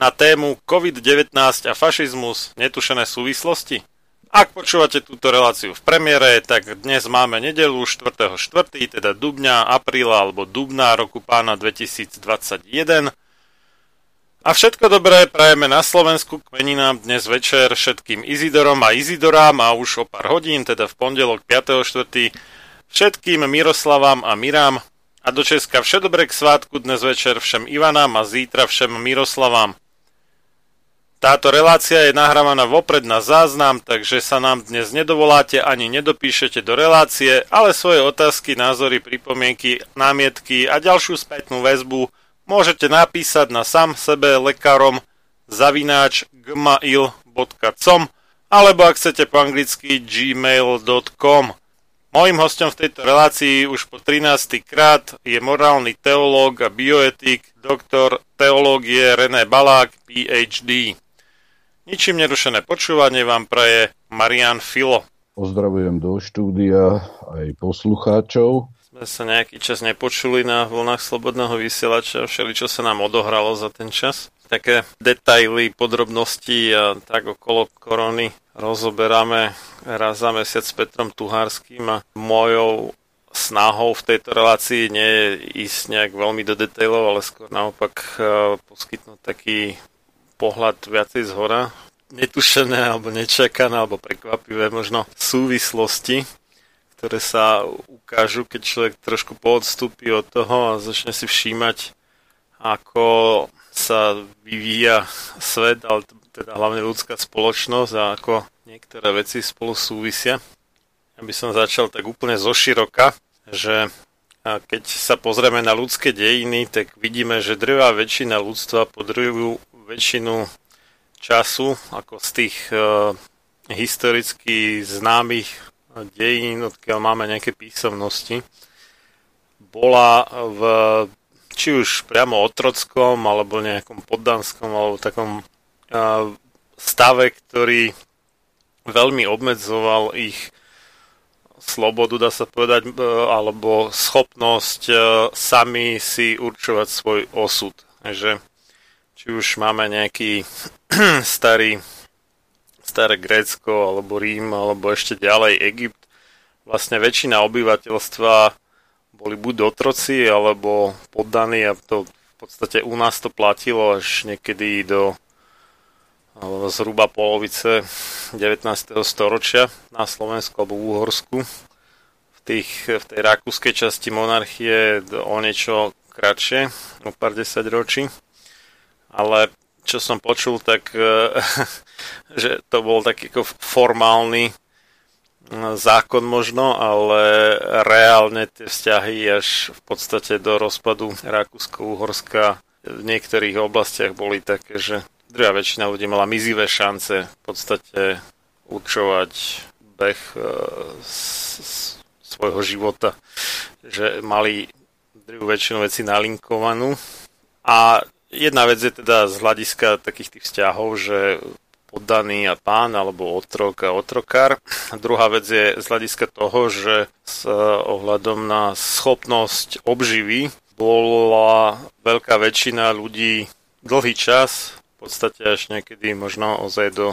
na tému COVID-19 a fašizmus netušené súvislosti. Ak počúvate túto reláciu v premiére, tak dnes máme nedelu 4.4., teda dubňa, apríla alebo dubna roku pána 2021. A všetko dobré prajeme na Slovensku k meninám dnes večer všetkým Izidorom a Izidorám a už o pár hodín, teda v pondelok 5.4 Všetkým Miroslavám a Mirám a do Česka vše dobré k svátku dnes večer všem Ivanám a zítra všem Miroslavám. Táto relácia je nahrávaná vopred na záznam, takže sa nám dnes nedovoláte ani nedopíšete do relácie, ale svoje otázky, názory, pripomienky, námietky a ďalšiu spätnú väzbu môžete napísať na sám sebe lekárom zavináč gmail.com alebo ak chcete po anglicky gmail.com. Mojím hostom v tejto relácii už po 13. krát je morálny teológ a bioetik, doktor teológie René Balák, PhD. Ničím nerušené počúvanie vám praje Marian Filo. Pozdravujem do štúdia aj poslucháčov. Sme sa nejaký čas nepočuli na vlnách Slobodného vysielača, všeli čo sa nám odohralo za ten čas. Také detaily, podrobnosti a tak okolo korony rozoberáme raz za mesiac s Petrom Tuhárským a mojou snahou v tejto relácii nie je ísť nejak veľmi do detailov, ale skôr naopak e, poskytnúť taký pohľad viacej z hora, netušené alebo nečakané alebo prekvapivé možno súvislosti, ktoré sa ukážu, keď človek trošku poodstúpi od toho a začne si všímať, ako sa vyvíja svet, ale teda hlavne ľudská spoločnosť a ako niektoré veci spolu súvisia. Ja by som začal tak úplne zoširoka, že keď sa pozrieme na ľudské dejiny, tak vidíme, že drvá väčšina ľudstva po drvú väčšinu času, ako z tých uh, historicky známych dejín, odkiaľ máme nejaké písomnosti, bola v či už priamo otrockom, alebo nejakom poddanskom, alebo takom uh, stave, ktorý veľmi obmedzoval ich slobodu, dá sa povedať, e, alebo schopnosť sami si určovať svoj osud. Takže či už máme nejaký starý, staré Grécko, alebo Rím, alebo ešte ďalej Egypt, vlastne väčšina obyvateľstva boli buď otroci, alebo poddaní a to v podstate u nás to platilo až niekedy do zhruba polovice 19. storočia na Slovensku alebo v Úhorsku. V, tých, v tej rakúskej časti monarchie o niečo kratšie, o pár desať ročí. Ale čo som počul, tak že to bol taký ako formálny zákon možno, ale reálne tie vzťahy až v podstate do rozpadu Rakúsko-Uhorska v niektorých oblastiach boli také, že druhá väčšina ľudí mala mizivé šance v podstate určovať beh e, svojho života, že mali druhú väčšinu veci nalinkovanú. A jedna vec je teda z hľadiska takých tých vzťahov, že poddaný a pán alebo otrok a otrokár. A druhá vec je z hľadiska toho, že s ohľadom na schopnosť obživy bola veľká väčšina ľudí dlhý čas, v podstate až niekedy možno ozaj do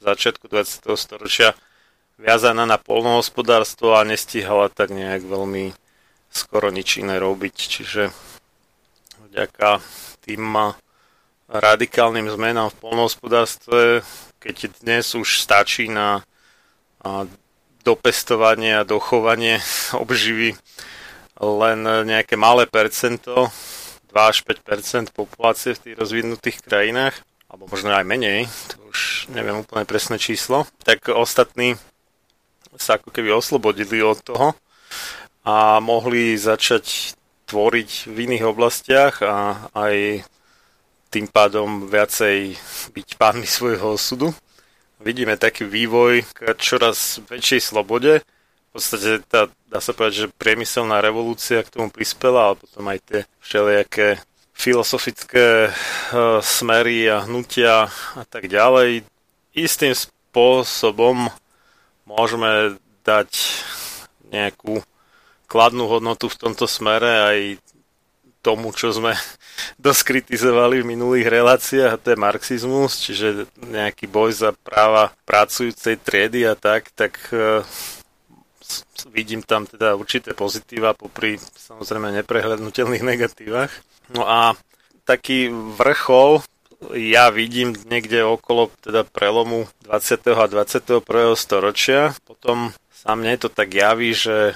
začiatku 20. storočia viazaná na polnohospodárstvo a nestihala tak nejak veľmi skoro nič iné robiť. Čiže vďaka tým radikálnym zmenám v polnohospodárstve, keď dnes už stačí na dopestovanie a dochovanie obživy len nejaké malé percento, 2 až 5% populácie v tých rozvinutých krajinách, alebo možno aj menej, to už neviem úplne presné číslo, tak ostatní sa ako keby oslobodili od toho a mohli začať tvoriť v iných oblastiach a aj tým pádom viacej byť pánmi svojho osudu. Vidíme taký vývoj k čoraz väčšej slobode. V podstate tá, dá sa povedať, že priemyselná revolúcia k tomu prispela, ale potom aj tie všelijaké filozofické uh, smery a hnutia a tak ďalej. Istým spôsobom môžeme dať nejakú kladnú hodnotu v tomto smere aj tomu, čo sme dosť kritizovali v minulých reláciách, a to je marxizmus, čiže nejaký boj za práva pracujúcej triedy a tak, tak uh, vidím tam teda určité pozitíva popri samozrejme neprehľadnutelných negatívach. No a taký vrchol ja vidím niekde okolo teda prelomu 20. a 21. storočia. Potom sa mne to tak javí, že e,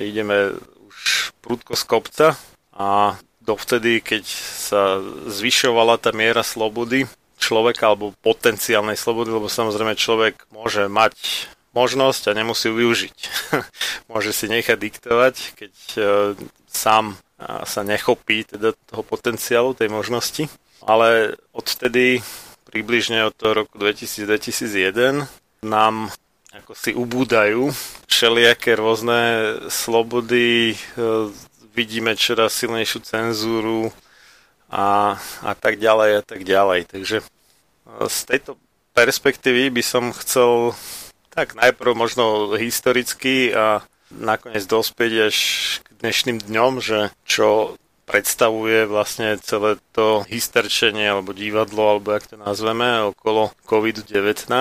ideme už prudko z kopca a dovtedy, keď sa zvyšovala tá miera slobody človeka alebo potenciálnej slobody, lebo samozrejme človek môže mať možnosť a nemusí ju využiť. môže si nechať diktovať, keď uh, sám uh, sa nechopí teda toho potenciálu, tej možnosti. Ale odtedy, približne od toho roku 2000-2001, nám ako si ubúdajú všelijaké rôzne slobody, uh, vidíme čoraz silnejšiu cenzúru a, a tak ďalej a tak ďalej. Takže e, z tejto perspektívy by som chcel tak najprv možno historicky a nakoniec dospieť až k dnešným dňom, že čo predstavuje vlastne celé to hysterčenie alebo divadlo, alebo jak to nazveme, okolo COVID-19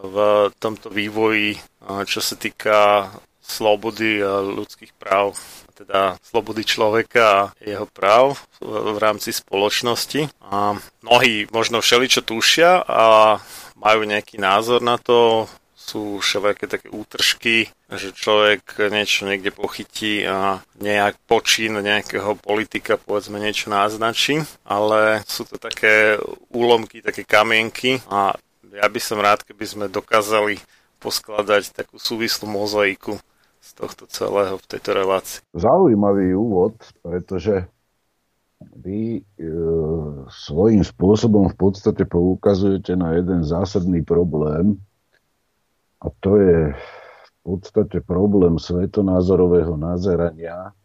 v tomto vývoji, čo sa týka slobody ľudských práv teda slobody človeka a jeho práv v rámci spoločnosti. A mnohí možno všeličo tušia a majú nejaký názor na to, sú všelijaké také útržky, že človek niečo niekde pochytí a nejak počín nejakého politika povedzme niečo naznačí, ale sú to také úlomky, také kamienky a ja by som rád, keby sme dokázali poskladať takú súvislú mozaiku z tohto celého v tejto relácii. Zaujímavý úvod, pretože vy e, svojím spôsobom v podstate poukazujete na jeden zásadný problém a to je v podstate problém svetonázorového nazerania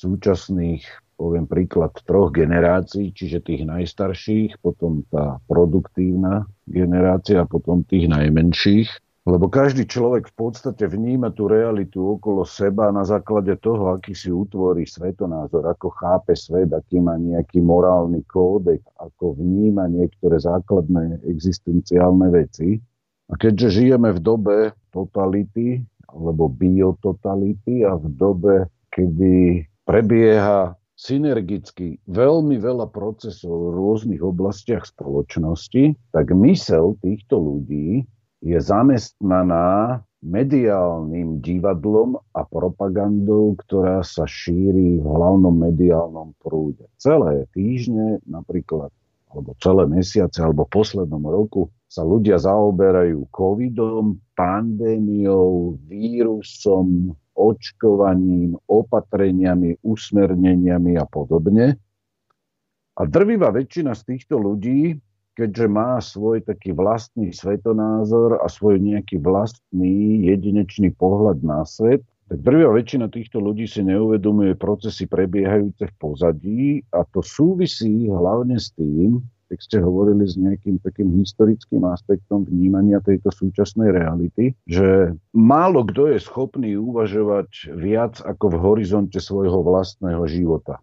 súčasných poviem príklad troch generácií, čiže tých najstarších, potom tá produktívna generácia a potom tých najmenších. Lebo každý človek v podstate vníma tú realitu okolo seba na základe toho, aký si utvorí svetonázor, ako chápe svet, aký má nejaký morálny kódex, ako vníma niektoré základné existenciálne veci. A keďže žijeme v dobe totality alebo biototality a v dobe, kedy prebieha synergicky veľmi veľa procesov v rôznych oblastiach spoločnosti, tak mysel týchto ľudí je zamestnaná mediálnym divadlom a propagandou, ktorá sa šíri v hlavnom mediálnom prúde. Celé týždne napríklad, alebo celé mesiace, alebo v poslednom roku sa ľudia zaoberajú covidom, pandémiou, vírusom, očkovaním, opatreniami, usmerneniami a podobne. A drvivá väčšina z týchto ľudí, keďže má svoj taký vlastný svetonázor a svoj nejaký vlastný jedinečný pohľad na svet, tak drvivá väčšina týchto ľudí si neuvedomuje procesy prebiehajúce v pozadí a to súvisí hlavne s tým, tak ste hovorili s nejakým takým historickým aspektom vnímania tejto súčasnej reality, že málo kto je schopný uvažovať viac ako v horizonte svojho vlastného života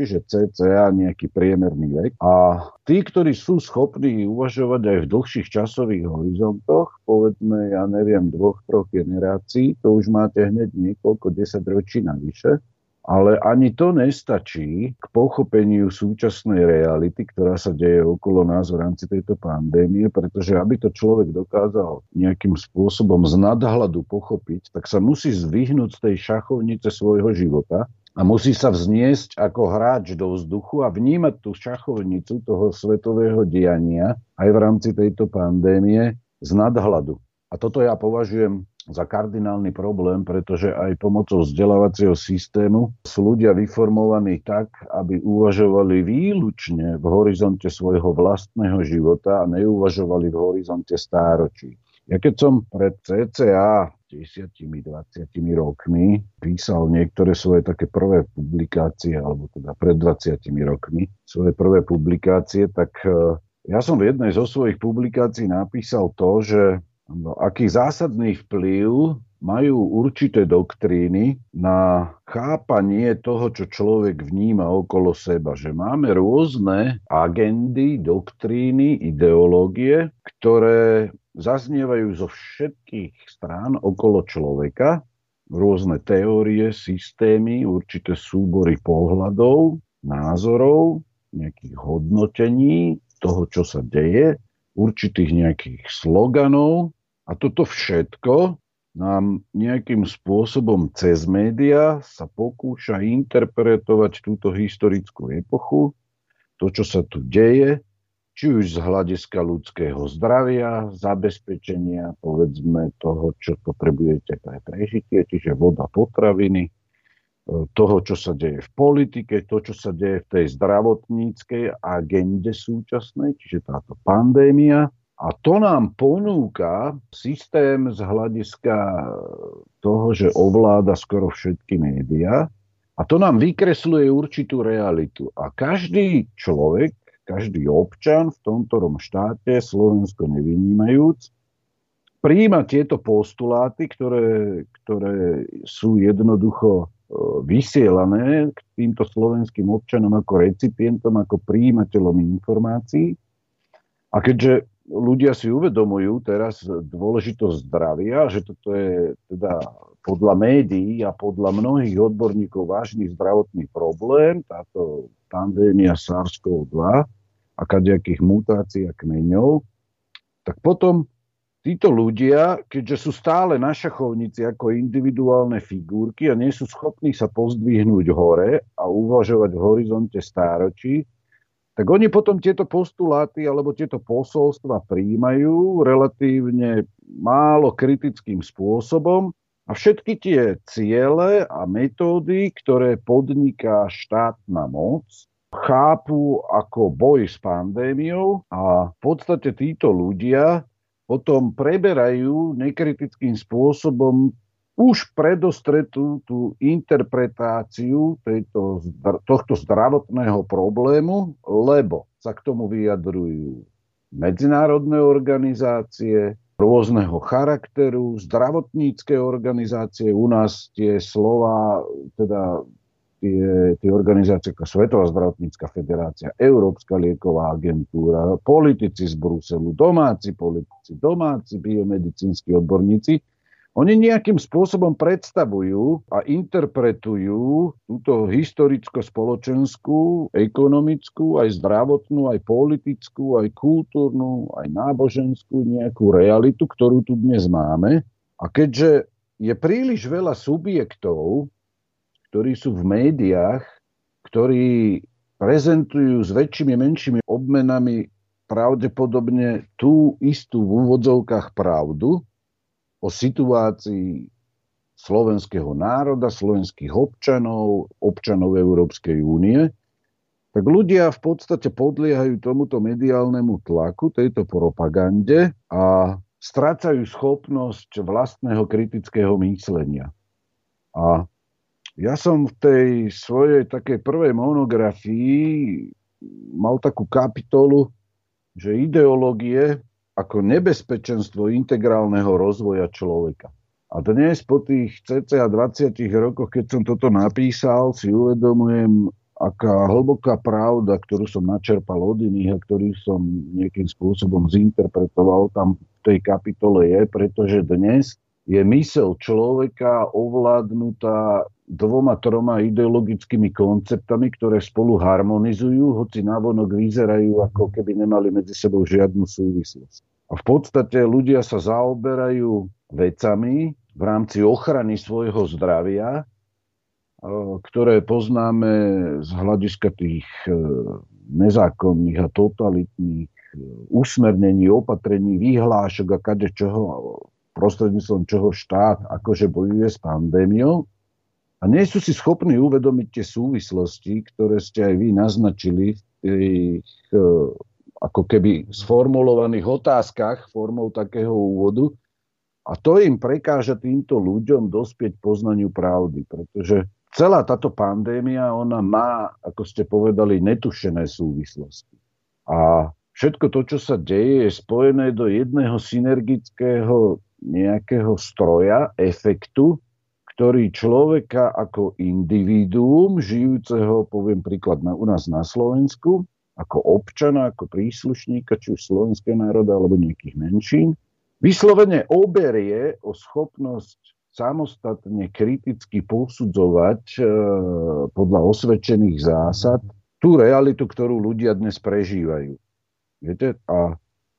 čiže cca nejaký priemerný vek. A tí, ktorí sú schopní uvažovať aj v dlhších časových horizontoch, povedzme, ja neviem, dvoch, troch generácií, to už máte hneď niekoľko desaťročí navyše, ale ani to nestačí k pochopeniu súčasnej reality, ktorá sa deje okolo nás v rámci tejto pandémie, pretože aby to človek dokázal nejakým spôsobom z nadhľadu pochopiť, tak sa musí zvyhnúť z tej šachovnice svojho života a musí sa vzniesť ako hráč do vzduchu a vnímať tú šachovnicu toho svetového diania aj v rámci tejto pandémie z nadhľadu. A toto ja považujem za kardinálny problém, pretože aj pomocou vzdelávacieho systému sú ľudia vyformovaní tak, aby uvažovali výlučne v horizonte svojho vlastného života a neuvažovali v horizonte stáročí. Ja keď som pred cca 10-20 rokmi písal niektoré svoje také prvé publikácie, alebo teda pred 20 rokmi svoje prvé publikácie, tak eh, ja som v jednej zo svojich publikácií napísal to, že No, aký zásadný vplyv majú určité doktríny na chápanie toho, čo človek vníma okolo seba. Že máme rôzne agendy, doktríny, ideológie, ktoré zaznievajú zo všetkých strán okolo človeka, rôzne teórie, systémy, určité súbory pohľadov, názorov, nejakých hodnotení toho, čo sa deje, určitých nejakých sloganov, a toto všetko nám nejakým spôsobom cez média sa pokúša interpretovať túto historickú epochu, to, čo sa tu deje, či už z hľadiska ľudského zdravia, zabezpečenia, povedzme toho, čo potrebujete pre prežitie, čiže voda, potraviny, e, toho, čo sa deje v politike, to, čo sa deje v tej zdravotníckej agende súčasnej, čiže táto pandémia, a to nám ponúka systém z hľadiska toho, že ovláda skoro všetky médiá. A to nám vykresluje určitú realitu. A každý človek, každý občan v tomto štáte, Slovensko nevynímajúc, príjima tieto postuláty, ktoré, ktoré sú jednoducho e, vysielané k týmto slovenským občanom ako recipientom, ako príjimateľom informácií. A keďže ľudia si uvedomujú teraz dôležitosť zdravia, že toto je teda podľa médií a podľa mnohých odborníkov vážny zdravotný problém, táto pandémia SARS-CoV-2 a kadejakých mutácií a kmeňov, tak potom títo ľudia, keďže sú stále na šachovnici ako individuálne figurky a nie sú schopní sa pozdvihnúť hore a uvažovať v horizonte stáročí, tak oni potom tieto postuláty alebo tieto posolstva príjmajú relatívne málo kritickým spôsobom a všetky tie ciele a metódy, ktoré podniká štátna moc, chápu ako boj s pandémiou a v podstate títo ľudia potom preberajú nekritickým spôsobom už predostretú tú interpretáciu tejto, tohto zdravotného problému, lebo sa k tomu vyjadrujú medzinárodné organizácie rôzneho charakteru, zdravotnícke organizácie. U nás tie slova, teda tie, tie organizácie ako Svetová zdravotnícka federácia, Európska lieková agentúra, politici z Bruselu, domáci politici, domáci biomedicínsky odborníci, oni nejakým spôsobom predstavujú a interpretujú túto historicko-spoločenskú, ekonomickú, aj zdravotnú, aj politickú, aj kultúrnu, aj náboženskú nejakú realitu, ktorú tu dnes máme. A keďže je príliš veľa subjektov, ktorí sú v médiách, ktorí prezentujú s väčšími, menšími obmenami pravdepodobne tú istú v úvodzovkách pravdu o situácii slovenského národa, slovenských občanov, občanov Európskej únie, tak ľudia v podstate podliehajú tomuto mediálnemu tlaku, tejto propagande a strácajú schopnosť vlastného kritického myslenia. A ja som v tej svojej takej prvej monografii mal takú kapitolu, že ideológie ako nebezpečenstvo integrálneho rozvoja človeka. A dnes po tých cca 20 rokoch, keď som toto napísal, si uvedomujem, aká hlboká pravda, ktorú som načerpal od iných a ktorý som nejakým spôsobom zinterpretoval tam v tej kapitole je, pretože dnes je mysel človeka ovládnutá dvoma, troma ideologickými konceptami, ktoré spolu harmonizujú, hoci navonok vyzerajú, ako keby nemali medzi sebou žiadnu súvislosť. A v podstate ľudia sa zaoberajú vecami v rámci ochrany svojho zdravia, e, ktoré poznáme z hľadiska tých e, nezákonných a totalitných e, usmernení, opatrení, vyhlášok a kade čoho, prostredníctvom čoho štát akože bojuje s pandémiou. A nie sú si schopní uvedomiť tie súvislosti, ktoré ste aj vy naznačili v tých ako keby sformulovaných otázkach formou takého úvodu. A to im prekáža týmto ľuďom dospieť poznaniu pravdy, pretože celá táto pandémia, ona má, ako ste povedali, netušené súvislosti. A všetko to, čo sa deje, je spojené do jedného synergického nejakého stroja, efektu, ktorý človeka ako individuum, žijúceho, poviem príklad na, u nás na Slovensku, ako občana, ako príslušníka, či už slovenského národa alebo nejakých menšín, vyslovene oberie o schopnosť samostatne kriticky posudzovať e, podľa osvedčených zásad tú realitu, ktorú ľudia dnes prežívajú. Viete? A,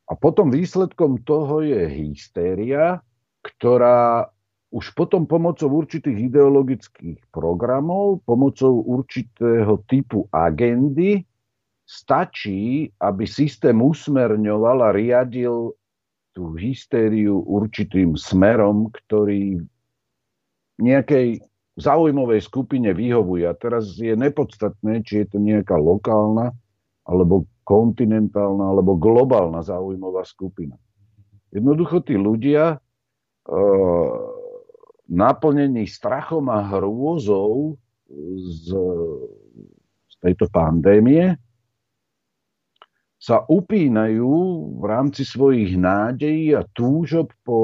a potom výsledkom toho je hystéria, ktorá už potom pomocou určitých ideologických programov, pomocou určitého typu agendy stačí, aby systém usmerňoval a riadil tú hystériu určitým smerom, ktorý nejakej zaujímavej skupine vyhovuje. A teraz je nepodstatné, či je to nejaká lokálna, alebo kontinentálna, alebo globálna zaujímavá skupina. Jednoducho tí ľudia uh, naplnení strachom a hrôzou z, z tejto pandémie, sa upínajú v rámci svojich nádejí a túžob po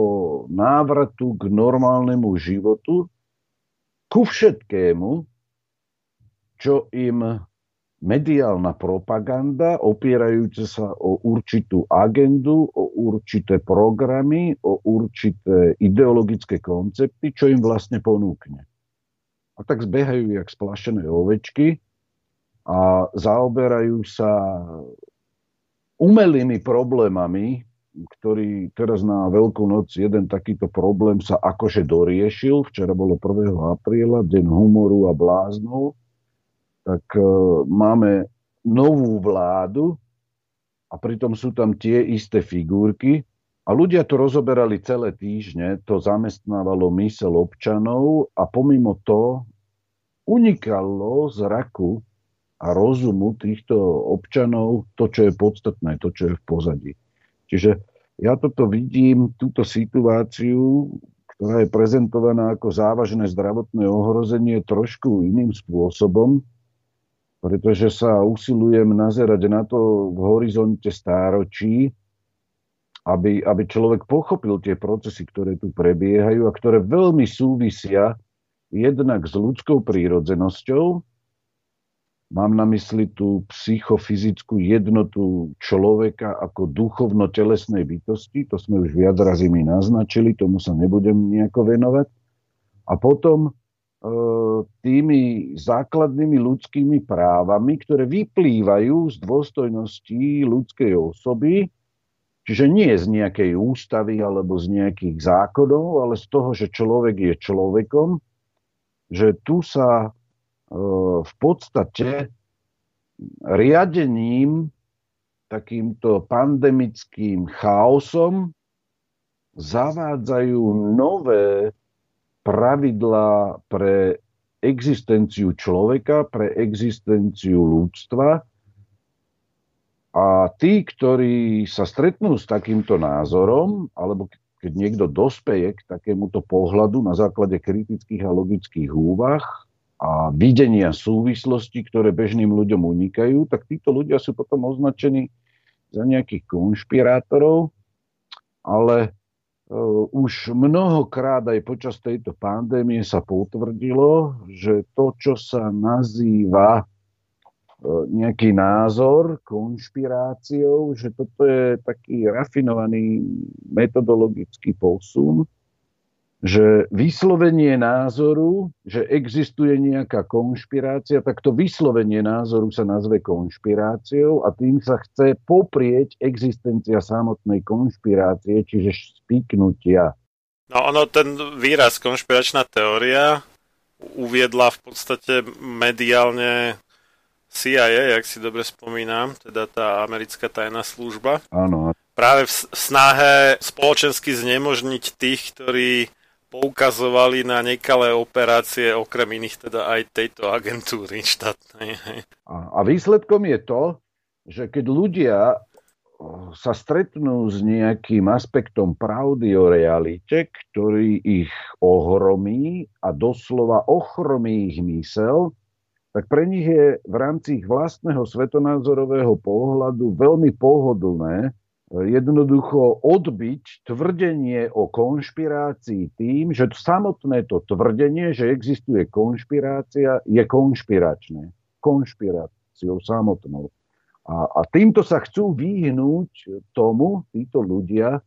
návratu k normálnemu životu, ku všetkému, čo im mediálna propaganda, opierajúca sa o určitú agendu, o určité programy, o určité ideologické koncepty, čo im vlastne ponúkne. A tak zbehajú jak splašené ovečky a zaoberajú sa umelými problémami, ktorý teraz na Veľkú noc jeden takýto problém sa akože doriešil. Včera bolo 1. apríla, deň humoru a bláznov tak e, máme novú vládu a pritom sú tam tie isté figurky a ľudia to rozoberali celé týždne, to zamestnávalo mysel občanov a pomimo to unikalo z raku a rozumu týchto občanov to, čo je podstatné, to, čo je v pozadí. Čiže ja toto vidím, túto situáciu, ktorá je prezentovaná ako závažné zdravotné ohrozenie trošku iným spôsobom, pretože sa usilujem nazerať na to v horizonte stáročí, aby, aby človek pochopil tie procesy, ktoré tu prebiehajú a ktoré veľmi súvisia jednak s ľudskou prírodzenosťou, Mám na mysli tú psychofyzickú jednotu človeka ako duchovno-telesnej bytosti, to sme už viac razy mi naznačili, tomu sa nebudem nejako venovať. A potom e, tými základnými ľudskými právami, ktoré vyplývajú z dôstojnosti ľudskej osoby, čiže nie z nejakej ústavy alebo z nejakých zákonov, ale z toho, že človek je človekom, že tu sa v podstate riadením takýmto pandemickým chaosom zavádzajú nové pravidlá pre existenciu človeka, pre existenciu ľudstva. A tí, ktorí sa stretnú s takýmto názorom, alebo keď niekto dospeje k takémuto pohľadu na základe kritických a logických úvah, a videnia súvislosti, ktoré bežným ľuďom unikajú, tak títo ľudia sú potom označení za nejakých konšpirátorov, ale uh, už mnohokrát aj počas tejto pandémie sa potvrdilo, že to, čo sa nazýva uh, nejaký názor konšpiráciou, že toto je taký rafinovaný metodologický posun, že vyslovenie názoru, že existuje nejaká konšpirácia, tak to vyslovenie názoru sa nazve konšpiráciou a tým sa chce poprieť existencia samotnej konšpirácie, čiže spiknutia. No ono, ten výraz konšpiračná teória uviedla v podstate mediálne CIA, jak si dobre spomínam, teda tá americká tajná služba. Áno. Práve v snahe spoločensky znemožniť tých, ktorí poukazovali na nekalé operácie, okrem iných teda aj tejto agentúry štátnej. A, výsledkom je to, že keď ľudia sa stretnú s nejakým aspektom pravdy o realite, ktorý ich ohromí a doslova ochromí ich mysel, tak pre nich je v rámci ich vlastného svetonázorového pohľadu veľmi pohodlné jednoducho odbiť tvrdenie o konšpirácii tým, že samotné to tvrdenie, že existuje konšpirácia, je konšpiračné. Konšpiráciou samotnou. A, a týmto sa chcú vyhnúť tomu, títo ľudia,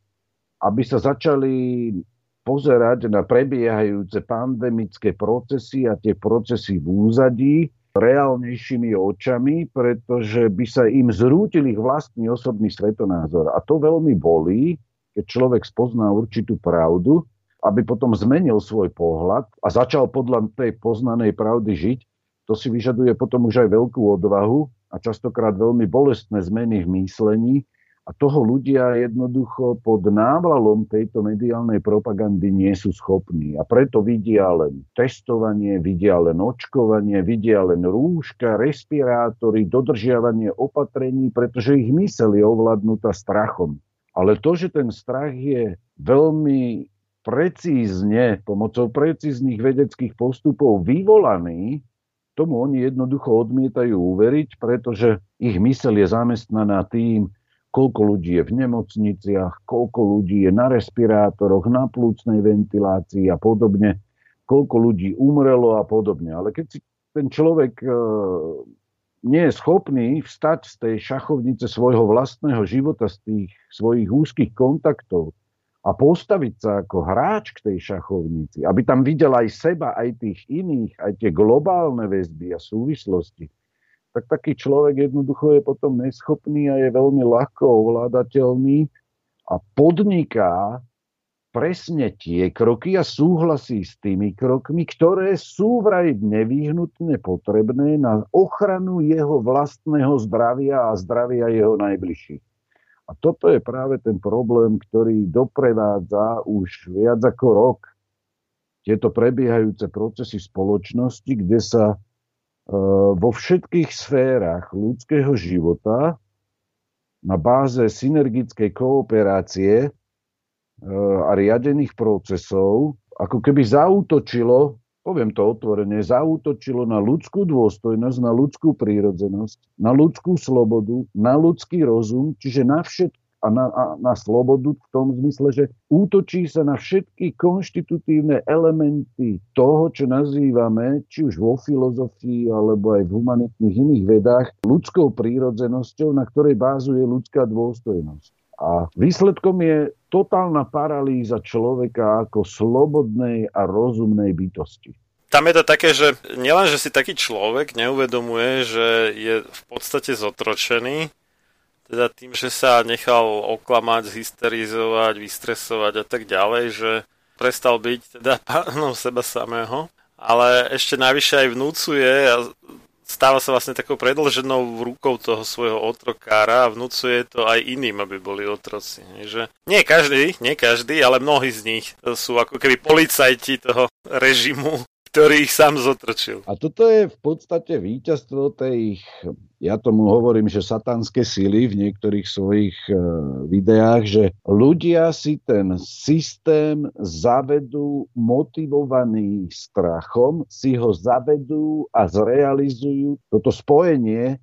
aby sa začali pozerať na prebiehajúce pandemické procesy a tie procesy v úzadí reálnejšími očami, pretože by sa im zrútil ich vlastný osobný svetonázor. A to veľmi bolí, keď človek spozná určitú pravdu, aby potom zmenil svoj pohľad a začal podľa tej poznanej pravdy žiť. To si vyžaduje potom už aj veľkú odvahu a častokrát veľmi bolestné zmeny v myslení, a toho ľudia jednoducho pod návlalom tejto mediálnej propagandy nie sú schopní. A preto vidia len testovanie, vidia len očkovanie, vidia len rúška, respirátory, dodržiavanie opatrení, pretože ich mysel je ovládnutá strachom. Ale to, že ten strach je veľmi precízne, pomocou precíznych vedeckých postupov vyvolaný, tomu oni jednoducho odmietajú uveriť, pretože ich mysel je zamestnaná tým, koľko ľudí je v nemocniciach, koľko ľudí je na respirátoroch, na plúcnej ventilácii a podobne, koľko ľudí umrelo a podobne. Ale keď si ten človek e, nie je schopný vstať z tej šachovnice svojho vlastného života, z tých svojich úzkých kontaktov a postaviť sa ako hráč k tej šachovnici, aby tam videl aj seba, aj tých iných, aj tie globálne väzby a súvislosti, tak taký človek jednoducho je potom neschopný a je veľmi ľahko ovládateľný a podniká presne tie kroky a súhlasí s tými krokmi, ktoré sú vraj nevyhnutne potrebné na ochranu jeho vlastného zdravia a zdravia jeho najbližších. A toto je práve ten problém, ktorý doprevádza už viac ako rok tieto prebiehajúce procesy spoločnosti, kde sa vo všetkých sférach ľudského života na báze synergickej kooperácie a riadených procesov ako keby zautočilo, poviem to otvorene, zautočilo na ľudskú dôstojnosť, na ľudskú prírodzenosť, na ľudskú slobodu, na ľudský rozum, čiže na všetko a na, a na slobodu v tom zmysle, že útočí sa na všetky konštitutívne elementy toho, čo nazývame, či už vo filozofii alebo aj v humanitných iných vedách, ľudskou prírodzenosťou, na ktorej bázuje ľudská dôstojnosť. A výsledkom je totálna paralýza človeka ako slobodnej a rozumnej bytosti. Tam je to také, že nielen, že si taký človek neuvedomuje, že je v podstate zotročený, teda tým, že sa nechal oklamať, zhysterizovať, vystresovať a tak ďalej, že prestal byť teda pánom seba samého, ale ešte najvyššie aj vnúcuje a stáva sa vlastne takou predlženou rukou toho svojho otrokára a vnúcuje to aj iným, aby boli otroci. Že nie každý, nie každý, ale mnohí z nich sú ako keby policajti toho režimu, ktorý ich sám zotrčil. A toto je v podstate víťazstvo tej ja tomu hovorím, že satanské síly v niektorých svojich e, videách, že ľudia si ten systém zavedú motivovaný strachom, si ho zavedú a zrealizujú toto spojenie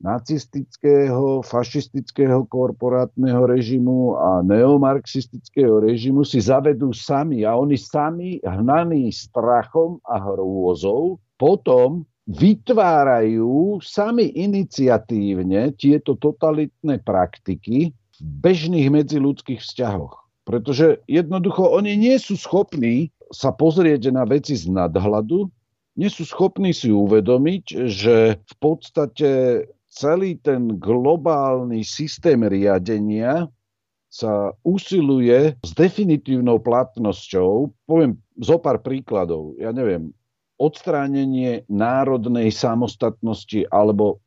nacistického, fašistického korporátneho režimu a neomarxistického režimu si zavedú sami a oni sami hnaní strachom a hrôzou potom vytvárajú sami iniciatívne tieto totalitné praktiky v bežných medziludských vzťahoch. Pretože jednoducho oni nie sú schopní sa pozrieť na veci z nadhľadu, nie sú schopní si uvedomiť, že v podstate celý ten globálny systém riadenia sa usiluje s definitívnou platnosťou. Poviem zo pár príkladov. Ja neviem, odstránenie národnej samostatnosti alebo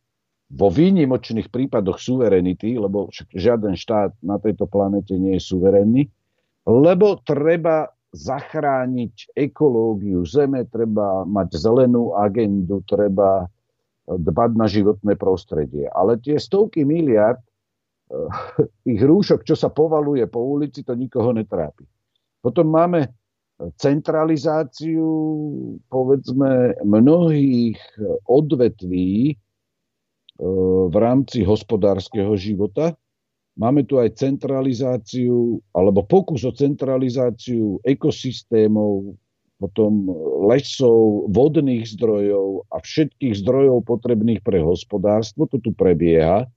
vo výnimočných prípadoch suverenity, lebo žiaden štát na tejto planete nie je suverénny, lebo treba zachrániť ekológiu Zeme, treba mať zelenú agendu, treba dbať na životné prostredie. Ale tie stovky miliard eh, tých rúšok, čo sa povaluje po ulici, to nikoho netrápi. Potom máme centralizáciu povedzme mnohých odvetví e, v rámci hospodárskeho života. Máme tu aj centralizáciu alebo pokus o centralizáciu ekosystémov, potom lesov, vodných zdrojov a všetkých zdrojov potrebných pre hospodárstvo. To tu prebieha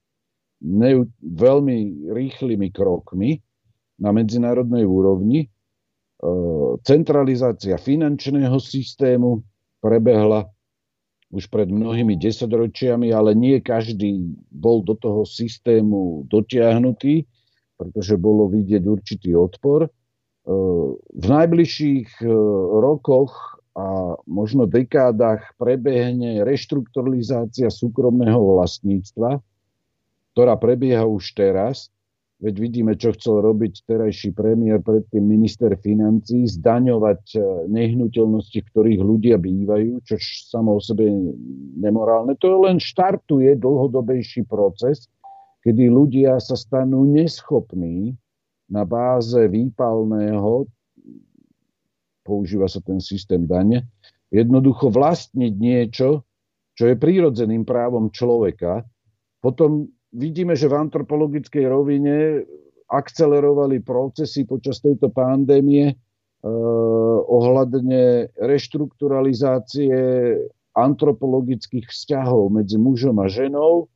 ne, veľmi rýchlymi krokmi na medzinárodnej úrovni. Centralizácia finančného systému prebehla už pred mnohými desaťročiami, ale nie každý bol do toho systému dotiahnutý, pretože bolo vidieť určitý odpor. V najbližších rokoch a možno dekádach prebehne reštrukturalizácia súkromného vlastníctva, ktorá prebieha už teraz Veď vidíme, čo chcel robiť terajší premiér, predtým minister financí, zdaňovať e, nehnuteľnosti, ktorých ľudia bývajú, čo samo o sebe nemorálne. To len štartuje dlhodobejší proces, kedy ľudia sa stanú neschopní na báze výpalného, používa sa ten systém dane, jednoducho vlastniť niečo, čo je prírodzeným právom človeka, potom vidíme, že v antropologickej rovine akcelerovali procesy počas tejto pandémie eh, ohľadne reštrukturalizácie antropologických vzťahov medzi mužom a ženou.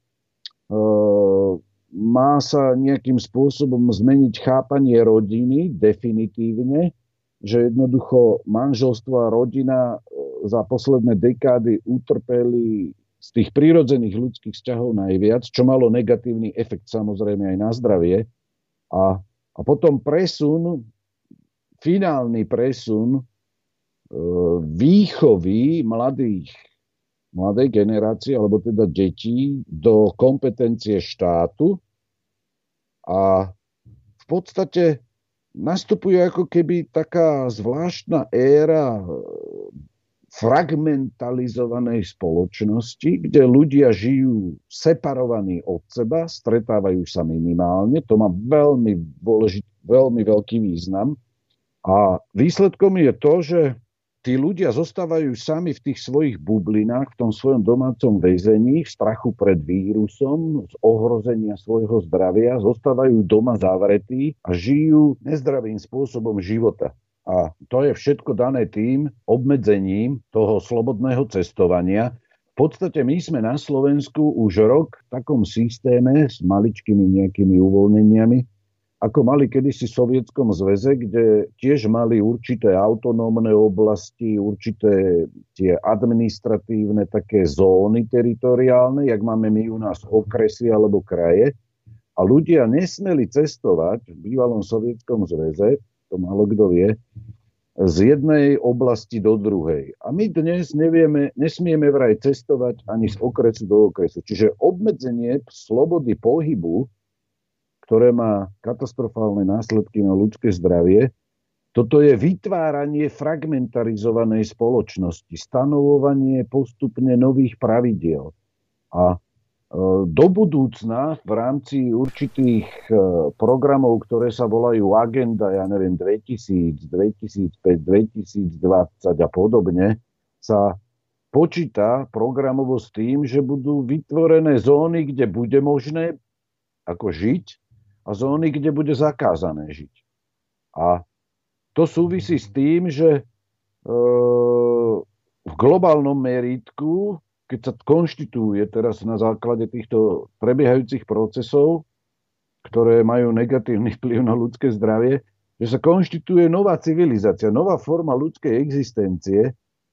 Eh, má sa nejakým spôsobom zmeniť chápanie rodiny definitívne, že jednoducho manželstvo a rodina eh, za posledné dekády utrpeli z tých prírodzených ľudských vzťahov najviac, čo malo negatívny efekt samozrejme aj na zdravie. A, a potom presun, finálny presun e, výchovy mladých, mladej generácie, alebo teda detí do kompetencie štátu a v podstate nastupuje ako keby taká zvláštna éra fragmentalizovanej spoločnosti, kde ľudia žijú separovaní od seba, stretávajú sa minimálne, to má veľmi, dôležitý, veľmi veľký význam. A výsledkom je to, že tí ľudia zostávajú sami v tých svojich bublinách, v tom svojom domácom väzení, v strachu pred vírusom, z ohrozenia svojho zdravia, zostávajú doma zavretí a žijú nezdravým spôsobom života. A to je všetko dané tým obmedzením toho slobodného cestovania. V podstate my sme na Slovensku už rok v takom systéme s maličkými nejakými uvoľneniami, ako mali kedysi v Sovietskom zväze, kde tiež mali určité autonómne oblasti, určité tie administratívne také zóny teritoriálne, jak máme my u nás okresy alebo kraje. A ľudia nesmeli cestovať v bývalom Sovietskom zväze, to málo kto vie, z jednej oblasti do druhej. A my dnes nevieme, nesmieme vraj cestovať ani z okresu do okresu. Čiže obmedzenie slobody pohybu ktoré má katastrofálne následky na ľudské zdravie. Toto je vytváranie fragmentarizovanej spoločnosti, stanovovanie postupne nových pravidiel. A do budúcna v rámci určitých e, programov, ktoré sa volajú Agenda, ja neviem, 2000, 2005, 2020 a podobne, sa počíta programovo s tým, že budú vytvorené zóny, kde bude možné ako žiť a zóny, kde bude zakázané žiť. A to súvisí s tým, že e, v globálnom meritku, keď sa konštituje teraz na základe týchto prebiehajúcich procesov, ktoré majú negatívny vplyv na ľudské zdravie, že sa konštituje nová civilizácia, nová forma ľudskej existencie,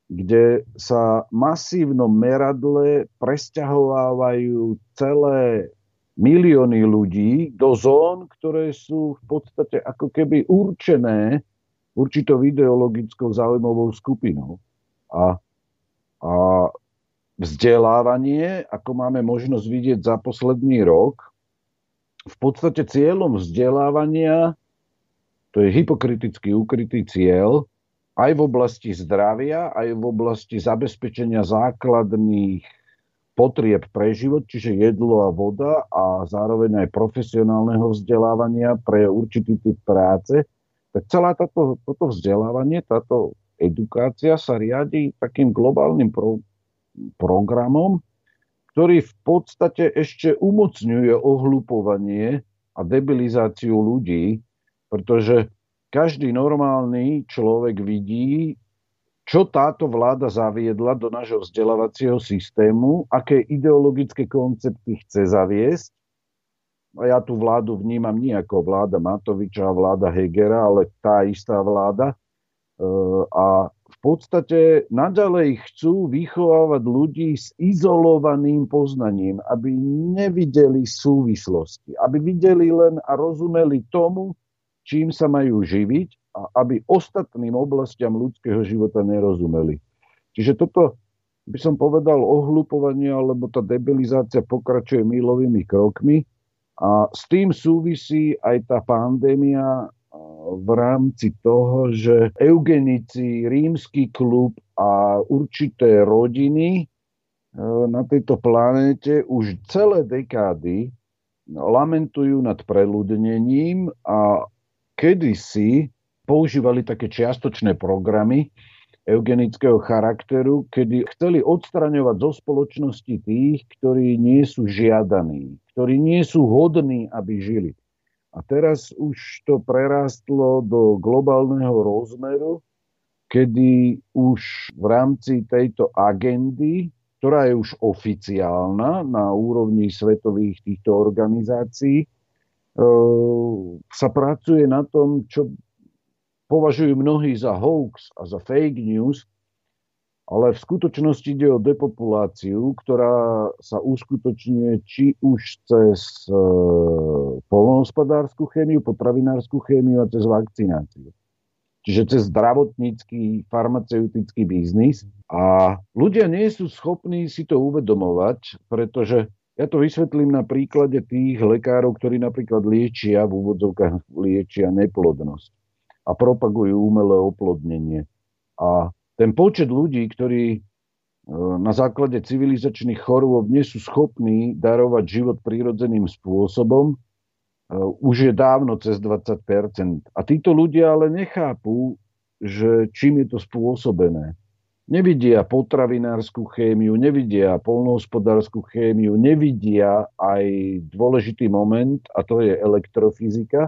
kde sa masívnom meradle presťahovávajú celé milióny ľudí do zón, ktoré sú v podstate ako keby určené určitou ideologickou záujmovou skupinou. A, a vzdelávanie, ako máme možnosť vidieť za posledný rok, v podstate cieľom vzdelávania, to je hypokriticky ukrytý cieľ, aj v oblasti zdravia, aj v oblasti zabezpečenia základných potrieb pre život, čiže jedlo a voda a zároveň aj profesionálneho vzdelávania pre určitý typ práce, tak celá táto, toto vzdelávanie, táto edukácia sa riadi takým globálnym pro, programom, ktorý v podstate ešte umocňuje ohlupovanie a debilizáciu ľudí, pretože každý normálny človek vidí, čo táto vláda zaviedla do nášho vzdelávacieho systému, aké ideologické koncepty chce zaviesť. A ja tú vládu vnímam nie ako vláda Matoviča a vláda Hegera, ale tá istá vláda. E, a podstate naďalej chcú vychovávať ľudí s izolovaným poznaním, aby nevideli súvislosti, aby videli len a rozumeli tomu, čím sa majú živiť a aby ostatným oblastiam ľudského života nerozumeli. Čiže toto by som povedal ohlupovanie, alebo tá debilizácia pokračuje milovými krokmi a s tým súvisí aj tá pandémia v rámci toho, že eugenici, rímsky klub a určité rodiny e, na tejto planéte už celé dekády lamentujú nad preľudnením a kedysi používali také čiastočné programy eugenického charakteru, kedy chceli odstraňovať zo spoločnosti tých, ktorí nie sú žiadaní, ktorí nie sú hodní, aby žili. A teraz už to prerástlo do globálneho rozmeru, kedy už v rámci tejto agendy, ktorá je už oficiálna na úrovni svetových týchto organizácií, e, sa pracuje na tom, čo považujú mnohí za hoax a za fake news, ale v skutočnosti ide o depopuláciu, ktorá sa uskutočňuje či už cez e, polnohospodárskú chémiu, potravinárskú chémiu a cez vakcináciu. Čiže cez zdravotnícky, farmaceutický biznis. A ľudia nie sú schopní si to uvedomovať, pretože ja to vysvetlím na príklade tých lekárov, ktorí napríklad liečia, v úvodzovkách liečia neplodnosť a propagujú umelé oplodnenie. A ten počet ľudí, ktorí e, na základe civilizačných chorôb nie sú schopní darovať život prírodzeným spôsobom, už je dávno cez 20%. A títo ľudia ale nechápu, že čím je to spôsobené. Nevidia potravinárskú chémiu, nevidia polnohospodárskú chémiu, nevidia aj dôležitý moment, a to je elektrofyzika,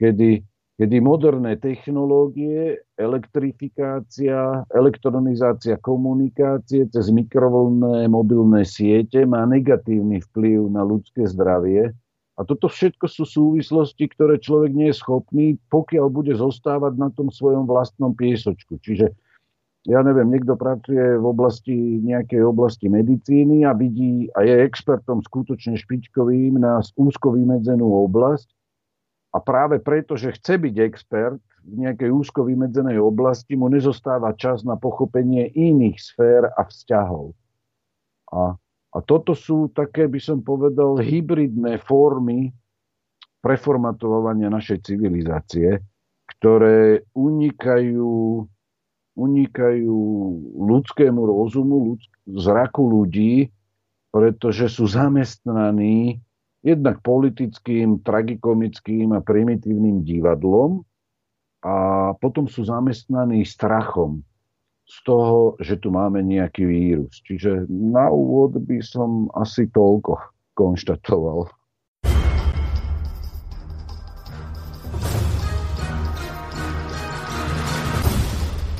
kedy, kedy moderné technológie, elektrifikácia, elektronizácia komunikácie cez mikrovlnné mobilné siete má negatívny vplyv na ľudské zdravie a toto všetko sú súvislosti, ktoré človek nie je schopný, pokiaľ bude zostávať na tom svojom vlastnom piesočku. Čiže ja neviem, niekto pracuje v oblasti, nejakej oblasti medicíny a vidí a je expertom skutočne špičkovým na úzko vymedzenú oblasť a práve preto, že chce byť expert v nejakej úzko vymedzenej oblasti, mu nezostáva čas na pochopenie iných sfér a vzťahov. A a toto sú také, by som povedal, hybridné formy preformatovania našej civilizácie, ktoré unikajú, unikajú ľudskému rozumu, ľudsk- zraku ľudí, pretože sú zamestnaní jednak politickým, tragikomickým a primitívnym divadlom a potom sú zamestnaní strachom z toho, že tu máme nejaký vírus. Čiže na úvod by som asi toľko konštatoval.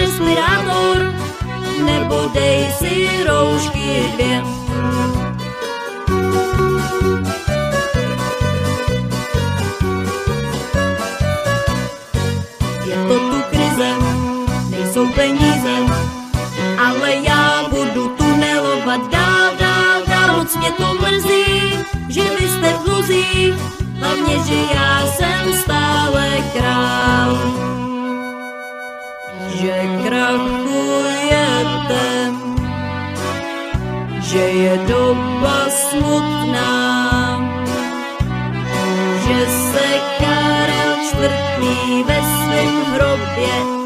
Respirátor, nebo dej si roušky dvě. Je to tu krize, nejsou peníze, ale já budu tunelovat dál, dál, dál. Moc mě to mrzí, že vy jste v dluzích, hlavně, že já jsem stále král. Že krachujete, že je doba smutná, že se Karel čtvrtý ve svém hrobě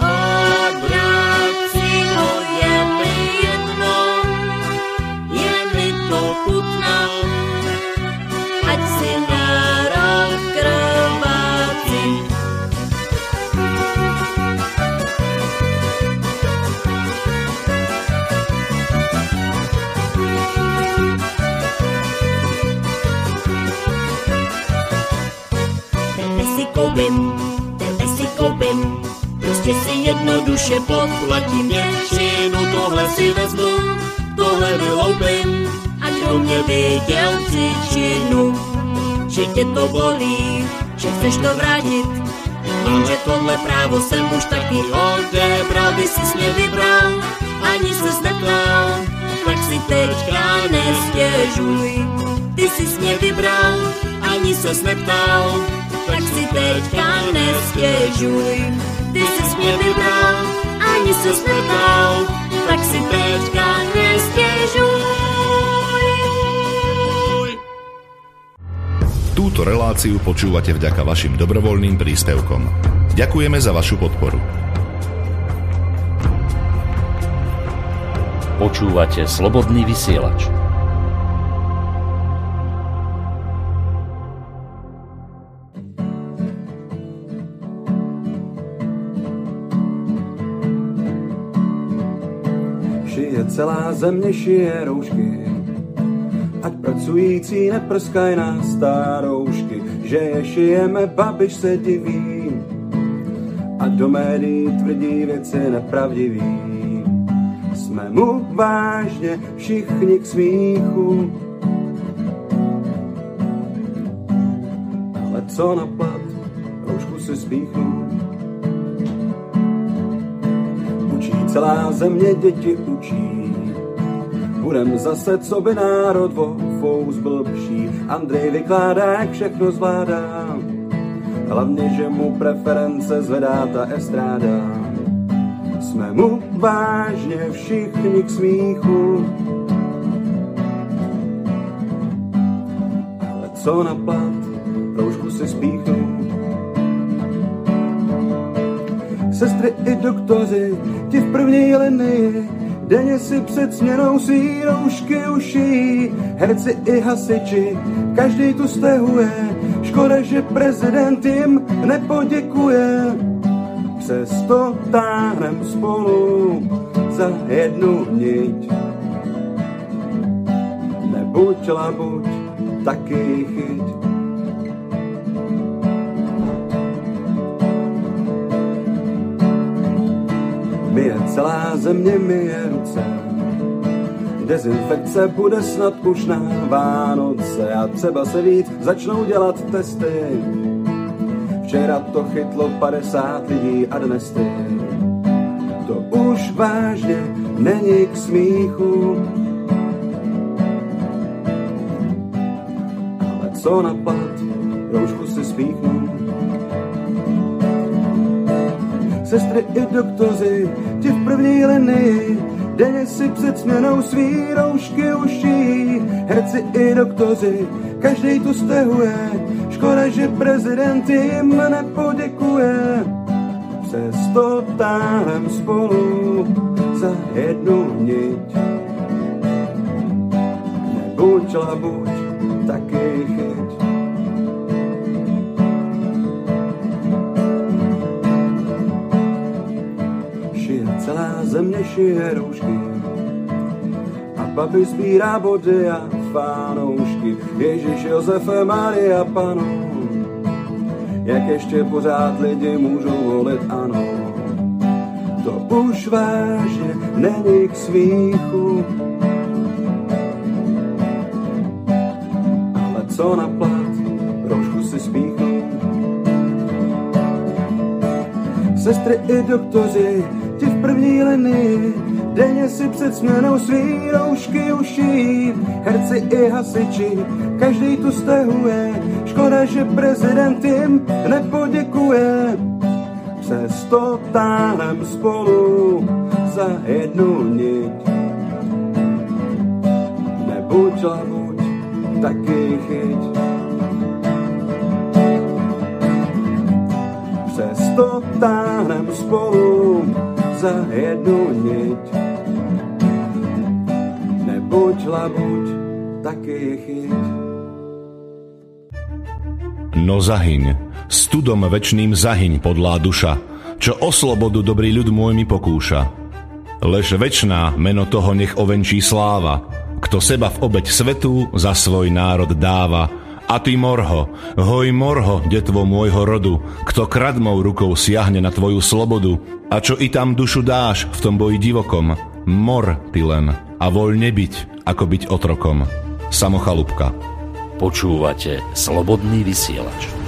jednoduše podplatím většinu, tohle si vezmu, tohle vyloupím, a kdo mě viděl příčinu, že tě to bolí, že chceš to vrátit, že tohle právo jsem už taky odebral, ty jsi mě vybral, ani se neptal, tak si teďka nestěžuj. Ty jsi mě vybral, ani se neptal, tak si teďka nestěžuj ty si mě vybral, ani se neptal, tak si teďka nestěžuj. Túto reláciu počúvate vďaka vašim dobrovoľným príspevkom. Ďakujeme za vašu podporu. Počúvate Slobodný vysielač. Celá země, šije roušky, ať pracující neprskaj na staroušky, že je šijeme, babiš se diví a do médií tvrdí věci nepravdivý. Jsme mu vážně všichni k smíchu, ale co na plat, roušku si spíchnu. Celá země, děti učí, budem zase, co by národ vo fous blbší. Andrej vykládá, jak všechno zvládá, hlavně, že mu preference zvedá ta estráda. Jsme mu vážně všichni k smíchu, ale co na plat, roušku si spíchnu. Sestry i doktoři, ti v první linii, denně si před směnou svý roušky uší. Herci i hasiči, každý tu stehuje, škoda, že prezident jim nepoděkuje. Přesto táhnem spolu za jednu niť. Nebuď labuť, taky chyť. Myje celá země, myje ruce. Dezinfekce bude snad už na Vánoce a třeba se víc začnou dělat testy. Včera to chytlo 50 lidí a dnes ty. To už vážně není k smíchu. Ale co na plat, roušku si spíchnu. Sestry i doktoři, ti v první linii, denně si před směnou svý roušky uší. Herci i doktoři, každý tu stehuje, škoda, že prezident jim nepoděkuje. Přesto táhem spolu za jednu niť. Nebuď labuť, země, šije roušky a babi sbírá body a fánoušky. Ježíš, Josefe, Maria, Pano, jak ještě pořád lidi můžou volit ano. To už vážně není k smíchu, ale co na plat, roušku si spíchnu. Sestry i doktoři, linii, denně si před směnou svý roušky uší. Herci i hasiči, každý tu stehuje, škoda, že prezident jim nepoděkuje. Přesto táhnem spolu za jednu niť. Nebuď labuť, taky chyť. Přesto táhnem spolu za jednu niť. Nebuď labuť, taky chyť. No zahyň, studom večným zahyň podlá duša, čo o slobodu dobrý ľud môj mi pokúša. Lež večná meno toho nech ovenčí sláva, kto seba v obeď svetu za svoj národ dáva. A ty morho, hoj morho, detvo môjho rodu, kto kradmou rukou siahne na tvoju slobodu, a čo i tam dušu dáš v tom boji divokom, mor ty len a voľne byť, ako byť otrokom. Samochalúbka. Počúvate Slobodný vysielač.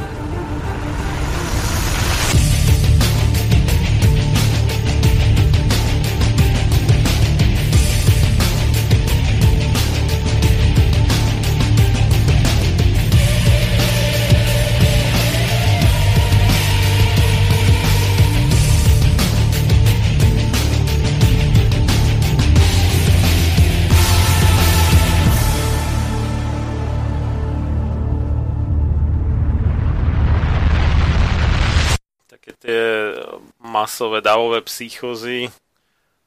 Masové davové psychozy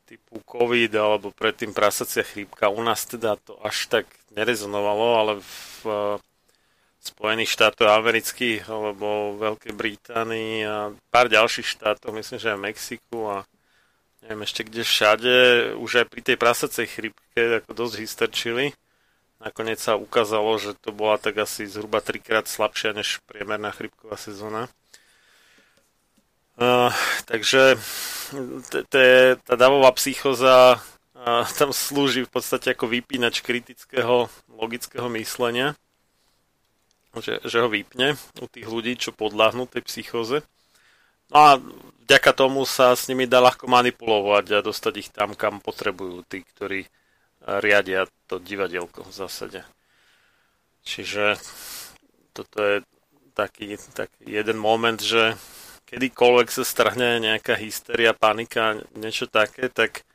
typu COVID alebo predtým prasacia chrípka. U nás teda to až tak nerezonovalo, ale v eh, Spojených štátoch amerických alebo Veľkej Británii a pár ďalších štátov, myslím, že aj v Mexiku a neviem ešte kde všade, už aj pri tej prasacej chrypke ako dosť hysterčili. Nakoniec sa ukázalo, že to bola tak asi zhruba trikrát slabšia než priemerná chrypková sezóna. Uh, takže tá davová psychoza uh, tam slúži v podstate ako vypínač kritického logického myslenia, že, že ho vypne u tých ľudí, čo podľahnú tej psychoze. No a vďaka tomu sa s nimi dá ľahko manipulovať a dostať ich tam, kam potrebujú tí, ktorí riadia to divadielko v zásade. Čiže toto je taký, taký jeden moment, že kedykoľvek sa strhne nejaká hysteria, panika, niečo také, tak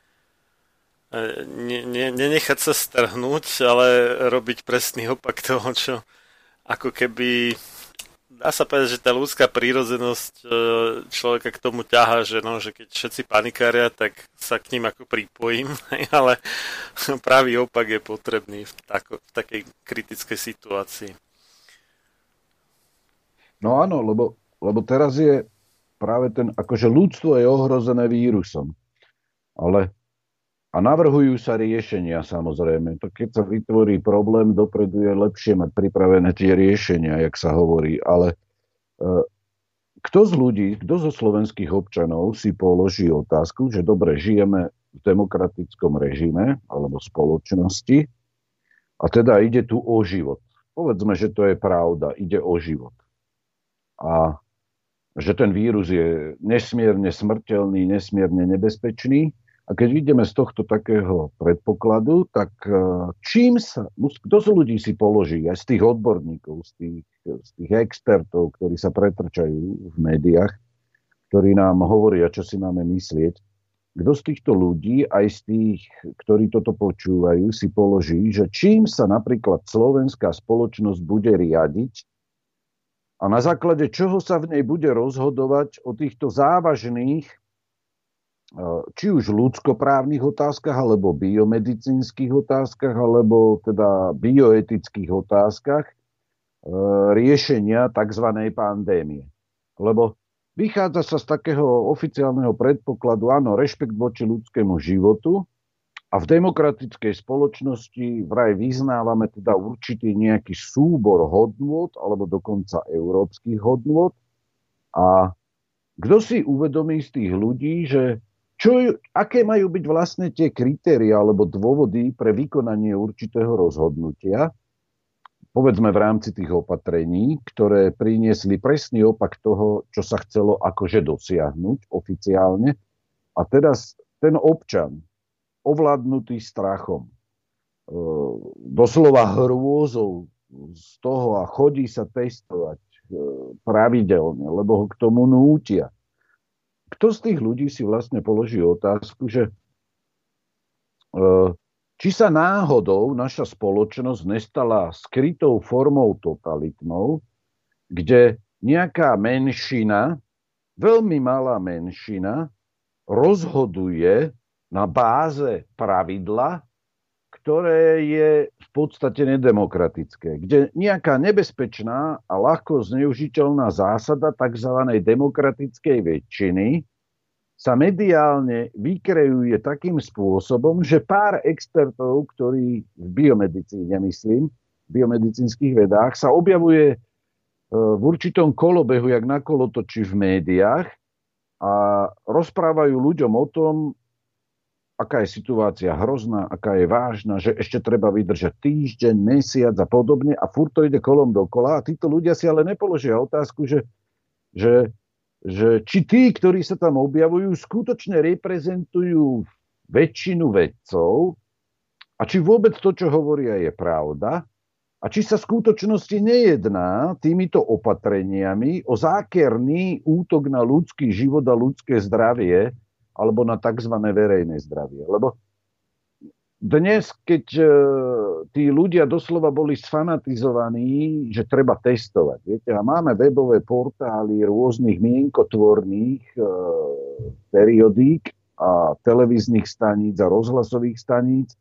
e, ne, ne, nenechať sa strhnúť, ale robiť presný opak toho, čo ako keby dá sa povedať, že tá ľudská prírodzenosť e, človeka k tomu ťaha, že, no, že keď všetci panikária, tak sa k ním ako pripojím, ale pravý opak je potrebný v, tako, v takej kritickej situácii. No áno, lebo, lebo teraz je práve ten, akože ľudstvo je ohrozené vírusom. Ale a navrhujú sa riešenia samozrejme. To keď sa vytvorí problém, dopredu je lepšie mať pripravené tie riešenia, jak sa hovorí. Ale e, kto z ľudí, kto zo slovenských občanov si položí otázku, že dobre, žijeme v demokratickom režime alebo spoločnosti a teda ide tu o život. Povedzme, že to je pravda, ide o život. A že ten vírus je nesmierne smrteľný, nesmierne nebezpečný. A keď ideme z tohto takého predpokladu, tak e, čím sa, kto z ľudí si položí, aj z tých odborníkov, z tých, z tých expertov, ktorí sa pretrčajú v médiách, ktorí nám hovoria, čo si máme myslieť, kto z týchto ľudí, aj z tých, ktorí toto počúvajú, si položí, že čím sa napríklad slovenská spoločnosť bude riadiť, a na základe čoho sa v nej bude rozhodovať o týchto závažných, e, či už ľudskoprávnych otázkach, alebo biomedicínskych otázkach, alebo teda bioetických otázkach e, riešenia tzv. pandémie. Lebo vychádza sa z takého oficiálneho predpokladu, áno, rešpekt voči ľudskému životu, a v demokratickej spoločnosti vraj vyznávame teda určitý nejaký súbor hodnôt, alebo dokonca európskych hodnôt. A kto si uvedomí z tých ľudí, že čo, aké majú byť vlastne tie kritéria alebo dôvody pre vykonanie určitého rozhodnutia, povedzme v rámci tých opatrení, ktoré priniesli presný opak toho, čo sa chcelo akože dosiahnuť oficiálne. A teraz ten občan, ovládnutý strachom. E, doslova hrôzou z toho a chodí sa testovať e, pravidelne, lebo ho k tomu nútia. Kto z tých ľudí si vlastne položí otázku, že e, či sa náhodou naša spoločnosť nestala skrytou formou totalitnou, kde nejaká menšina, veľmi malá menšina, rozhoduje na báze pravidla, ktoré je v podstate nedemokratické, kde nejaká nebezpečná a ľahko zneužiteľná zásada tzv. demokratickej väčšiny sa mediálne vykreuje takým spôsobom, že pár expertov, ktorí v biomedicíne, myslím, v biomedicínskych vedách, sa objavuje e, v určitom kolobehu, jak na kolotoči v médiách a rozprávajú ľuďom o tom, aká je situácia hrozná, aká je vážna, že ešte treba vydržať týždeň, mesiac a podobne a furt to ide kolom dokola a títo ľudia si ale nepoložia otázku, že, že, že či tí, ktorí sa tam objavujú, skutočne reprezentujú väčšinu vedcov a či vôbec to, čo hovoria, je pravda a či sa v skutočnosti nejedná týmito opatreniami o zákerný útok na ľudský život a ľudské zdravie, alebo na tzv. verejné zdravie. Lebo dnes, keď e, tí ľudia doslova boli sfanatizovaní, že treba testovať, viete, a máme webové portály rôznych mienkotvorných e, periodík a televíznych staníc a rozhlasových staníc,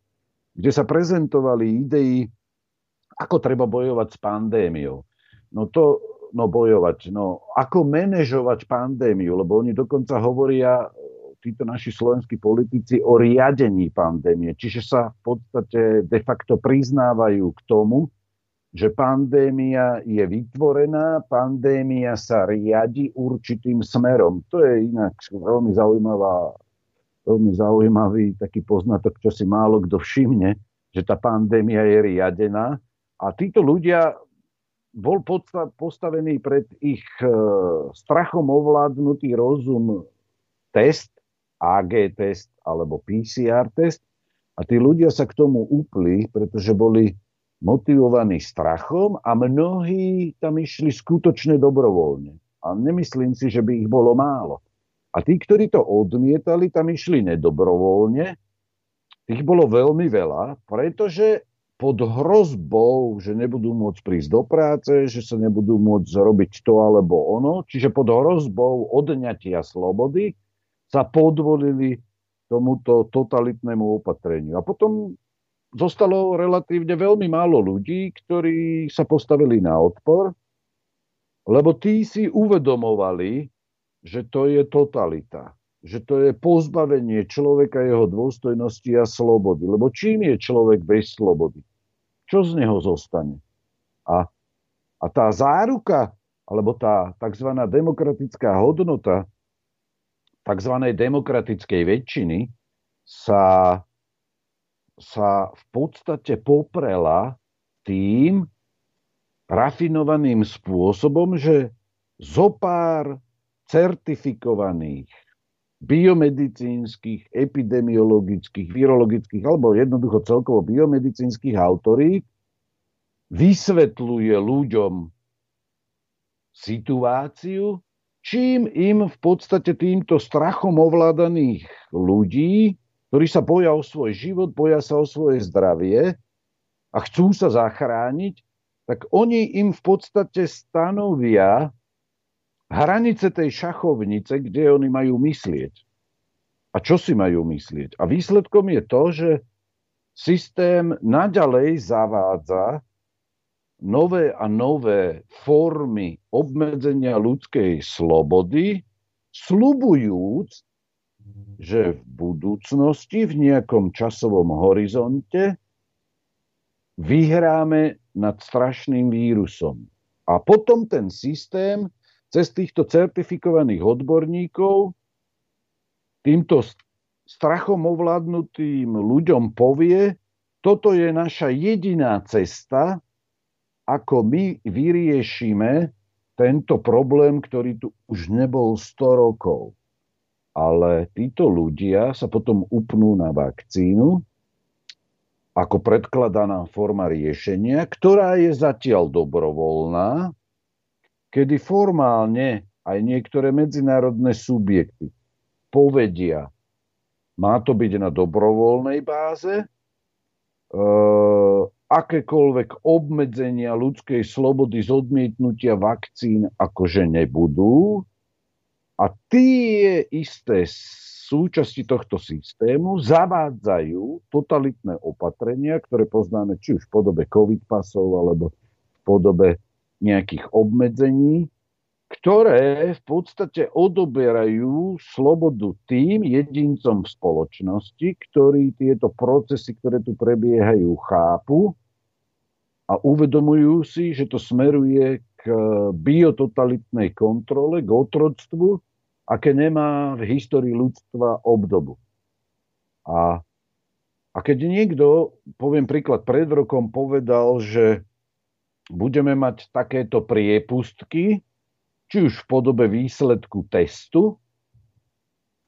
kde sa prezentovali idei, ako treba bojovať s pandémiou. No to, no bojovať, no ako manažovať pandémiu, lebo oni dokonca hovoria títo naši slovenskí politici o riadení pandémie. Čiže sa v podstate de facto priznávajú k tomu, že pandémia je vytvorená, pandémia sa riadi určitým smerom. To je inak veľmi zaujímavá, veľmi zaujímavý taký poznatok, čo si málo kto všimne, že tá pandémia je riadená. A títo ľudia bol postavený pred ich e, strachom ovládnutý rozum test, AG test alebo PCR test a tí ľudia sa k tomu upli, pretože boli motivovaní strachom a mnohí tam išli skutočne dobrovoľne. A nemyslím si, že by ich bolo málo. A tí, ktorí to odmietali, tam išli nedobrovoľne. Tých bolo veľmi veľa, pretože pod hrozbou, že nebudú môcť prísť do práce, že sa nebudú môcť robiť to alebo ono, čiže pod hrozbou odňatia slobody sa podvolili tomuto totalitnému opatreniu. A potom zostalo relatívne veľmi málo ľudí, ktorí sa postavili na odpor, lebo tí si uvedomovali, že to je totalita že to je pozbavenie človeka jeho dôstojnosti a slobody. Lebo čím je človek bez slobody? Čo z neho zostane? A, a tá záruka, alebo tá tzv. demokratická hodnota tzv. demokratickej väčšiny sa, sa v podstate poprela tým rafinovaným spôsobom, že zopár certifikovaných biomedicínskych, epidemiologických, virologických alebo jednoducho celkovo biomedicínskych autorít vysvetľuje ľuďom situáciu, čím im v podstate týmto strachom ovládaných ľudí, ktorí sa boja o svoj život, boja sa o svoje zdravie a chcú sa zachrániť, tak oni im v podstate stanovia hranice tej šachovnice, kde oni majú myslieť. A čo si majú myslieť? A výsledkom je to, že systém naďalej zavádza nové a nové formy obmedzenia ľudskej slobody, slubujúc, že v budúcnosti, v nejakom časovom horizonte, vyhráme nad strašným vírusom. A potom ten systém cez týchto certifikovaných odborníkov týmto strachom ovládnutým ľuďom povie, toto je naša jediná cesta, ako my vyriešime tento problém, ktorý tu už nebol 100 rokov. Ale títo ľudia sa potom upnú na vakcínu ako predkladaná forma riešenia, ktorá je zatiaľ dobrovoľná, kedy formálne aj niektoré medzinárodné subjekty povedia, má to byť na dobrovoľnej báze, e, akékoľvek obmedzenia ľudskej slobody z odmietnutia vakcín akože nebudú. A tie isté súčasti tohto systému zavádzajú totalitné opatrenia, ktoré poznáme či už v podobe covid pasov alebo v podobe nejakých obmedzení, ktoré v podstate odoberajú slobodu tým jedincom v spoločnosti, ktorí tieto procesy, ktoré tu prebiehajú, chápu a uvedomujú si, že to smeruje k biototalitnej kontrole, k otroctvu, aké nemá v histórii ľudstva obdobu. A, a keď niekto, poviem príklad, pred rokom povedal, že budeme mať takéto priepustky, či už v podobe výsledku testu,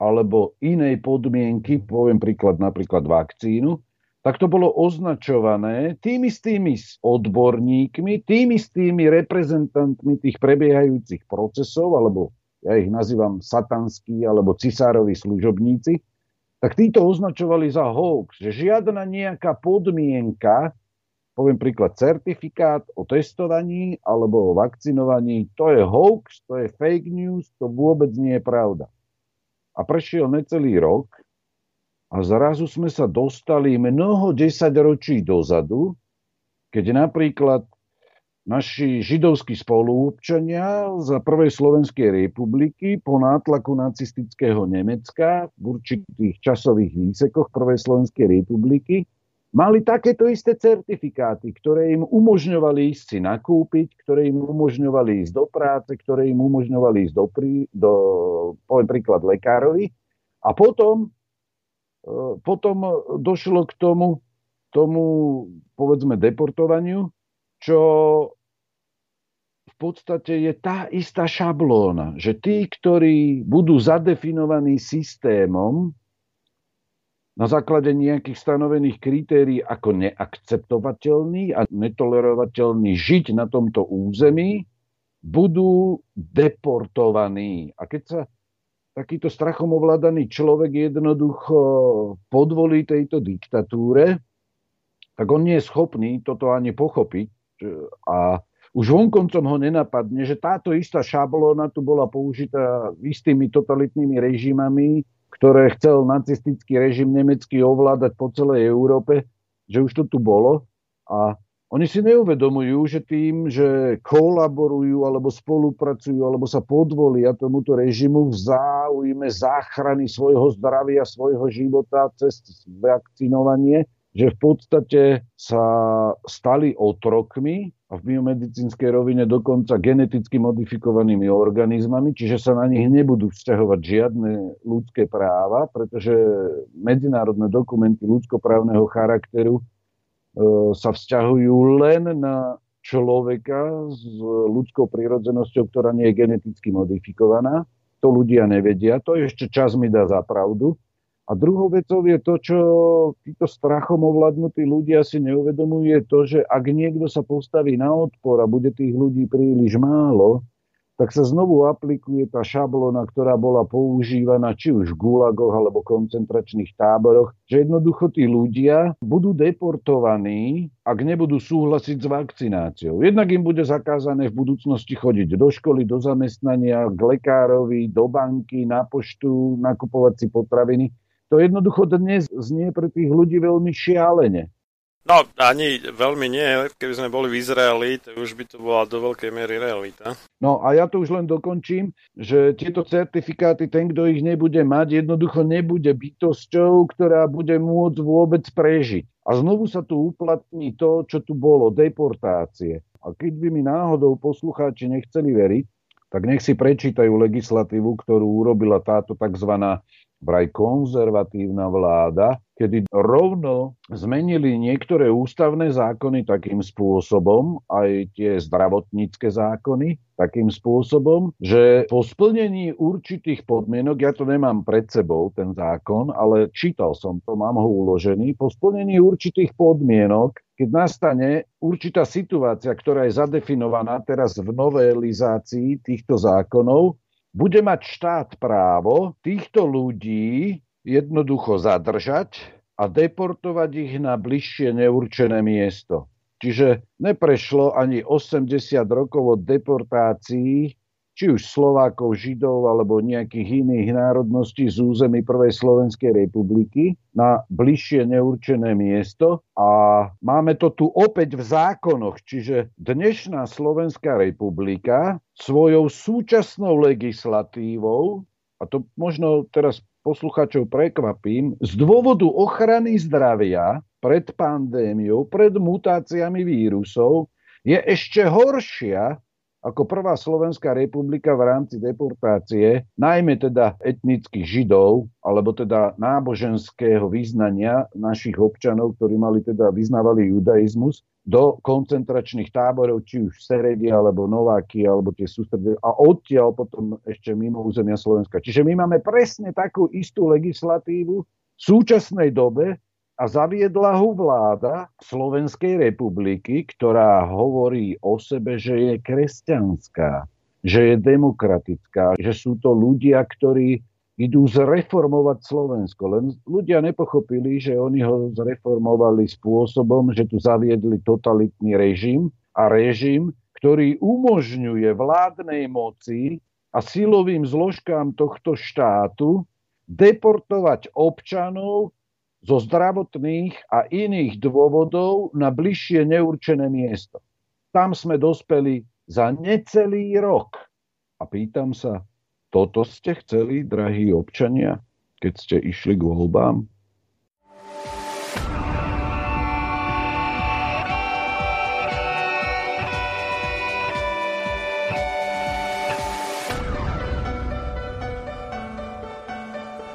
alebo inej podmienky, poviem príklad napríklad vakcínu, tak to bolo označované tými istými odborníkmi, tými istými reprezentantmi tých prebiehajúcich procesov, alebo ja ich nazývam satanskí alebo cisárovi služobníci, tak títo označovali za hoax, že žiadna nejaká podmienka poviem príklad, certifikát o testovaní alebo o vakcinovaní, to je hoax, to je fake news, to vôbec nie je pravda. A prešiel necelý rok a zrazu sme sa dostali mnoho desaťročí dozadu, keď napríklad naši židovskí spoluobčania za prvej Slovenskej republiky po nátlaku nacistického Nemecka v určitých časových výsekoch prvej Slovenskej republiky mali takéto isté certifikáty, ktoré im umožňovali ísť si nakúpiť, ktoré im umožňovali ísť do práce, ktoré im umožňovali ísť do, prí, do poviem príklad, lekárovi. A potom, e, potom došlo k tomu, tomu, povedzme, deportovaniu, čo v podstate je tá istá šablóna, že tí, ktorí budú zadefinovaní systémom na základe nejakých stanovených kritérií ako neakceptovateľný a netolerovateľný žiť na tomto území, budú deportovaní. A keď sa takýto strachom ovládaný človek jednoducho podvolí tejto diktatúre, tak on nie je schopný toto ani pochopiť a už vonkoncom ho nenapadne, že táto istá šablóna tu bola použitá istými totalitnými režimami, ktoré chcel nacistický režim nemecký ovládať po celej Európe, že už to tu bolo. A oni si neuvedomujú, že tým, že kolaborujú alebo spolupracujú alebo sa podvolia tomuto režimu v záujme záchrany svojho zdravia, svojho života cez vakcinovanie, že v podstate sa stali otrokmi a v biomedicínskej rovine dokonca geneticky modifikovanými organizmami, čiže sa na nich nebudú vzťahovať žiadne ľudské práva, pretože medzinárodné dokumenty ľudskoprávneho charakteru e, sa vzťahujú len na človeka s ľudskou prírodzenosťou, ktorá nie je geneticky modifikovaná. To ľudia nevedia, to ešte čas mi dá za pravdu. A druhou vecou je to, čo títo strachom ovládnutí ľudia si neuvedomujú, je to, že ak niekto sa postaví na odpor a bude tých ľudí príliš málo, tak sa znovu aplikuje tá šablona, ktorá bola používaná či už v gulagoch alebo koncentračných táboroch, že jednoducho tí ľudia budú deportovaní, ak nebudú súhlasiť s vakcináciou. Jednak im bude zakázané v budúcnosti chodiť do školy, do zamestnania, k lekárovi, do banky, na poštu, nakupovať si potraviny to jednoducho dnes znie pre tých ľudí veľmi šialene. No, ani veľmi nie. Keby sme boli v Izraeli, to už by to bola do veľkej miery realita. No a ja to už len dokončím, že tieto certifikáty, ten, kto ich nebude mať, jednoducho nebude bytosťou, ktorá bude môcť vôbec prežiť. A znovu sa tu uplatní to, čo tu bolo, deportácie. A keď by mi náhodou poslucháči nechceli veriť, tak nech si prečítajú legislatívu, ktorú urobila táto tzv vraj konzervatívna vláda, kedy rovno zmenili niektoré ústavné zákony takým spôsobom, aj tie zdravotnícke zákony, takým spôsobom, že po splnení určitých podmienok, ja to nemám pred sebou, ten zákon, ale čítal som to, mám ho uložený, po splnení určitých podmienok, keď nastane určitá situácia, ktorá je zadefinovaná teraz v novelizácii týchto zákonov, bude mať štát právo týchto ľudí jednoducho zadržať a deportovať ich na bližšie neurčené miesto. Čiže neprešlo ani 80 rokov od deportácií či už Slovákov, Židov alebo nejakých iných národností z území Prvej Slovenskej republiky na bližšie neurčené miesto. A máme to tu opäť v zákonoch, čiže dnešná Slovenská republika svojou súčasnou legislatívou, a to možno teraz posluchačov prekvapím, z dôvodu ochrany zdravia pred pandémiou, pred mutáciami vírusov, je ešte horšia ako prvá Slovenská republika v rámci deportácie, najmä teda etnických židov, alebo teda náboženského význania našich občanov, ktorí mali teda vyznávali judaizmus, do koncentračných táborov, či už Seredia, alebo Nováky, alebo tie sústredie, a odtiaľ potom ešte mimo územia Slovenska. Čiže my máme presne takú istú legislatívu v súčasnej dobe, a zaviedla ho vláda Slovenskej republiky, ktorá hovorí o sebe, že je kresťanská, že je demokratická, že sú to ľudia, ktorí idú zreformovať Slovensko. Len ľudia nepochopili, že oni ho zreformovali spôsobom, že tu zaviedli totalitný režim a režim, ktorý umožňuje vládnej moci a silovým zložkám tohto štátu deportovať občanov zo zdravotných a iných dôvodov na bližšie neurčené miesto. tam sme dospeli za necelý rok. A pýtam sa, toto ste chceli, drahí občania, keď ste išli k voľbám?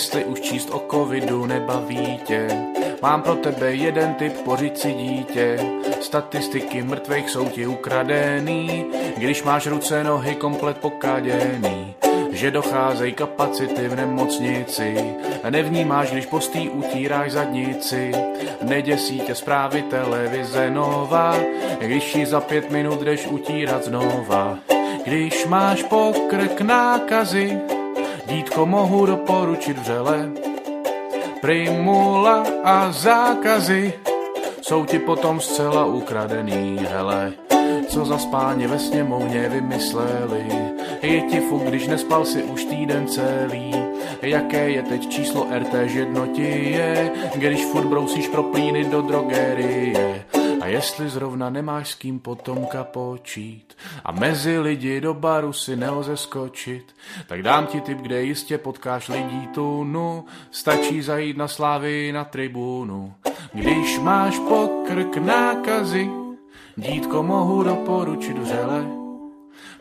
Jestli už číst o covidu nebaví tě, mám pro tebe jeden tip, pořiď si dítě. Statistiky mrtvých jsou ti ukradený, když máš ruce, nohy komplet pokáděný. Že docházejí kapacity v nemocnici, nevnímáš, když postý utíráš zadnici. Neděsí tě zprávy televize nová, když ji za pět minut jdeš utírat znova. Když máš pokrk nákazy, Dítko mohu doporučit vřele. Primula a zákazy jsou ti potom zcela ukradený, hele. Co za spáně ve sněmovně vymysleli, je ti fuk, když nespal si už týden celý. Jaké je teď číslo RT jednoti je, když furt brousíš pro plíny do drogerie. A jestli zrovna nemáš s kým potomka počít a mezi lidi do baru si nelze skočit, tak dám ti tip, kde jistě potkáš lidí tunu, stačí zajít na slávy na tribunu. Když máš pokrk nákazy, dítko mohu doporučit vřele.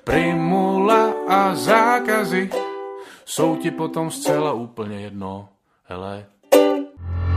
Primula a zákazy jsou ti potom zcela úplně jedno, hele.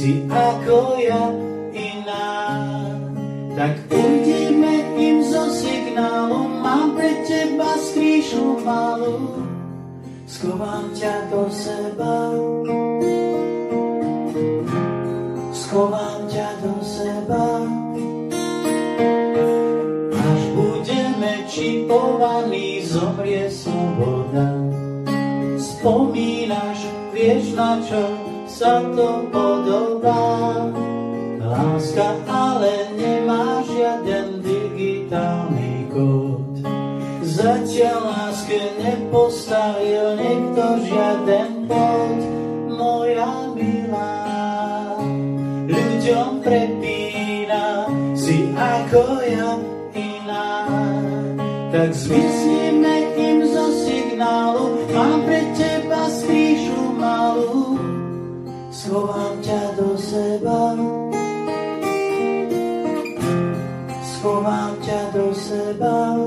si ako ja iná. Tak ujdeme im zo signálu, mám pre teba skrýšu malú, schovám ťa do seba. Schovám ťa do seba. Až budeme čipovaní, zomrie sloboda. Spomínaš, vieš na čo sa to podobá. Láska ale nemá žiaden digitálny kód. Zatiaľ láske nepostavil nikto žiaden bod. Moja milá, ľuďom prepína si ako ja iná. Tak zvysnime schovám ťa do seba. Schovám ťa do seba.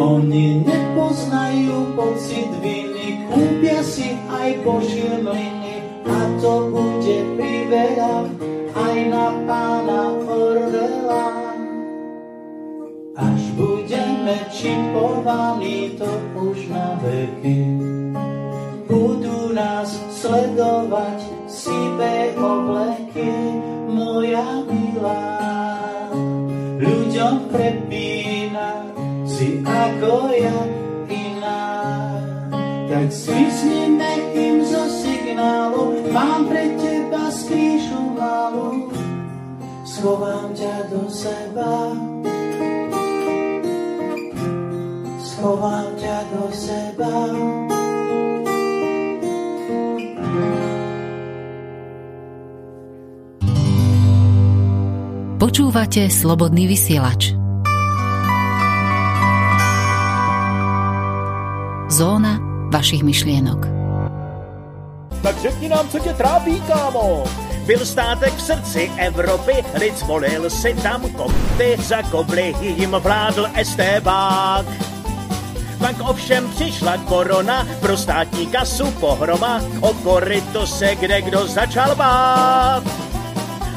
Oni nepoznajú pocit viny, kúpia si aj košiliny a to bude priveľa aj na pána Orvela. Až budeme čipovaní, to už na veky budú nás sledovať, sype obleky, moja milá. Ľuďom prepína si ako ja iná. Tak svisnime im zo signálu, mám pre teba skrýšu malú, schovám ťa do seba. Schovám ťa do seba. Počúvate slobodný vysielač. Zóna vašich myšlienok. Tak řekni nám, co tě trápí, kámo. Byl státek v srdci Evropy, lid zvolil si tam kopty, za kobly jim vládl estébák. Pak ovšem přišla korona, pro státní kasu pohroma, o koryto se kde kdo začal bát.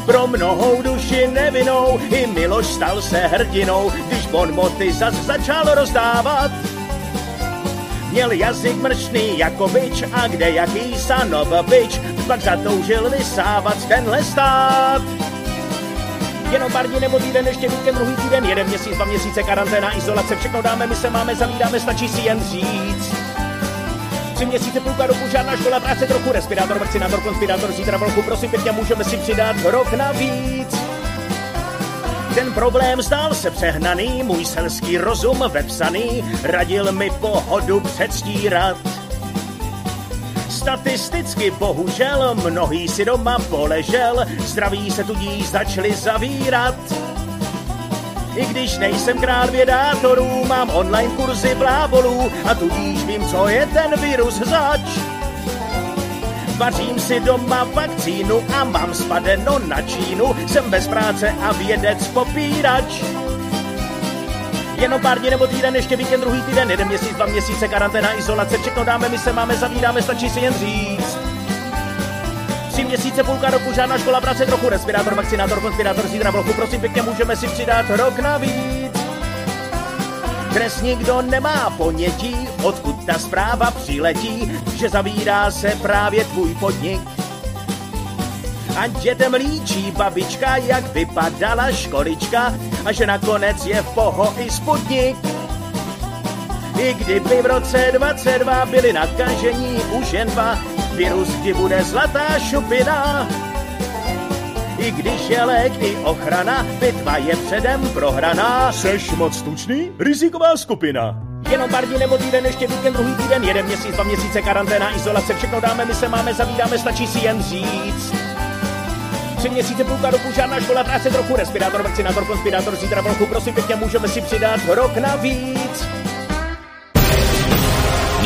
Pro mnohou duši nevinou i Miloš stal se hrdinou, když bonmoty zas začal rozdávat. Měl jazyk mršný jako bič a kde jaký sanov bič, pak zatoužil vysávat tenhle stát. Jenom pár dní nebo týden, ještě víkend, druhý týden, jeden měsíc, dva měsíce, karanténa, izolace, všechno dáme, my se máme, zavídáme, stačí si jen říct. Tři měsíce, půlka roku, žádná škola, práce trochu, respirátor, vakcinátor, konspirátor, zítra vlku, prosím pěkně, můžeme si přidat rok navíc. Ten problém zdál se přehnaný, můj selský rozum vepsaný, radil mi pohodu předstírat. Statisticky bohužel mnohý si doma poležel, zdraví se tudíž začali zavírat. I když nejsem král vědátorů, mám online kurzy blábolů a tudíž vím, co je ten virus zač. Vařím si doma vakcínu a mám spadeno na Čínu, jsem bez práce a vědec popírač. Jenom pár dní nebo týden, ještě víkend, druhý týden, jeden měsíc, dva měsíce, karanténa, izolace, všechno dáme, my se máme, zavídáme, stačí si jen říct. Tři měsíce, půlka roku, žádná škola, práce trochu, respirátor, vakcinátor, konspirátor, zítra vlochu, prosím pěkně, můžeme si přidat rok navíc. Dnes nikdo nemá ponětí, odkud ta zpráva přiletí, že zavírá se právě tvůj podnik. A dětem líčí babička, jak vypadala školička a že nakonec je v poho i sputnik. I kdyby v roce 22 byli nakažení už jen dva, virus kdy bude zlatá šupina. I když je lék i ochrana, bitva je předem prohraná. Seš moc tučný? Riziková skupina. Jenom pár dní nebo týden, ještě víkend, druhý týden, jeden měsíc, dva měsíce, karanténa, izolace, všechno dáme, my se máme, zavídáme, stačí si jen říct. Tři měsíce, půlka roku, žádná škola, práce trochu, respirátor, vakcinátor, konspirátor, zítra vlku, prosím pěkně, můžeme si přidat rok navíc.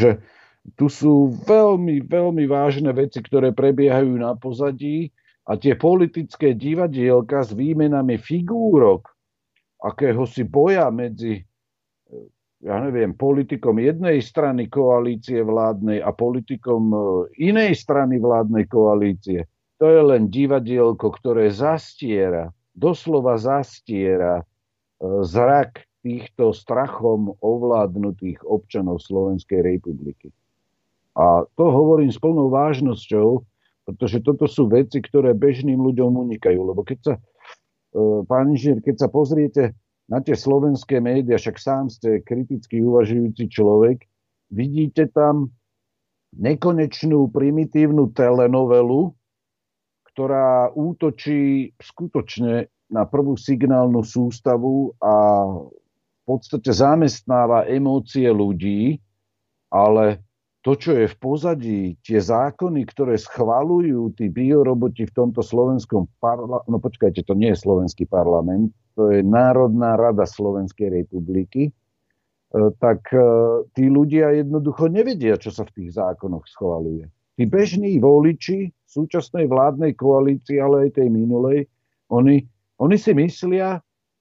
Takže tu sú veľmi, veľmi vážne veci, ktoré prebiehajú na pozadí a tie politické divadielka s výmenami figúrok, akéhosi boja medzi ja neviem, politikom jednej strany koalície vládnej a politikom e, inej strany vládnej koalície. To je len divadielko, ktoré zastiera, doslova zastiera e, zrak týchto strachom ovládnutých občanov Slovenskej republiky. A to hovorím s plnou vážnosťou, pretože toto sú veci, ktoré bežným ľuďom unikajú. Lebo keď sa, e, pán inžinier, keď sa pozriete na tie slovenské médiá, však sám ste kriticky uvažujúci človek, vidíte tam nekonečnú primitívnu telenovelu, ktorá útočí skutočne na prvú signálnu sústavu a podstate zamestnáva emócie ľudí, ale to, čo je v pozadí, tie zákony, ktoré schvalujú tí bioroboti v tomto slovenskom parlamente, no počkajte, to nie je slovenský parlament, to je Národná rada Slovenskej republiky, tak e, tí ľudia jednoducho nevedia, čo sa v tých zákonoch schvaluje. Tí bežní voliči súčasnej vládnej koalícii, ale aj tej minulej, oni, oni si myslia,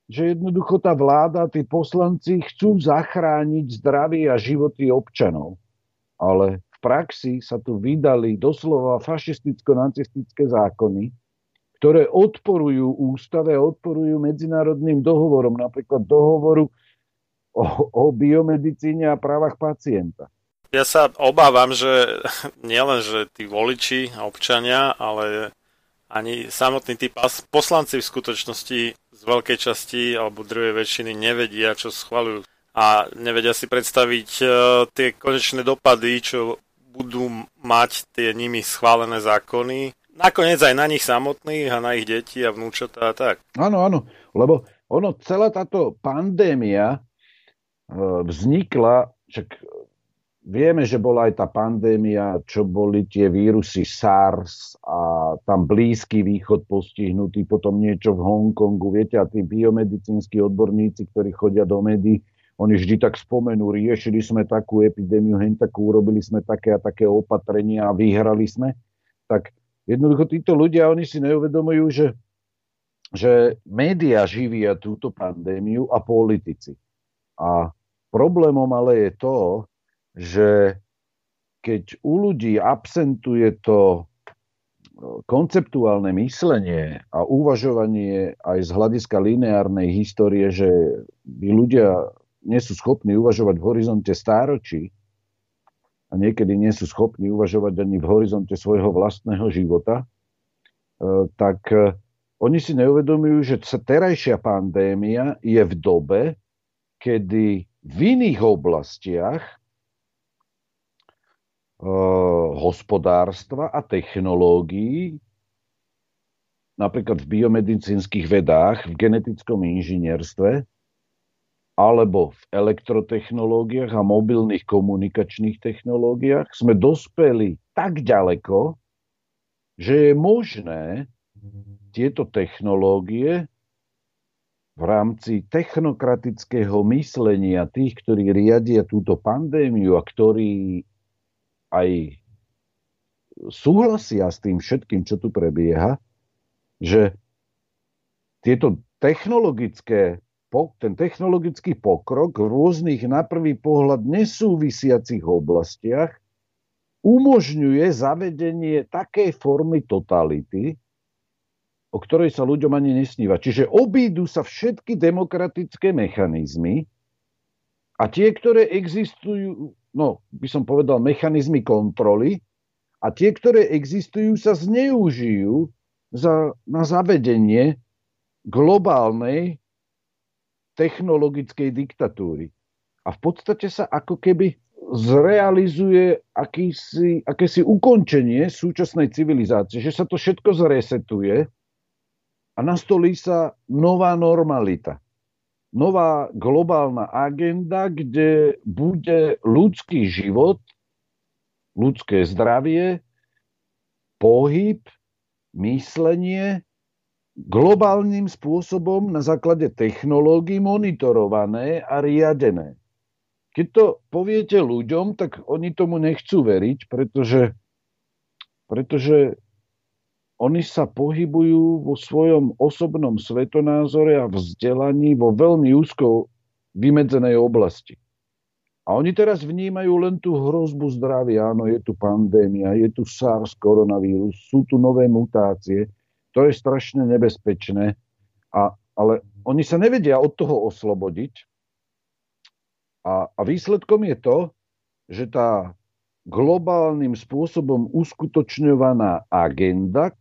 že jednoducho tá vláda, tí poslanci chcú zachrániť zdravie a životy občanov. Ale v praxi sa tu vydali doslova fašisticko-nacistické zákony, ktoré odporujú ústave, odporujú medzinárodným dohovorom, napríklad dohovoru o, o biomedicíne a právach pacienta. Ja sa obávam, že nielen, že tí voliči a občania, ale ani samotní tí poslanci v skutočnosti z veľkej časti alebo druhej väčšiny nevedia, čo schvalujú. A nevedia si predstaviť uh, tie konečné dopady, čo budú mať tie nimi schválené zákony. Nakoniec aj na nich samotných a na ich deti a vnúčatá a tak. Áno, áno, lebo ono, celá táto pandémia E, vznikla, však vieme, že bola aj tá pandémia, čo boli tie vírusy SARS a tam Blízky východ postihnutý, potom niečo v Hongkongu, viete, a tí biomedicínsky odborníci, ktorí chodia do médií, oni vždy tak spomenú, riešili sme takú epidémiu, hen takú, urobili sme také a také opatrenia a vyhrali sme. Tak jednoducho títo ľudia, oni si neuvedomujú, že, že média živia túto pandémiu a politici. A Problémom ale je to, že keď u ľudí absentuje to e, konceptuálne myslenie a uvažovanie aj z hľadiska lineárnej histórie, že ľudia nie sú schopní uvažovať v horizonte stáročí a niekedy nie sú schopní uvažovať ani v horizonte svojho vlastného života, e, tak e, oni si neuvedomujú, že terajšia pandémia je v dobe, kedy v iných oblastiach hospodárstva a technológií, napríklad v biomedicínskych vedách, v genetickom inžinierstve, alebo v elektrotechnológiách a mobilných komunikačných technológiách, sme dospeli tak ďaleko, že je možné tieto technológie v rámci technokratického myslenia tých, ktorí riadia túto pandémiu a ktorí aj súhlasia s tým všetkým, čo tu prebieha, že tieto technologické, ten technologický pokrok v rôznych na prvý pohľad nesúvisiacich oblastiach umožňuje zavedenie takej formy totality, o ktorej sa ľuďom ani nesníva. Čiže obídu sa všetky demokratické mechanizmy a tie, ktoré existujú, no by som povedal mechanizmy kontroly, a tie, ktoré existujú, sa zneužijú za, na zavedenie globálnej technologickej diktatúry. A v podstate sa ako keby zrealizuje akýsi, akési ukončenie súčasnej civilizácie, že sa to všetko zresetuje a nastolí sa nová normalita. Nová globálna agenda, kde bude ľudský život, ľudské zdravie, pohyb, myslenie globálnym spôsobom na základe technológií monitorované a riadené. Keď to poviete ľuďom, tak oni tomu nechcú veriť, pretože, pretože oni sa pohybujú vo svojom osobnom svetonázore a vzdelaní vo veľmi úzko vymedzenej oblasti. A oni teraz vnímajú len tú hrozbu zdravia. Áno, je tu pandémia, je tu SARS, koronavírus, sú tu nové mutácie. To je strašne nebezpečné. A, ale oni sa nevedia od toho oslobodiť. A, a výsledkom je to, že tá globálnym spôsobom uskutočňovaná agenda,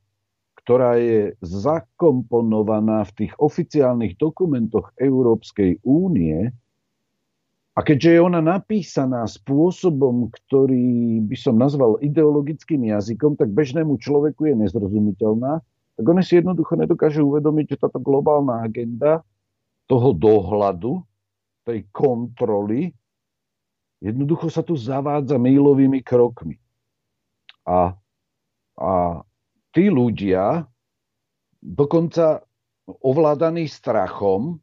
ktorá je zakomponovaná v tých oficiálnych dokumentoch Európskej únie, a keďže je ona napísaná spôsobom, ktorý by som nazval ideologickým jazykom, tak bežnému človeku je nezrozumiteľná, tak oni si jednoducho nedokážu uvedomiť, že táto globálna agenda toho dohľadu, tej kontroly, jednoducho sa tu zavádza mílovými krokmi. A, a tí ľudia, dokonca ovládaní strachom,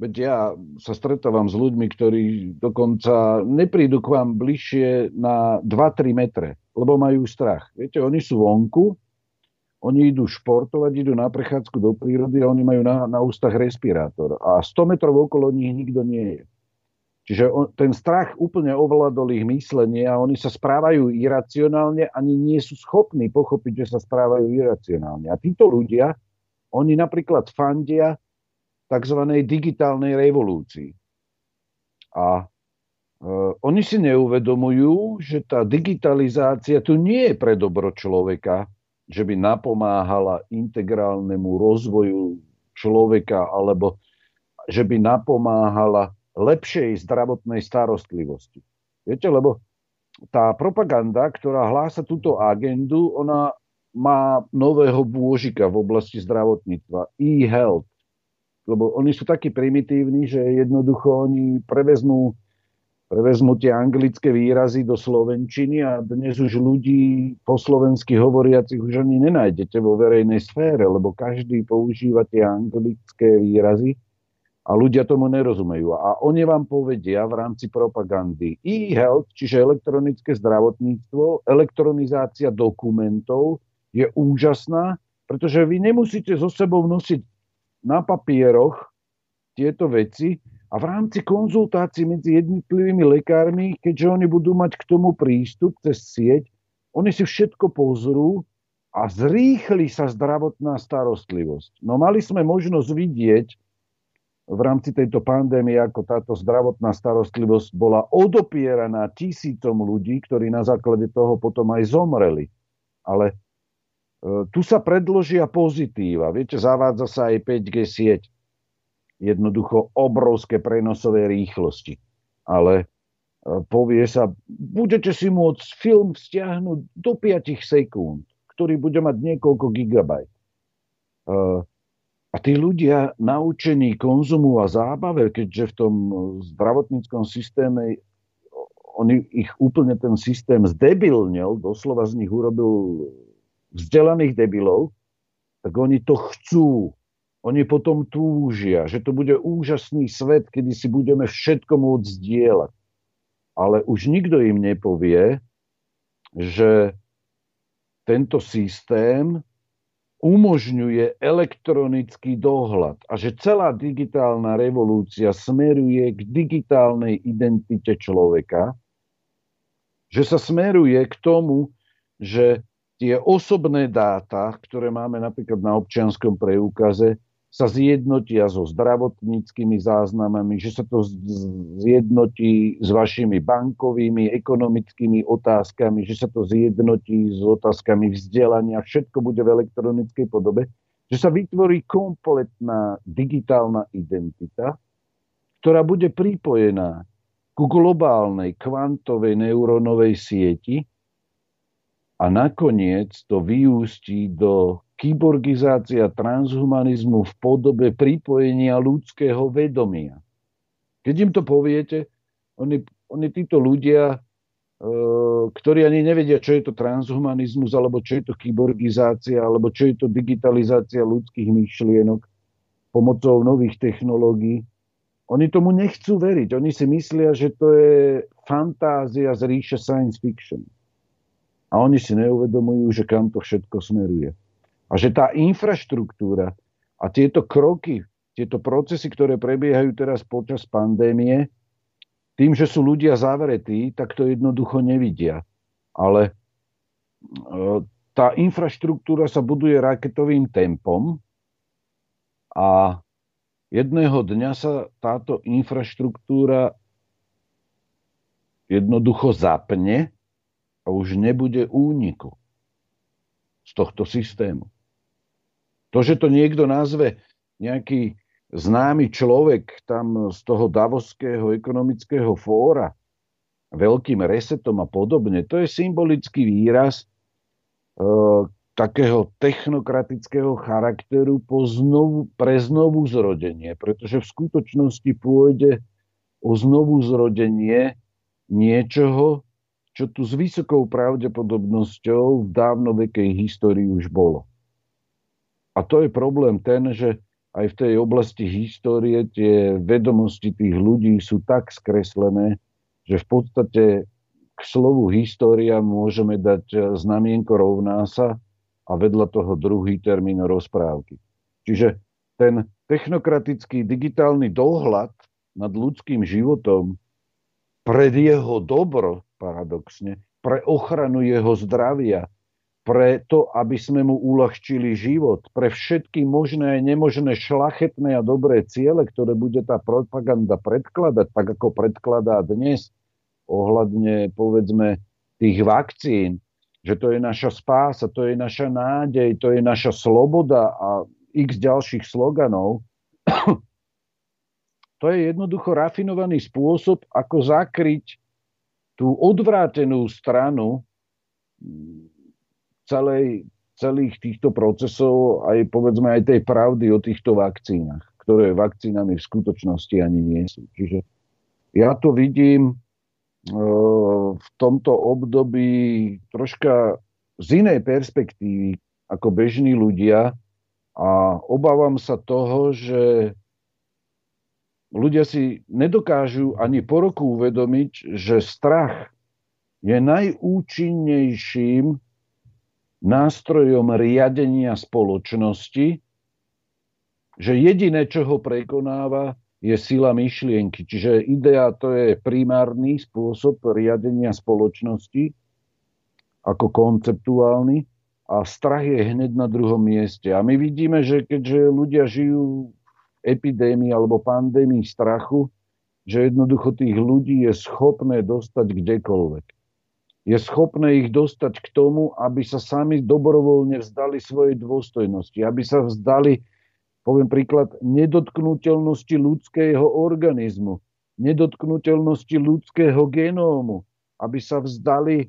Veď ja sa stretávam s ľuďmi, ktorí dokonca neprídu k vám bližšie na 2-3 metre, lebo majú strach. Viete, oni sú vonku, oni idú športovať, idú na prechádzku do prírody a oni majú na, na ústach respirátor. A 100 metrov okolo nich nikto nie je. Čiže on, ten strach úplne ovládol ich myslenie a oni sa správajú iracionálne, ani nie sú schopní pochopiť, že sa správajú iracionálne. A títo ľudia, oni napríklad fandia tzv. digitálnej revolúcii. A e, oni si neuvedomujú, že tá digitalizácia tu nie je pre dobro človeka, že by napomáhala integrálnemu rozvoju človeka alebo že by napomáhala lepšej zdravotnej starostlivosti. Viete, lebo tá propaganda, ktorá hlása túto agendu, ona má nového bôžika v oblasti zdravotníctva, e-health lebo oni sú takí primitívni, že jednoducho oni prevezmú, prevezmú tie anglické výrazy do slovenčiny a dnes už ľudí po slovensky hovoriacich už ani nenájdete vo verejnej sfére, lebo každý používa tie anglické výrazy a ľudia tomu nerozumejú. A oni vám povedia v rámci propagandy e-health, čiže elektronické zdravotníctvo, elektronizácia dokumentov je úžasná, pretože vy nemusíte so sebou nosiť na papieroch tieto veci a v rámci konzultácií medzi jednotlivými lekármi, keďže oni budú mať k tomu prístup cez sieť, oni si všetko pozrú a zrýchli sa zdravotná starostlivosť. No mali sme možnosť vidieť v rámci tejto pandémie, ako táto zdravotná starostlivosť bola odopieraná tisícom ľudí, ktorí na základe toho potom aj zomreli. Ale E, tu sa predložia pozitíva. Viete, zavádza sa aj 5G sieť. Jednoducho obrovské prenosové rýchlosti. Ale e, povie sa, budete si môcť film stiahnuť do 5 sekúnd, ktorý bude mať niekoľko gigabajt. E, a tí ľudia naučení konzumu a zábave, keďže v tom zdravotníckom systéme oni ich úplne ten systém zdebilnil, doslova z nich urobil vzdelaných debilov, tak oni to chcú. Oni potom túžia, že to bude úžasný svet, kedy si budeme všetko môcť zdieľať. Ale už nikto im nepovie, že tento systém umožňuje elektronický dohľad a že celá digitálna revolúcia smeruje k digitálnej identite človeka, že sa smeruje k tomu, že tie osobné dáta, ktoré máme napríklad na občianskom preukaze, sa zjednotia so zdravotníckými záznamami, že sa to zjednotí s vašimi bankovými, ekonomickými otázkami, že sa to zjednotí s otázkami vzdelania, všetko bude v elektronickej podobe, že sa vytvorí kompletná digitálna identita, ktorá bude pripojená ku globálnej kvantovej neurónovej sieti, a nakoniec to vyústí do kyborgizácia transhumanizmu v podobe pripojenia ľudského vedomia. Keď im to poviete, oni, oni títo ľudia, e, ktorí ani nevedia, čo je to transhumanizmus, alebo čo je to kyborgizácia, alebo čo je to digitalizácia ľudských myšlienok pomocou nových technológií, oni tomu nechcú veriť. Oni si myslia, že to je fantázia z ríše science fiction. A oni si neuvedomujú, že kam to všetko smeruje. A že tá infraštruktúra a tieto kroky, tieto procesy, ktoré prebiehajú teraz počas pandémie, tým, že sú ľudia zavretí, tak to jednoducho nevidia. Ale e, tá infraštruktúra sa buduje raketovým tempom a jedného dňa sa táto infraštruktúra jednoducho zapne a už nebude úniku z tohto systému. To, že to niekto nazve nejaký známy človek tam z toho Davoského ekonomického fóra veľkým resetom a podobne, to je symbolický výraz e, takého technokratického charakteru po znovu, pre znovu zrodenie, pretože v skutočnosti pôjde o znovu zrodenie niečoho, čo tu s vysokou pravdepodobnosťou v dávnovekej histórii už bolo. A to je problém ten, že aj v tej oblasti histórie tie vedomosti tých ľudí sú tak skreslené, že v podstate k slovu história môžeme dať e, znamienko rovná sa a vedľa toho druhý termín rozprávky. Čiže ten technokratický digitálny dohľad nad ľudským životom pred jeho dobro, paradoxne, pre ochranu jeho zdravia, pre to, aby sme mu uľahčili život, pre všetky možné a nemožné šlachetné a dobré ciele, ktoré bude tá propaganda predkladať, tak ako predkladá dnes ohľadne, povedzme, tých vakcín, že to je naša spása, to je naša nádej, to je naša sloboda a x ďalších sloganov, to je jednoducho rafinovaný spôsob, ako zakryť tú odvrátenú stranu celej, celých týchto procesov aj povedzme aj tej pravdy o týchto vakcínach, ktoré vakcínami v skutočnosti ani nie sú. Čiže ja to vidím e, v tomto období troška z inej perspektívy ako bežní ľudia a obávam sa toho, že ľudia si nedokážu ani po roku uvedomiť, že strach je najúčinnejším nástrojom riadenia spoločnosti, že jediné, čo ho prekonáva, je sila myšlienky. Čiže idea to je primárny spôsob riadenia spoločnosti ako konceptuálny a strach je hneď na druhom mieste. A my vidíme, že keďže ľudia žijú v epidémii alebo pandémii strachu, že jednoducho tých ľudí je schopné dostať kdekoľvek je schopné ich dostať k tomu, aby sa sami dobrovoľne vzdali svojej dôstojnosti, aby sa vzdali, poviem príklad, nedotknutelnosti ľudského organizmu, nedotknutelnosti ľudského genómu, aby sa vzdali e,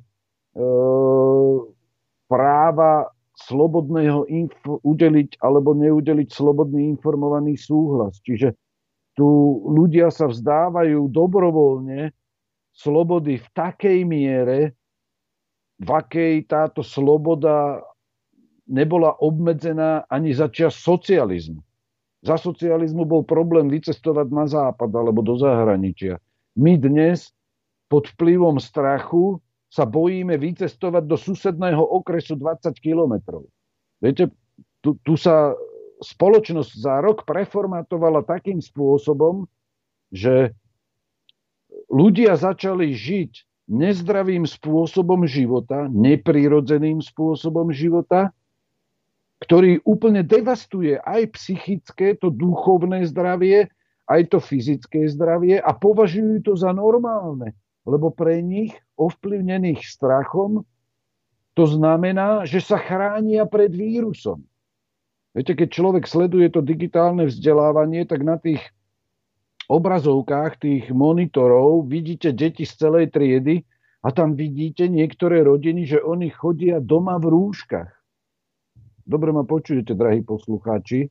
práva slobodného info, udeliť alebo neudeliť slobodný informovaný súhlas. Čiže tu ľudia sa vzdávajú dobrovoľne slobody v takej miere, v akej táto sloboda nebola obmedzená ani za čas socializmu. Za socializmu bol problém vycestovať na západ alebo do zahraničia. My dnes pod vplyvom strachu sa bojíme vycestovať do susedného okresu 20 kilometrov. Viete, tu, tu sa spoločnosť za rok preformatovala takým spôsobom, že ľudia začali žiť nezdravým spôsobom života, neprirodzeným spôsobom života, ktorý úplne devastuje aj psychické, to duchovné zdravie, aj to fyzické zdravie a považujú to za normálne, lebo pre nich, ovplyvnených strachom, to znamená, že sa chránia pred vírusom. Viete, keď človek sleduje to digitálne vzdelávanie, tak na tých obrazovkách tých monitorov vidíte deti z celej triedy a tam vidíte niektoré rodiny, že oni chodia doma v rúškach. Dobre ma počujete, drahí poslucháči.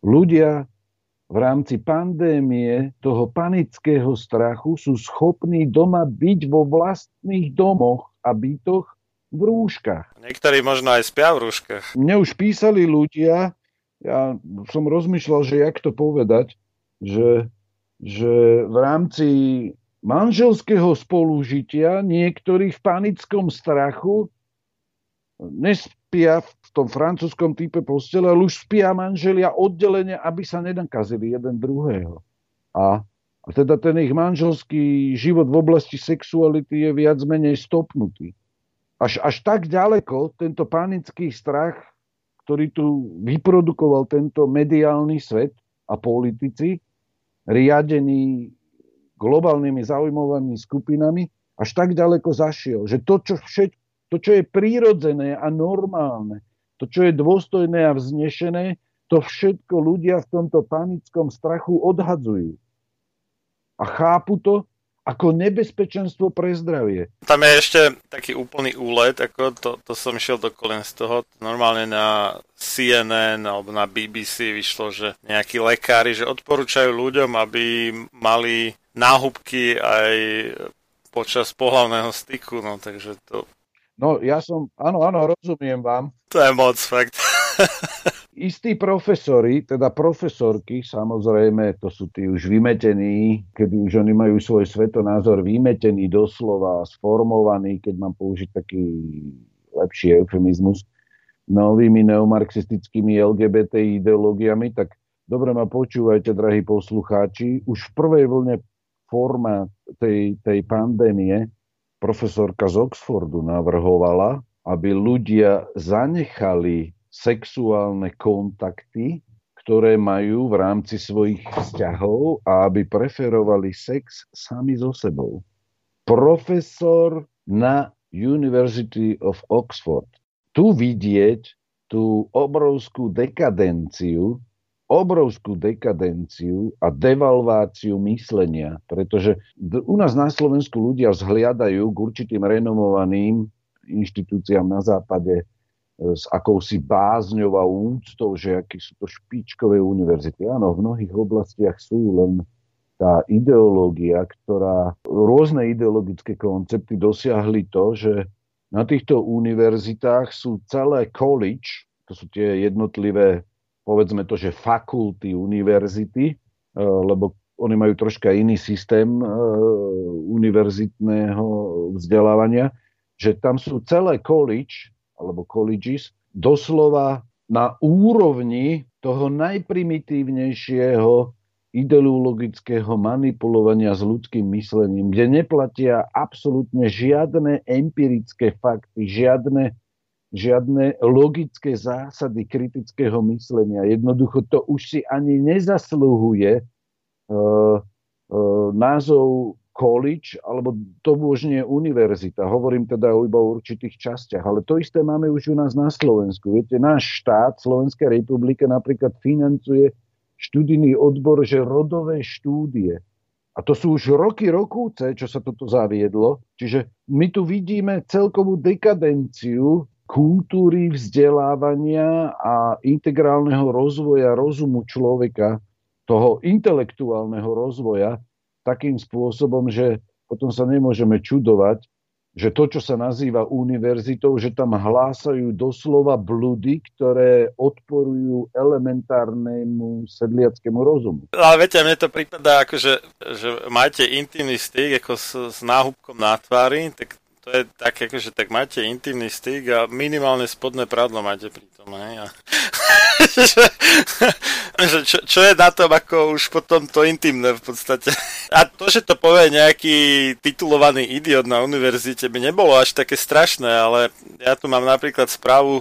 Ľudia v rámci pandémie toho panického strachu sú schopní doma byť vo vlastných domoch a bytoch v rúškach. Niektorí možno aj spia v rúškach. Mne už písali ľudia, ja som rozmýšľal, že jak to povedať, že že v rámci manželského spolužitia niektorí v panickom strachu nespia v tom francúzskom type postele, ale už spia manželia oddelenia, aby sa nenakazili jeden druhého. A, a teda ten ich manželský život v oblasti sexuality je viac menej stopnutý. Až, až tak ďaleko tento panický strach, ktorý tu vyprodukoval tento mediálny svet a politici, riadený globálnymi zaujímavými skupinami, až tak ďaleko zašiel, že to, čo, všet, to, čo je prírodzené a normálne, to, čo je dôstojné a vznešené, to všetko ľudia v tomto panickom strachu odhadzujú. A chápu to ako nebezpečenstvo pre zdravie. Tam je ešte taký úplný úlet, ako to, to som išiel do kolen z toho. Normálne na CNN alebo na BBC vyšlo, že nejakí lekári, že odporúčajú ľuďom, aby mali náhubky aj počas pohlavného styku, no takže to... No ja som, áno, áno, rozumiem vám. To je moc, fakt. istí profesori, teda profesorky, samozrejme, to sú tí už vymetení, kedy už oni majú svoj svetonázor vymetený doslova, sformovaný, keď mám použiť taký lepší eufemizmus, novými neomarxistickými LGBT ideológiami, tak dobre ma počúvajte, drahí poslucháči, už v prvej vlne forma tej, tej pandémie profesorka z Oxfordu navrhovala, aby ľudia zanechali sexuálne kontakty, ktoré majú v rámci svojich vzťahov a aby preferovali sex sami so sebou. Profesor na University of Oxford. Tu vidieť tú obrovskú dekadenciu, obrovskú dekadenciu a devalváciu myslenia, pretože u nás na Slovensku ľudia vzhliadajú k určitým renomovaným inštitúciám na západe, s akousi bázňou a úctou, že aký sú to špičkové univerzity. Áno, v mnohých oblastiach sú len tá ideológia, ktorá rôzne ideologické koncepty dosiahli to, že na týchto univerzitách sú celé college, to sú tie jednotlivé, povedzme to, že fakulty univerzity, e, lebo oni majú troška iný systém e, univerzitného vzdelávania, že tam sú celé college alebo colleges, doslova na úrovni toho najprimitívnejšieho ideologického manipulovania s ľudským myslením, kde neplatia absolútne žiadne empirické fakty, žiadne, žiadne logické zásady kritického myslenia. Jednoducho to už si ani nezasluhuje uh, uh, názov college, alebo to už nie je univerzita. Hovorím teda iba o určitých častiach, ale to isté máme už u nás na Slovensku. Viete, náš štát, Slovenská republika napríklad financuje študijný odbor, že rodové štúdie. A to sú už roky, rokúce, čo sa toto zaviedlo. Čiže my tu vidíme celkovú dekadenciu kultúry, vzdelávania a integrálneho rozvoja rozumu človeka, toho intelektuálneho rozvoja, takým spôsobom, že potom sa nemôžeme čudovať, že to, čo sa nazýva univerzitou, že tam hlásajú doslova bludy, ktoré odporujú elementárnemu sedliackému rozumu. Ale viete, mne to prípada ako, že, že máte intimný styk ako s, s náhubkom na tvári, tak to je tak, akože tak máte intimný styk a minimálne spodné prádlo máte pri tom, hej? A, že, čo, čo je na tom ako už potom to intimné v podstate. A to, že to povie nejaký titulovaný idiot na univerzite by nebolo až také strašné, ale ja tu mám napríklad správu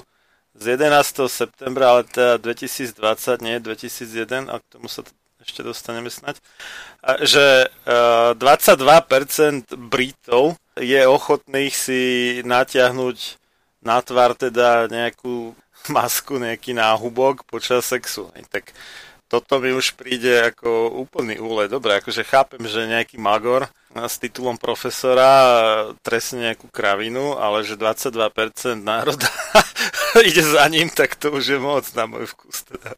z 11. septembra, ale teda 2020, nie 2001, a k tomu sa ešte dostaneme snať, že 22% Britov je ochotných si natiahnuť na tvár teda nejakú masku, nejaký náhubok počas sexu. Tak toto mi už príde ako úplný úle. Dobre, akože chápem, že nejaký magor s titulom profesora trestne nejakú kravinu, ale že 22% národa ide za ním, tak to už je moc na môj vkus. Teda.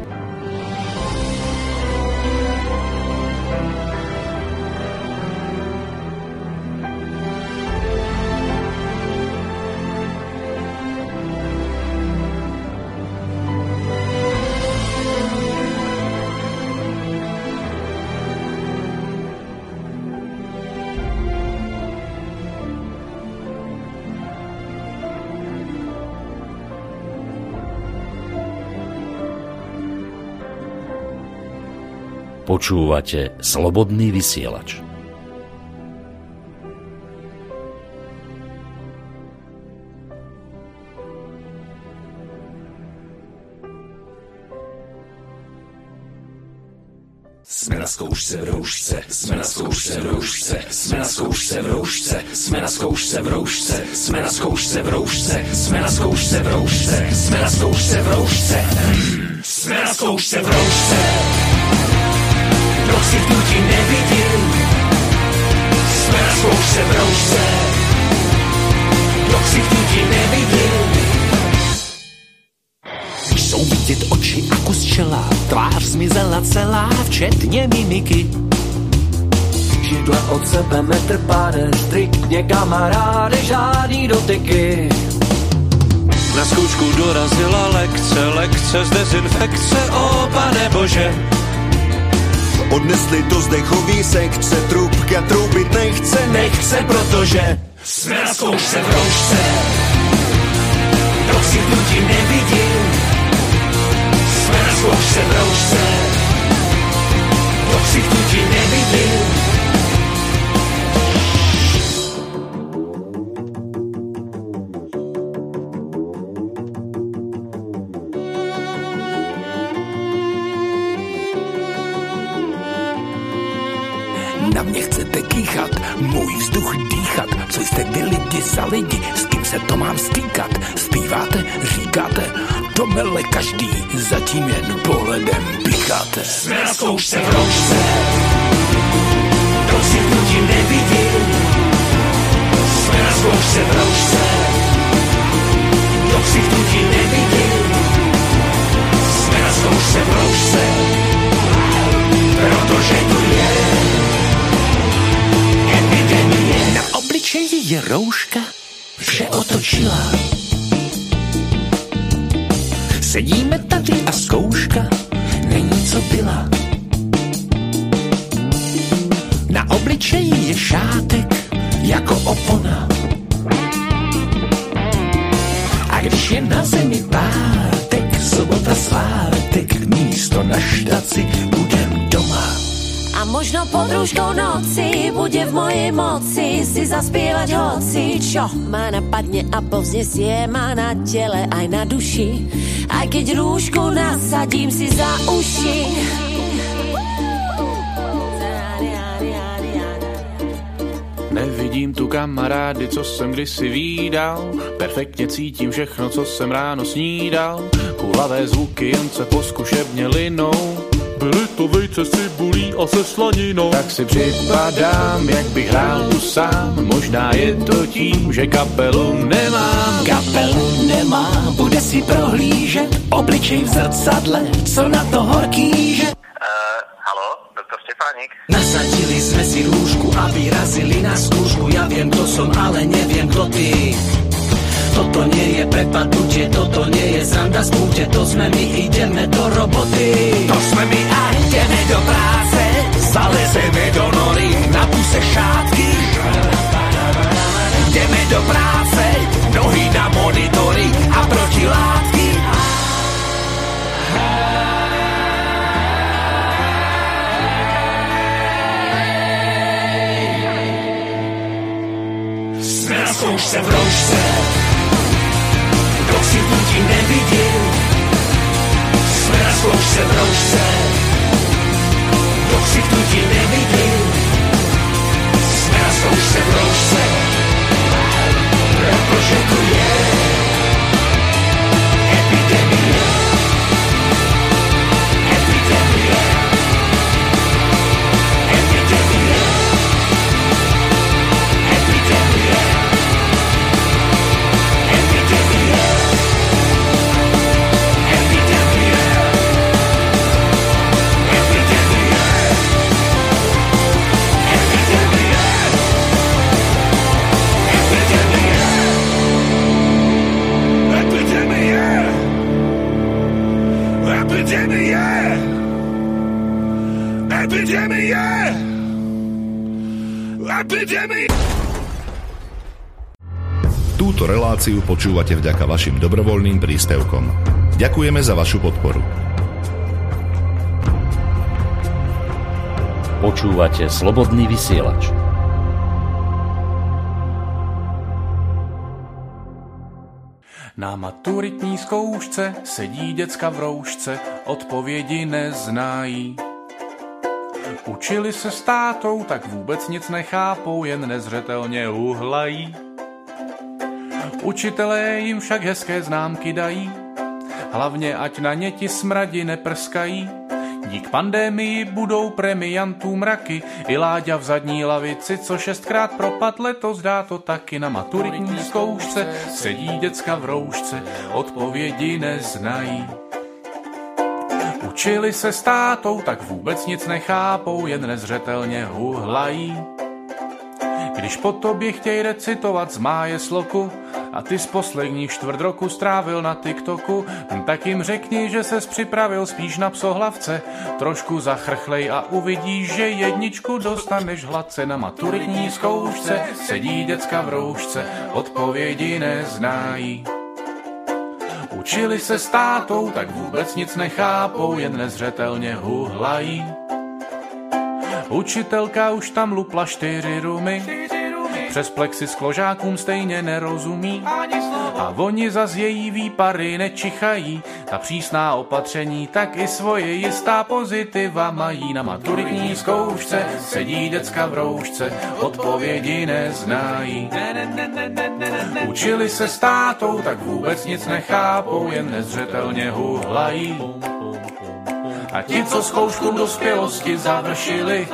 Počúvate Slobodný vysielač. Jsme na zkoušce v roušce, jsme na zkoušce v roušce, jsme na zkoušce v roušce, jsme na zkoušce v roušce, jsme na zkoušce v roušce, jsme na zkoušce v roušce, jsme na zkoušce v roušce, jsme na zkoušce v roušce. Kdo si tu ti nevidel, jsme na zkoušce v roušce. Kdo si tu ti nevidel, jsou vidět oči a kus čela, tvář zmizela celá, včetně mimiky. Židle od sebe metr páde, striktně kamaráde, žádný dotyky. Na zkoušku dorazila lekce, lekce z dezinfekce, o pane bože. Odnesli do zdechový sekce, trubka trubit nechce, nechce, protože jsme na zkoušce v roušce. Kdo si hnutí nevidí, jsme na zkoušce v roušce. Kdo si hnutí nevidí, lidi s kým se to mám stýkat, zpíváte, říkáte, to mele každý, zatím jen pohledem picháte. Jsme na zkoušce v roušce, kdo si hnutí nevidí, jsme na zkoušce v roušce, kdo si hnutí nevidí, jsme na zkoušce v roušce, protože tu je. Epidemie. Na obličeji je rouška, vše otočila. Sedíme tady a zkouška není co byla. Na obličeji je šátek jako opona. A když je na zemi pátek, sobota svátek, místo na štaci budem. A možno pod rúškou noci bude v mojej moci si zaspievať hoci, čo ma napadne a povznesie ma na tele aj na duši. Aj keď rúšku nasadím si za uši. Nevidím tu kamarády, co jsem kdysi výdal Perfektně cítím všechno, co jsem ráno snídal Kulavé zvuky jen se po zkušebně linou Byly to vejce s cibulí a se slaninou. Tak si připadám, jak bych hrál tu sám. Možná je to tím, že kapelu nemám. Kapelu nemá, bude si prohlížet. Obličej v zrcadle, co na to horký, že? Doktor Štefánik? Nasadili sme si rúšku a vyrazili na skúšku. Ja viem, kto som, ale neviem, kto ty Toto nie je prepadnutie, toto nie je sranda z púte To sme my, ideme do roboty. To sme my a ideme do práce Zalezeme do nory, na puse šátky. Ideme do práce, nohy na monitory a protilátky. Jsme na zkoušce v kdo si ľudí nevidím. Sme na zkoušce v rožce, do všich ľudí nevidím. Sme na zkoušce protože tu je epidemia. Túto reláciu počúvate vďaka vašim dobrovoľným príspevkom. Ďakujeme za vašu podporu. Počúvate Slobodný vysielač. Na maturitní zkoušce sedí děcka v roušce, odpovědi neznají. Učili se s tátou, tak vůbec nic nechápou, jen nezřetelně uhlají. Učitelé jim však hezké známky dají, hlavně ať na ně ti smradi neprskají. Dík pandémii budou premiantů mraky, i Láďa v zadní lavici, co šestkrát propad letos dá to taky na maturitní zkoušce. Sedí děcka v roušce, odpovědi neznají. Učili se s tátou, tak vůbec nic nechápou, jen nezřetelně huhlají. Když po tobě chtěj recitovat z máje sloku a ty z posledních čtvrt roku strávil na TikToku, tak jim řekni, že ses připravil spíš na psohlavce. Trošku zachrchlej a uvidíš, že jedničku dostaneš hladce na maturitní zkoušce. Sedí děcka v roušce, odpovědi neznají. Učili se s tátou, tak vůbec nic nechápou, jen nezřetelně huhlají. Učitelka už tam lupla čtyři rumy, přes plexi s kložákům stejně nerozumí. A oni zas její výpary nečichají, ta přísná opatření tak i svoje jistá pozitiva mají. Na maturitní zkoušce sedí děcka v roušce, odpovědi neznají. Učili se s tátou, tak vůbec nic nechápou, jen nezřetelně huhlají. A ti, co zkoušku dospělosti završili,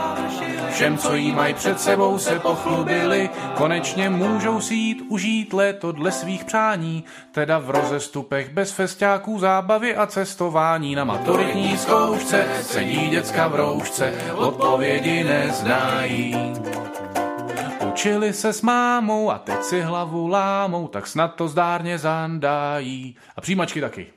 všem, co jí mají před sebou, se pochlubili. Konečně můžou si jít užít léto dle svých přání, teda v rozestupech bez festiáků, zábavy a cestování. Na maturitní zkoušce sedí děcka v roušce, odpovědi neznají. Učili se s mámou a teď si hlavu lámou, tak snad to zdárně zandají. A přijímačky taky.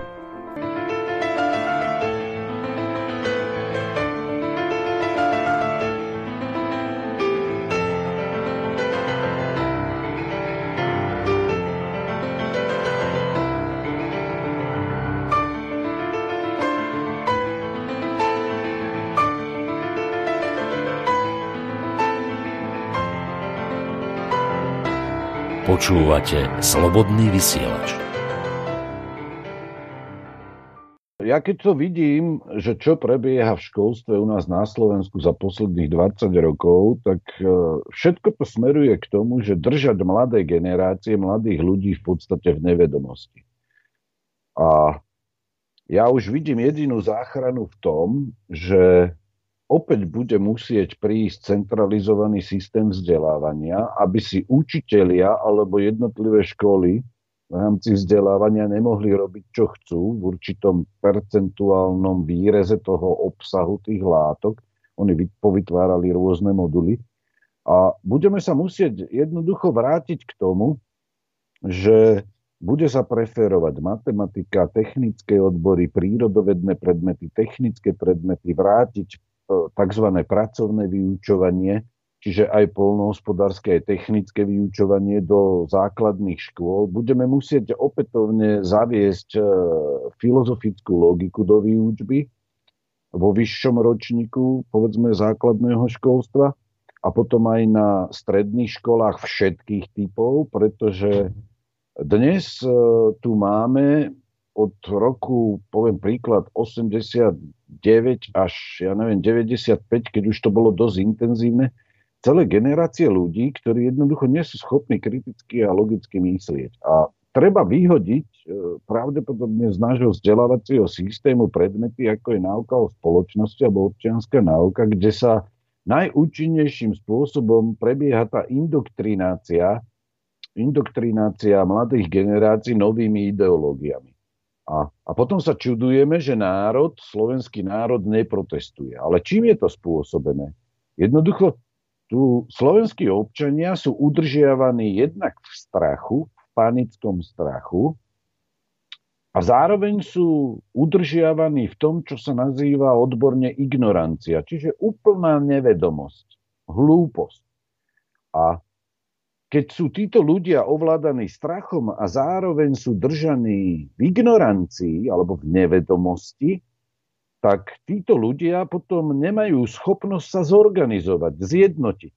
Počúvate Slobodný vysielač. Ja keď to vidím, že čo prebieha v školstve u nás na Slovensku za posledných 20 rokov, tak e, všetko to smeruje k tomu, že držať mladé generácie, mladých ľudí v podstate v nevedomosti. A ja už vidím jedinú záchranu v tom, že opäť bude musieť prísť centralizovaný systém vzdelávania, aby si učitelia alebo jednotlivé školy v rámci vzdelávania nemohli robiť, čo chcú v určitom percentuálnom výreze toho obsahu tých látok. Oni povytvárali rôzne moduly. A budeme sa musieť jednoducho vrátiť k tomu, že bude sa preferovať matematika, technické odbory, prírodovedné predmety, technické predmety, vrátiť tzv. pracovné vyučovanie, čiže aj polnohospodárske, aj technické vyučovanie do základných škôl. Budeme musieť opätovne zaviesť e, filozofickú logiku do výučby vo vyššom ročníku, povedzme, základného školstva a potom aj na stredných školách všetkých typov, pretože dnes e, tu máme od roku, poviem príklad, 89 až, ja neviem, 95, keď už to bolo dosť intenzívne, celé generácie ľudí, ktorí jednoducho nie sú schopní kriticky a logicky myslieť. A treba vyhodiť e, pravdepodobne z nášho vzdelávacieho systému predmety, ako je náuka o spoločnosti alebo občianská náuka, kde sa najúčinnejším spôsobom prebieha tá indoktrinácia, indoktrinácia mladých generácií novými ideológiami. A, a potom sa čudujeme, že národ, slovenský národ neprotestuje. Ale čím je to spôsobené? Jednoducho, tu slovenskí občania sú udržiavaní jednak v strachu, v panickom strachu, a zároveň sú udržiavaní v tom, čo sa nazýva odborne ignorancia, čiže úplná nevedomosť, hlúposť. A keď sú títo ľudia ovládaní strachom a zároveň sú držaní v ignorancii alebo v nevedomosti, tak títo ľudia potom nemajú schopnosť sa zorganizovať, zjednotiť.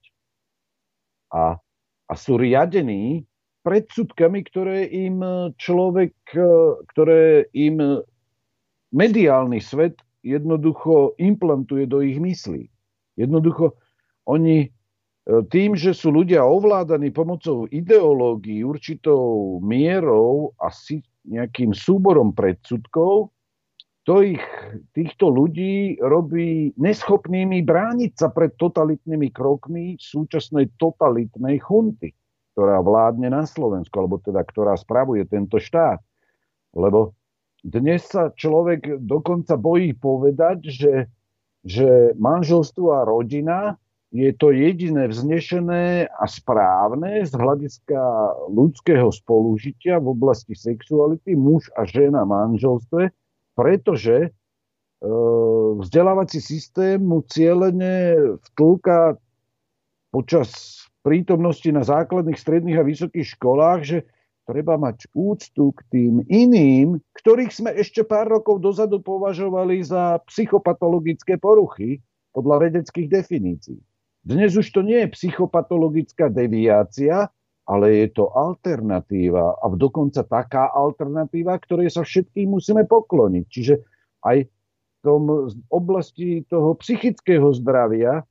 A, a sú riadení predsudkami, ktoré im človek, ktoré im mediálny svet jednoducho implantuje do ich myslí. Jednoducho oni tým, že sú ľudia ovládaní pomocou ideológií, určitou mierou a si nejakým súborom predsudkov, to ich, týchto ľudí robí neschopnými brániť sa pred totalitnými krokmi súčasnej totalitnej chunty, ktorá vládne na Slovensku, alebo teda ktorá spravuje tento štát. Lebo dnes sa človek dokonca bojí povedať, že, že manželstvo a rodina je to jediné vznešené a správne z hľadiska ľudského spolužitia v oblasti sexuality muž a žena v manželstve, pretože e, vzdelávací systém mu cieľene vtlka počas prítomnosti na základných, stredných a vysokých školách, že treba mať úctu k tým iným, ktorých sme ešte pár rokov dozadu považovali za psychopatologické poruchy podľa vedeckých definícií. Dnes už to nie je psychopatologická deviácia, ale je to alternatíva a dokonca taká alternatíva, ktorej sa všetkým musíme pokloniť. Čiže aj v tom oblasti toho psychického zdravia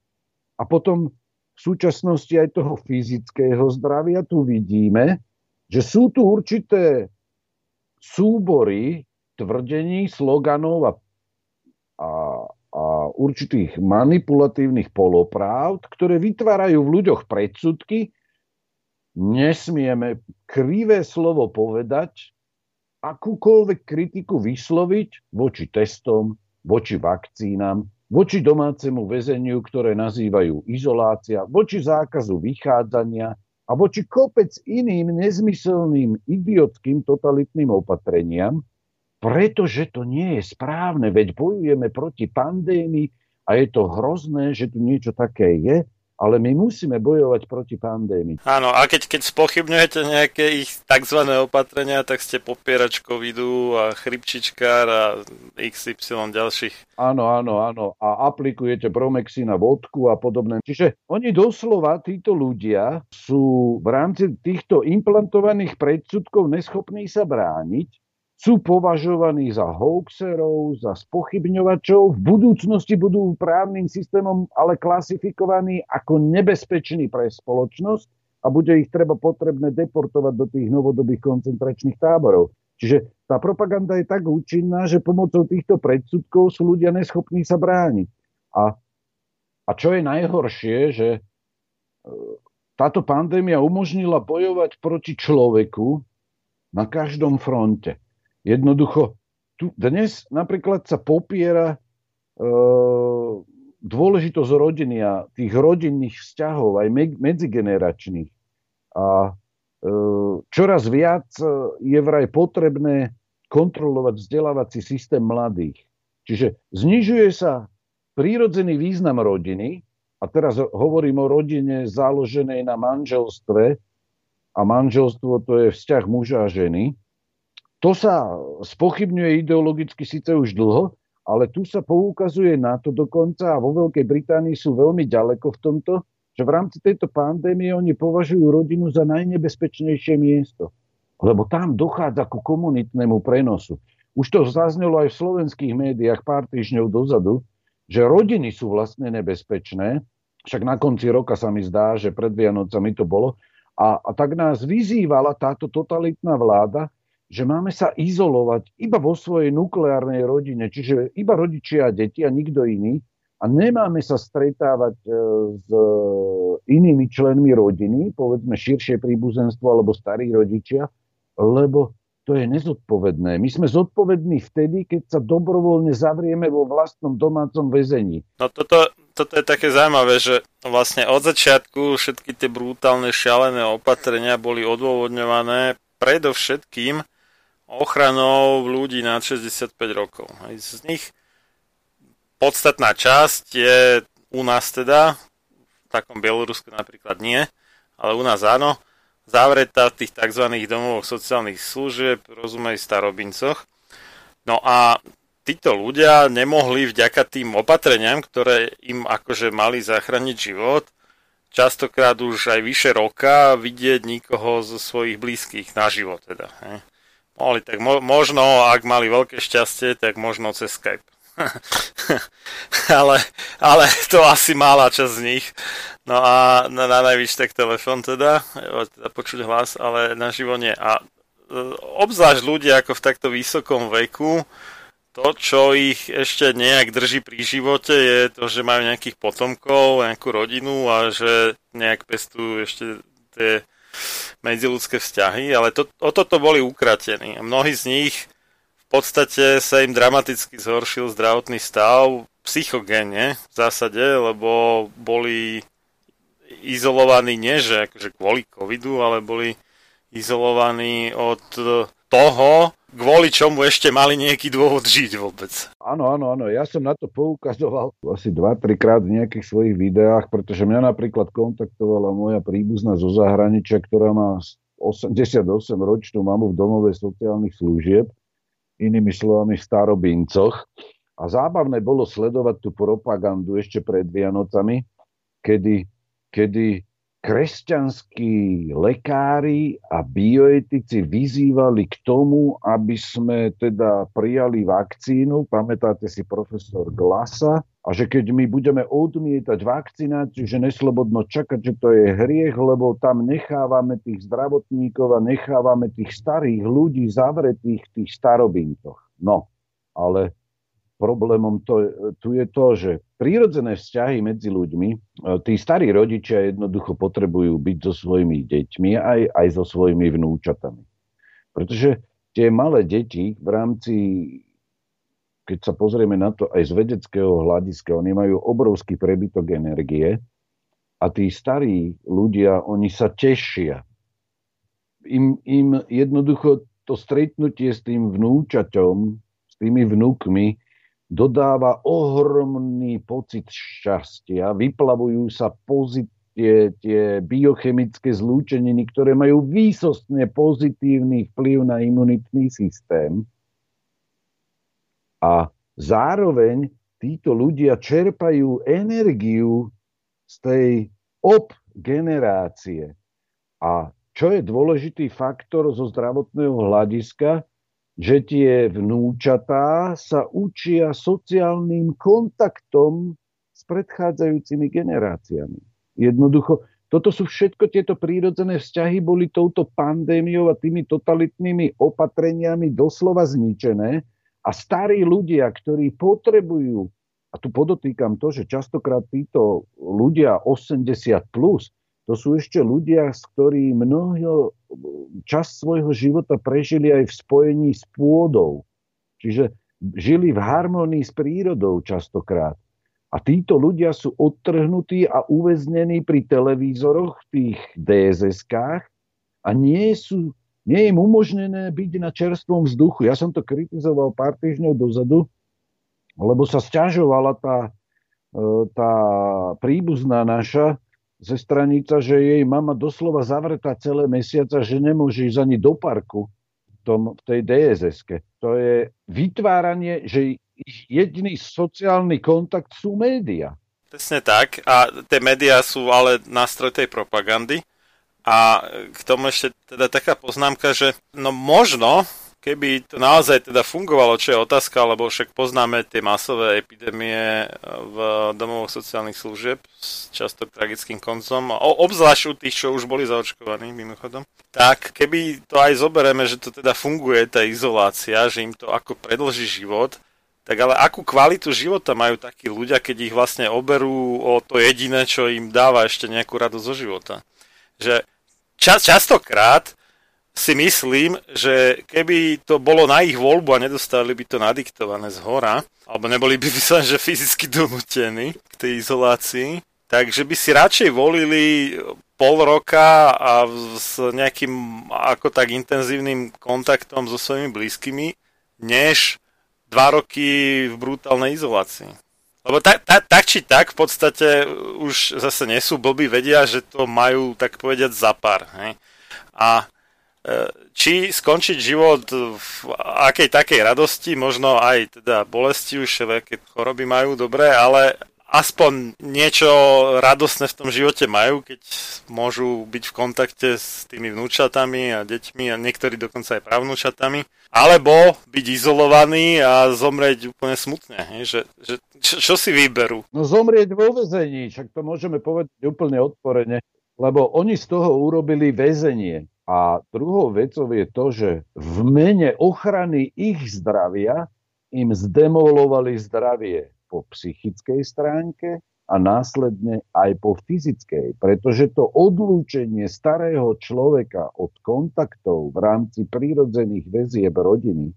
a potom v súčasnosti aj toho fyzického zdravia tu vidíme, že sú tu určité súbory tvrdení, sloganov a, a, určitých manipulatívnych polopravd, ktoré vytvárajú v ľuďoch predsudky, nesmieme krivé slovo povedať, akúkoľvek kritiku vysloviť voči testom, voči vakcínam, voči domácemu väzeniu, ktoré nazývajú izolácia, voči zákazu vychádzania a voči kopec iným nezmyselným idiotským totalitným opatreniam, pretože to nie je správne, veď bojujeme proti pandémii a je to hrozné, že tu niečo také je ale my musíme bojovať proti pandémii. Áno, a keď, keď spochybňujete nejaké ich tzv. opatrenia, tak ste popierač covidu a chrypčičkár a XY ďalších. Áno, áno, áno. A aplikujete Promexy na vodku a podobné. Čiže oni doslova, títo ľudia, sú v rámci týchto implantovaných predsudkov neschopní sa brániť sú považovaní za hoaxerov, za spochybňovačov, v budúcnosti budú právnym systémom ale klasifikovaní ako nebezpeční pre spoločnosť a bude ich treba potrebné deportovať do tých novodobých koncentračných táborov. Čiže tá propaganda je tak účinná, že pomocou týchto predsudkov sú ľudia neschopní sa brániť. A, a čo je najhoršie, že e, táto pandémia umožnila bojovať proti človeku na každom fronte. Jednoducho, tu dnes napríklad sa popiera e, dôležitosť rodiny a tých rodinných vzťahov, aj me- medzigeneračných. A e, čoraz viac je vraj potrebné kontrolovať vzdelávací systém mladých. Čiže znižuje sa prírodzený význam rodiny, a teraz hovorím o rodine založenej na manželstve, a manželstvo to je vzťah muža a ženy, to sa spochybňuje ideologicky síce už dlho, ale tu sa poukazuje na to dokonca a vo Veľkej Británii sú veľmi ďaleko v tomto, že v rámci tejto pandémie oni považujú rodinu za najnebezpečnejšie miesto. Lebo tam dochádza ku komunitnému prenosu. Už to zaznelo aj v slovenských médiách pár týždňov dozadu, že rodiny sú vlastne nebezpečné, však na konci roka sa mi zdá, že pred Vianocami to bolo, a, a tak nás vyzývala táto totalitná vláda, že máme sa izolovať iba vo svojej nukleárnej rodine, čiže iba rodičia a deti a nikto iný. A nemáme sa stretávať e, s inými členmi rodiny, povedzme širšie príbuzenstvo alebo starí rodičia, lebo to je nezodpovedné. My sme zodpovední vtedy, keď sa dobrovoľne zavrieme vo vlastnom domácom väzení. No toto, toto je také zaujímavé, že vlastne od začiatku všetky tie brutálne šialené opatrenia boli odôvodňované predovšetkým ochranou ľudí nad 65 rokov. Z nich podstatná časť je u nás teda, v takom Bielorusku napríklad nie, ale u nás áno, zavretá v tých tzv. domovoch sociálnych služieb, rozumej starobincoch. No a títo ľudia nemohli vďaka tým opatreniam, ktoré im akože mali zachrániť život, častokrát už aj vyše roka vidieť nikoho zo svojich blízkych na život teda. He. Mohli, tak mo- možno, ak mali veľké šťastie, tak možno cez Skype. ale, ale to asi mála časť z nich. No a na, na najvyššie tak telefon teda, teda počuť hlas, ale na živo nie. A e, obzvlášť ľudia ako v takto vysokom veku, to, čo ich ešte nejak drží pri živote, je to, že majú nejakých potomkov, nejakú rodinu a že nejak pestujú ešte tie medziludské vzťahy, ale to, o toto boli ukratení. Mnohí z nich v podstate sa im dramaticky zhoršil zdravotný stav psychogénne v zásade, lebo boli izolovaní nie, že akože kvôli covidu, ale boli izolovaní od toho, kvôli čomu ešte mali nejaký dôvod žiť vôbec. Áno, áno, áno. Ja som na to poukazoval asi 2-3 krát v nejakých svojich videách, pretože mňa napríklad kontaktovala moja príbuzná zo zahraničia, ktorá má 88 ročnú mamu v domove sociálnych služieb, inými slovami v starobincoch. A zábavné bolo sledovať tú propagandu ešte pred Vianocami, kedy, kedy kresťanskí lekári a bioetici vyzývali k tomu, aby sme teda prijali vakcínu, pamätáte si profesor Glasa, a že keď my budeme odmietať vakcináciu, že neslobodno čakať, že to je hriech, lebo tam nechávame tých zdravotníkov a nechávame tých starých ľudí zavretých v tých starobintoch. No, ale problémom to, tu je to, že prírodzené vzťahy medzi ľuďmi, e, tí starí rodičia jednoducho potrebujú byť so svojimi deťmi aj, aj so svojimi vnúčatami. Pretože tie malé deti v rámci, keď sa pozrieme na to aj z vedeckého hľadiska, oni majú obrovský prebytok energie a tí starí ľudia, oni sa tešia. Im, im jednoducho to stretnutie s tým vnúčaťom, s tými vnúkmi, dodáva ohromný pocit šťastia, vyplavujú sa pozit, tie, biochemické zlúčeniny, ktoré majú výsostne pozitívny vplyv na imunitný systém. A zároveň títo ľudia čerpajú energiu z tej ob generácie. A čo je dôležitý faktor zo zdravotného hľadiska, že tie vnúčatá sa učia sociálnym kontaktom s predchádzajúcimi generáciami. Jednoducho, toto sú všetko tieto prírodzené vzťahy boli touto pandémiou a tými totalitnými opatreniami doslova zničené a starí ľudia, ktorí potrebujú, a tu podotýkam to, že častokrát títo ľudia 80 plus, to sú ešte ľudia, s ktorí mnoho čas svojho života prežili aj v spojení s pôdou. Čiže žili v harmonii s prírodou častokrát. A títo ľudia sú odtrhnutí a uväznení pri televízoroch, tých DSS-kách a nie, sú, nie je im umožnené byť na čerstvom vzduchu. Ja som to kritizoval pár týždňov dozadu, lebo sa sťažovala tá, e, tá príbuzná naša, ze stranica, že jej mama doslova zavretá celé mesiaca, že nemôže ísť ani do parku v, tom, v tej dss. To je vytváranie, že jediný sociálny kontakt sú média. Presne tak. A tie médiá sú ale nástroj tej propagandy. A k tomu ešte teda taká poznámka, že no možno keby to naozaj teda fungovalo, čo je otázka, lebo však poznáme tie masové epidémie v domovoch sociálnych služieb s často tragickým koncom, obzvlášť u tých, čo už boli zaočkovaní mimochodom, tak keby to aj zoberieme, že to teda funguje, tá izolácia, že im to ako predlží život, tak ale akú kvalitu života majú takí ľudia, keď ich vlastne oberú o to jediné, čo im dáva ešte nejakú radosť zo života. Že čas, častokrát si myslím, že keby to bolo na ich voľbu a nedostali by to nadiktované z hora, alebo neboli by vyslovene, že fyzicky donútení k tej izolácii, takže by si radšej volili pol roka a s nejakým ako tak intenzívnym kontaktom so svojimi blízkymi, než dva roky v brutálnej izolácii. Lebo tak, tak, tak či tak v podstate už zase nie sú blbí, vedia, že to majú tak povedať za pár. Hej? A či skončiť život v akej takej radosti, možno aj teda bolesti už, všelijaké choroby majú, dobre, ale aspoň niečo radosné v tom živote majú, keď môžu byť v kontakte s tými vnúčatami a deťmi a niektorí dokonca aj pravnúčatami, alebo byť izolovaní a zomrieť úplne smutne. Že, že, čo, čo si vyberú? No zomrieť vo vezení, však to môžeme povedať úplne otvorene, lebo oni z toho urobili väzenie. A druhou vecou je to, že v mene ochrany ich zdravia im zdemolovali zdravie po psychickej stránke a následne aj po fyzickej, pretože to odlúčenie starého človeka od kontaktov v rámci prírodzených väzieb rodiny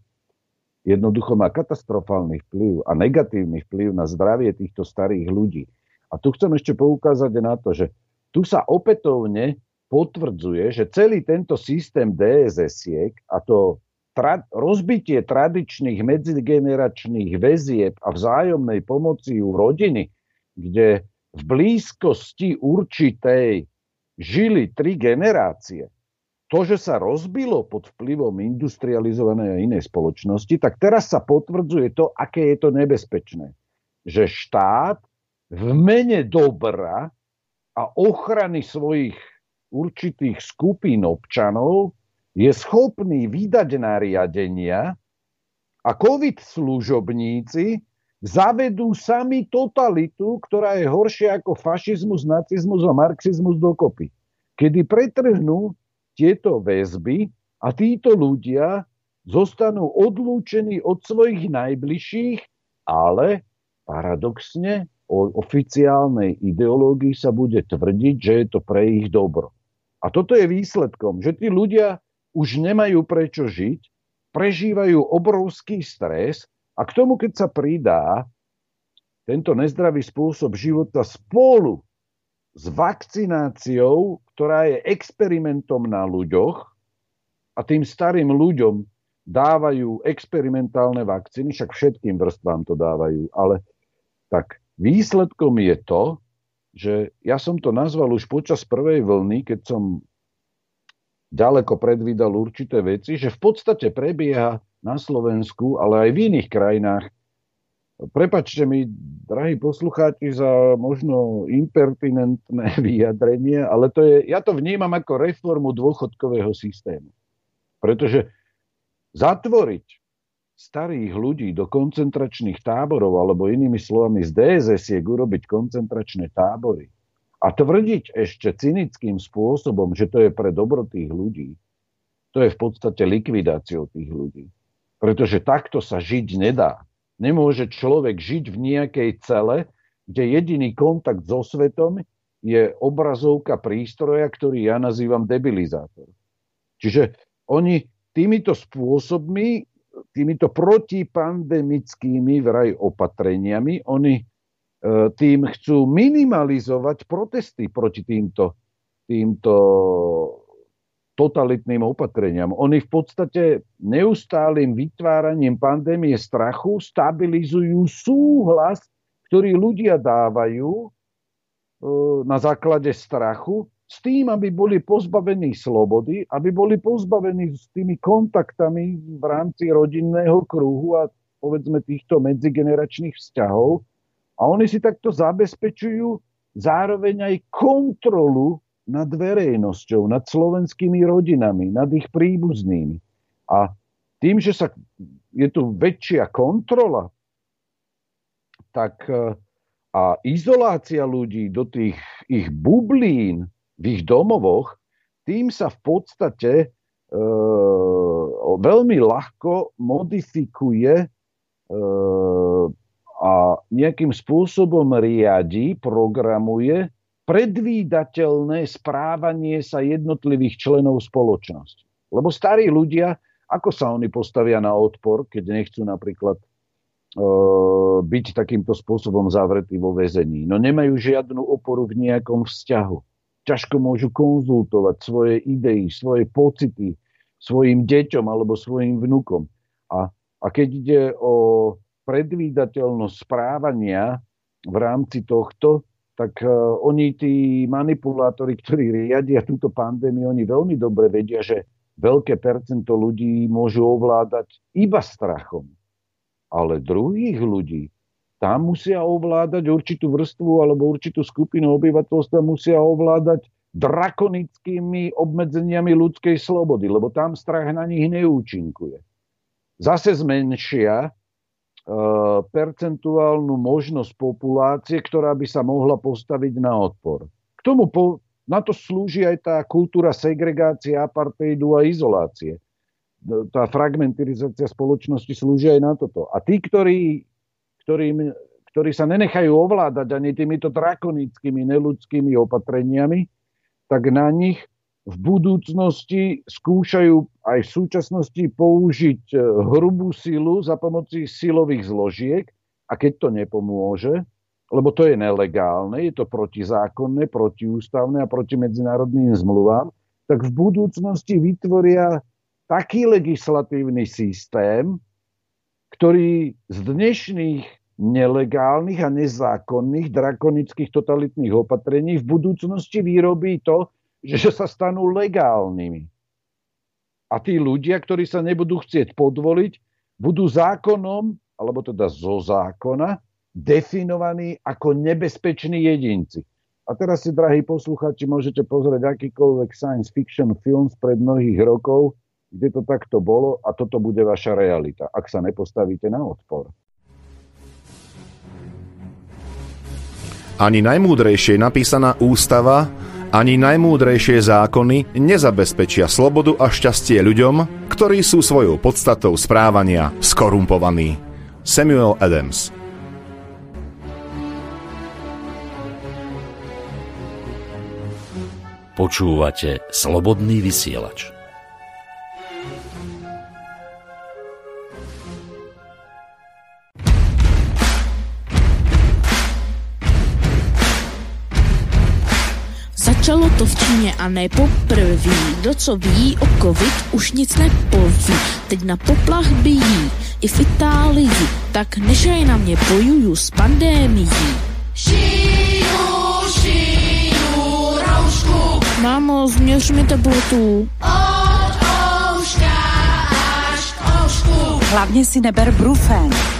jednoducho má katastrofálny vplyv a negatívny vplyv na zdravie týchto starých ľudí. A tu chcem ešte poukázať na to, že tu sa opätovne potvrdzuje, že celý tento systém DSS-iek a to tra- rozbitie tradičných medzigeneračných väzieb a vzájomnej pomoci u rodiny, kde v blízkosti určitej žili tri generácie, to, že sa rozbilo pod vplyvom industrializovanej a inej spoločnosti, tak teraz sa potvrdzuje to, aké je to nebezpečné. Že štát v mene dobra a ochrany svojich určitých skupín občanov je schopný vydať nariadenia a COVID služobníci zavedú sami totalitu, ktorá je horšia ako fašizmus, nacizmus a marxizmus dokopy. Kedy pretrhnú tieto väzby a títo ľudia zostanú odlúčení od svojich najbližších, ale paradoxne o oficiálnej ideológii sa bude tvrdiť, že je to pre ich dobro. A toto je výsledkom, že tí ľudia už nemajú prečo žiť, prežívajú obrovský stres a k tomu, keď sa pridá tento nezdravý spôsob života spolu s vakcináciou, ktorá je experimentom na ľuďoch a tým starým ľuďom dávajú experimentálne vakcíny, však všetkým vrstvám to dávajú, ale tak výsledkom je to, že ja som to nazval už počas prvej vlny, keď som ďaleko predvídal určité veci, že v podstate prebieha na Slovensku, ale aj v iných krajinách. Prepačte mi, drahí poslucháči, za možno impertinentné vyjadrenie, ale to je, ja to vnímam ako reformu dôchodkového systému. Pretože zatvoriť starých ľudí do koncentračných táborov, alebo inými slovami z DSS urobiť koncentračné tábory, a tvrdiť ešte cynickým spôsobom, že to je pre dobro tých ľudí, to je v podstate likvidáciou tých ľudí. Pretože takto sa žiť nedá. Nemôže človek žiť v nejakej cele, kde jediný kontakt so svetom je obrazovka prístroja, ktorý ja nazývam debilizátor. Čiže oni týmito spôsobmi, týmito protipandemickými vraj opatreniami, oni E, tým chcú minimalizovať protesty proti týmto, týmto totalitným opatreniam. Oni v podstate neustálým vytváraním pandémie strachu stabilizujú súhlas, ktorý ľudia dávajú e, na základe strachu s tým, aby boli pozbavení slobody, aby boli pozbavení s tými kontaktami v rámci rodinného kruhu a povedzme týchto medzigeneračných vzťahov, a oni si takto zabezpečujú zároveň aj kontrolu nad verejnosťou, nad slovenskými rodinami, nad ich príbuznými. A tým, že sa, je tu väčšia kontrola, tak e, a izolácia ľudí do tých ich bublín v ich domovoch, tým sa v podstate e, veľmi ľahko modifikuje e, a nejakým spôsobom riadi, programuje predvídateľné správanie sa jednotlivých členov spoločnosti. Lebo starí ľudia, ako sa oni postavia na odpor, keď nechcú napríklad e, byť takýmto spôsobom zavretí vo väzení. No nemajú žiadnu oporu v nejakom vzťahu. Ťažko môžu konzultovať svoje idei, svoje pocity svojim deťom alebo svojim vnukom. A, a keď ide o predvídateľnosť správania v rámci tohto, tak uh, oni, tí manipulátori, ktorí riadia túto pandémiu, oni veľmi dobre vedia, že veľké percento ľudí môžu ovládať iba strachom. Ale druhých ľudí tam musia ovládať určitú vrstvu alebo určitú skupinu obyvateľstva, musia ovládať drakonickými obmedzeniami ľudskej slobody, lebo tam strach na nich neúčinkuje. Zase zmenšia e, percentuálnu možnosť populácie, ktorá by sa mohla postaviť na odpor. K tomu po, na to slúži aj tá kultúra segregácie, apartheidu a izolácie. Tá fragmentarizácia spoločnosti slúži aj na toto. A tí, ktorí ktorým, ktorí sa nenechajú ovládať ani týmito drakonickými, neludskými opatreniami, tak na nich v budúcnosti skúšajú aj v súčasnosti použiť e, hrubú silu za pomoci silových zložiek. A keď to nepomôže, lebo to je nelegálne, je to protizákonné, protiústavné a proti medzinárodným zmluvám, tak v budúcnosti vytvoria taký legislatívny systém, ktorý z dnešných nelegálnych a nezákonných drakonických totalitných opatrení v budúcnosti vyrobí to, že sa stanú legálnymi. A tí ľudia, ktorí sa nebudú chcieť podvoliť, budú zákonom, alebo teda zo zákona, definovaní ako nebezpeční jedinci. A teraz si, drahí posluchači, môžete pozrieť akýkoľvek science fiction film pred mnohých rokov, kde to takto bolo a toto bude vaša realita, ak sa nepostavíte na odpor. Ani najmúdrejšie napísaná ústava, ani najmúdrejšie zákony nezabezpečia slobodu a šťastie ľuďom, ktorí sú svojou podstatou správania skorumpovaní. Samuel Adams Počúvate Slobodný vysielač. Začalo to v Číně a ne poprvé. Kdo co ví o covid, už nic nepoví. Teď na poplach bijí i v Itálii, tak nešaj na mě bojuju s pandémií. Šiju, šiju, roušku. Mámo, změř mi teplotu. Od ouška až k oušku. Hlavně si neber brufen.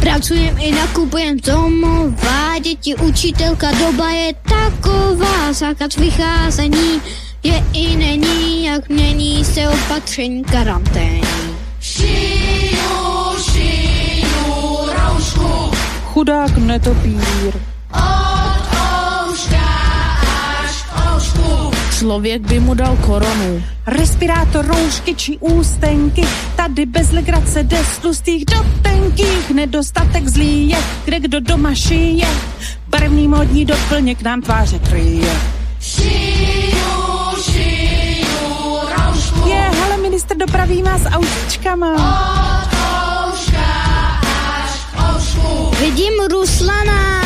Pracujem i nakupujem domova, děti učitelka, doba je taková, zákaz vycházení je i není, jak mění se opatření karantény. Šiju, šiju, roušku. Chudák netopír. Od Člověk by mu dal koronu. Respirátor, roušky či ústenky, tady bez legrace jde z tlustých do tenkých. Nedostatek zlý je, kde kdo doma šije, barevný módní doplněk nám tváře kryje. Šiju, šiju, roušku. Je, hele, minister dopraví má s autíčkama. Od ouška až oušku. Vidím Ruslana.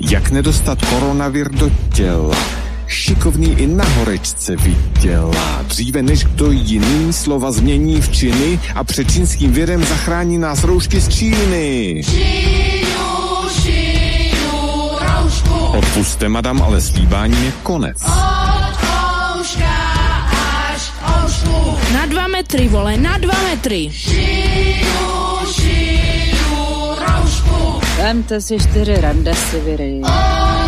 Jak nedostat koronavir do těla? Šikovný i na horečce viděla. Dříve než kdo jiný slova změní v činy a před čínským virem zachrání nás roušky z Číny. Šiju, roušku. Odpuste, madam, ale s líbáním je konec. Od ouška až oušku. Na dva metry, vole, na dva metry. Šiju, roušku. Vemte si čtyři remdesiviry. Od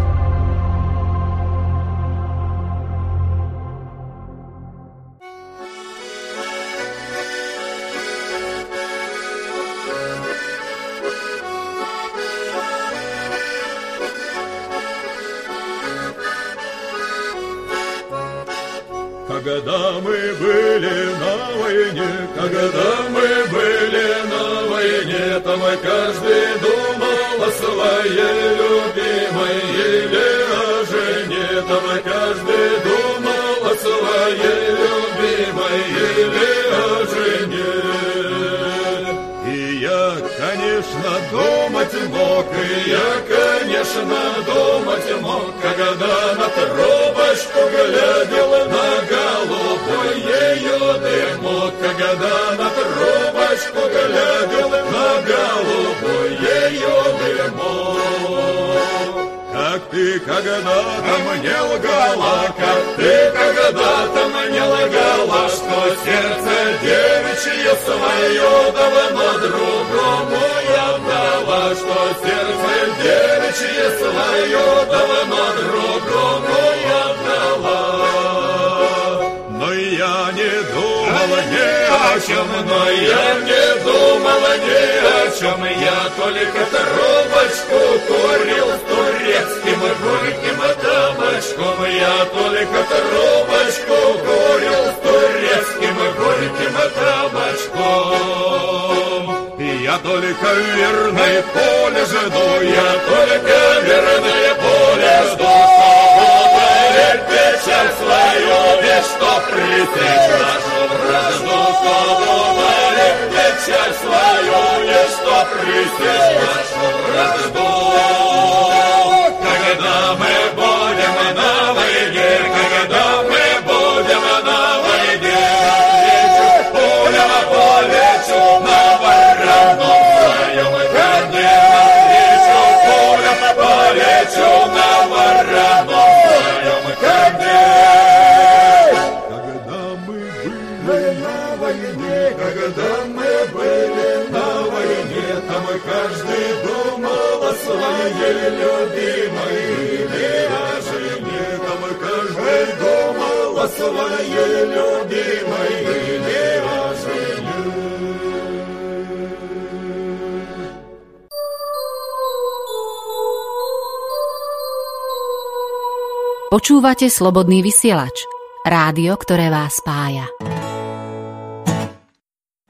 Počúvate Slobodný vysielač. Rádio, ktoré vás spája.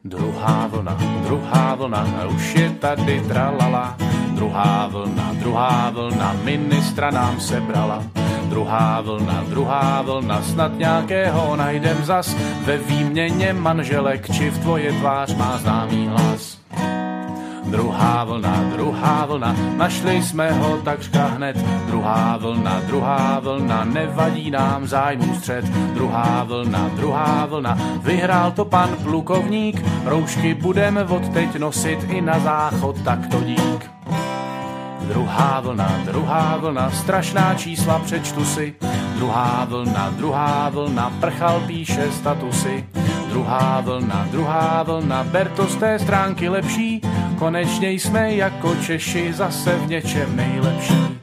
Druhá vlna, druhá vlna, už je tady tralala. Druhá vlna, druhá vlna, ministra nám sebrala. Druhá vlna, druhá vlna, snad nějakého najdem zas. Ve výměně manželek, či v tvoje tvář má známý hlas. Druhá vlna, druhá vlna, našli jsme ho takřka hned. Druhá vlna, druhá vlna, nevadí nám zájmu střed. Druhá vlna, druhá vlna, vyhrál to pan plukovník. Roušky budeme od teď nosit i na záchod, tak to dík. Druhá vlna, druhá vlna, strašná čísla přečtu si. Druhá vlna, druhá vlna, prchal píše statusy. Druhá vlna, druhá vlna, ber to z té stránky lepší. Konečně jsme jako Češi zase v něčem nejlepší.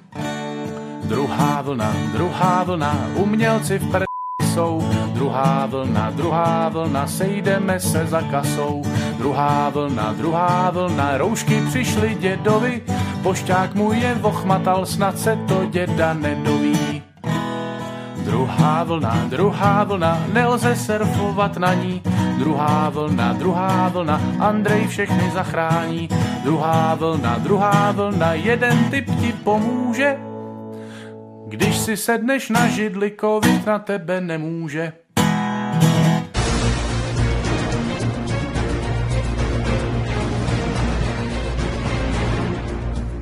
Druhá vlna, druhá vlna, umělci v pr... jsou. Druhá vlna, druhá vlna, sejdeme se za kasou. Druhá vlna, druhá vlna, roušky přišly dědovi. Pošťák mu je vochmatal, snad se to děda nedoví. Druhá vlna, druhá vlna, nelze surfovat na ní. Druhá vlna, druhá vlna, Andrej všechny zachrání. Druhá vlna, druhá vlna, jeden typ ti pomůže. Když si sedneš na židli, covid na tebe nemůže.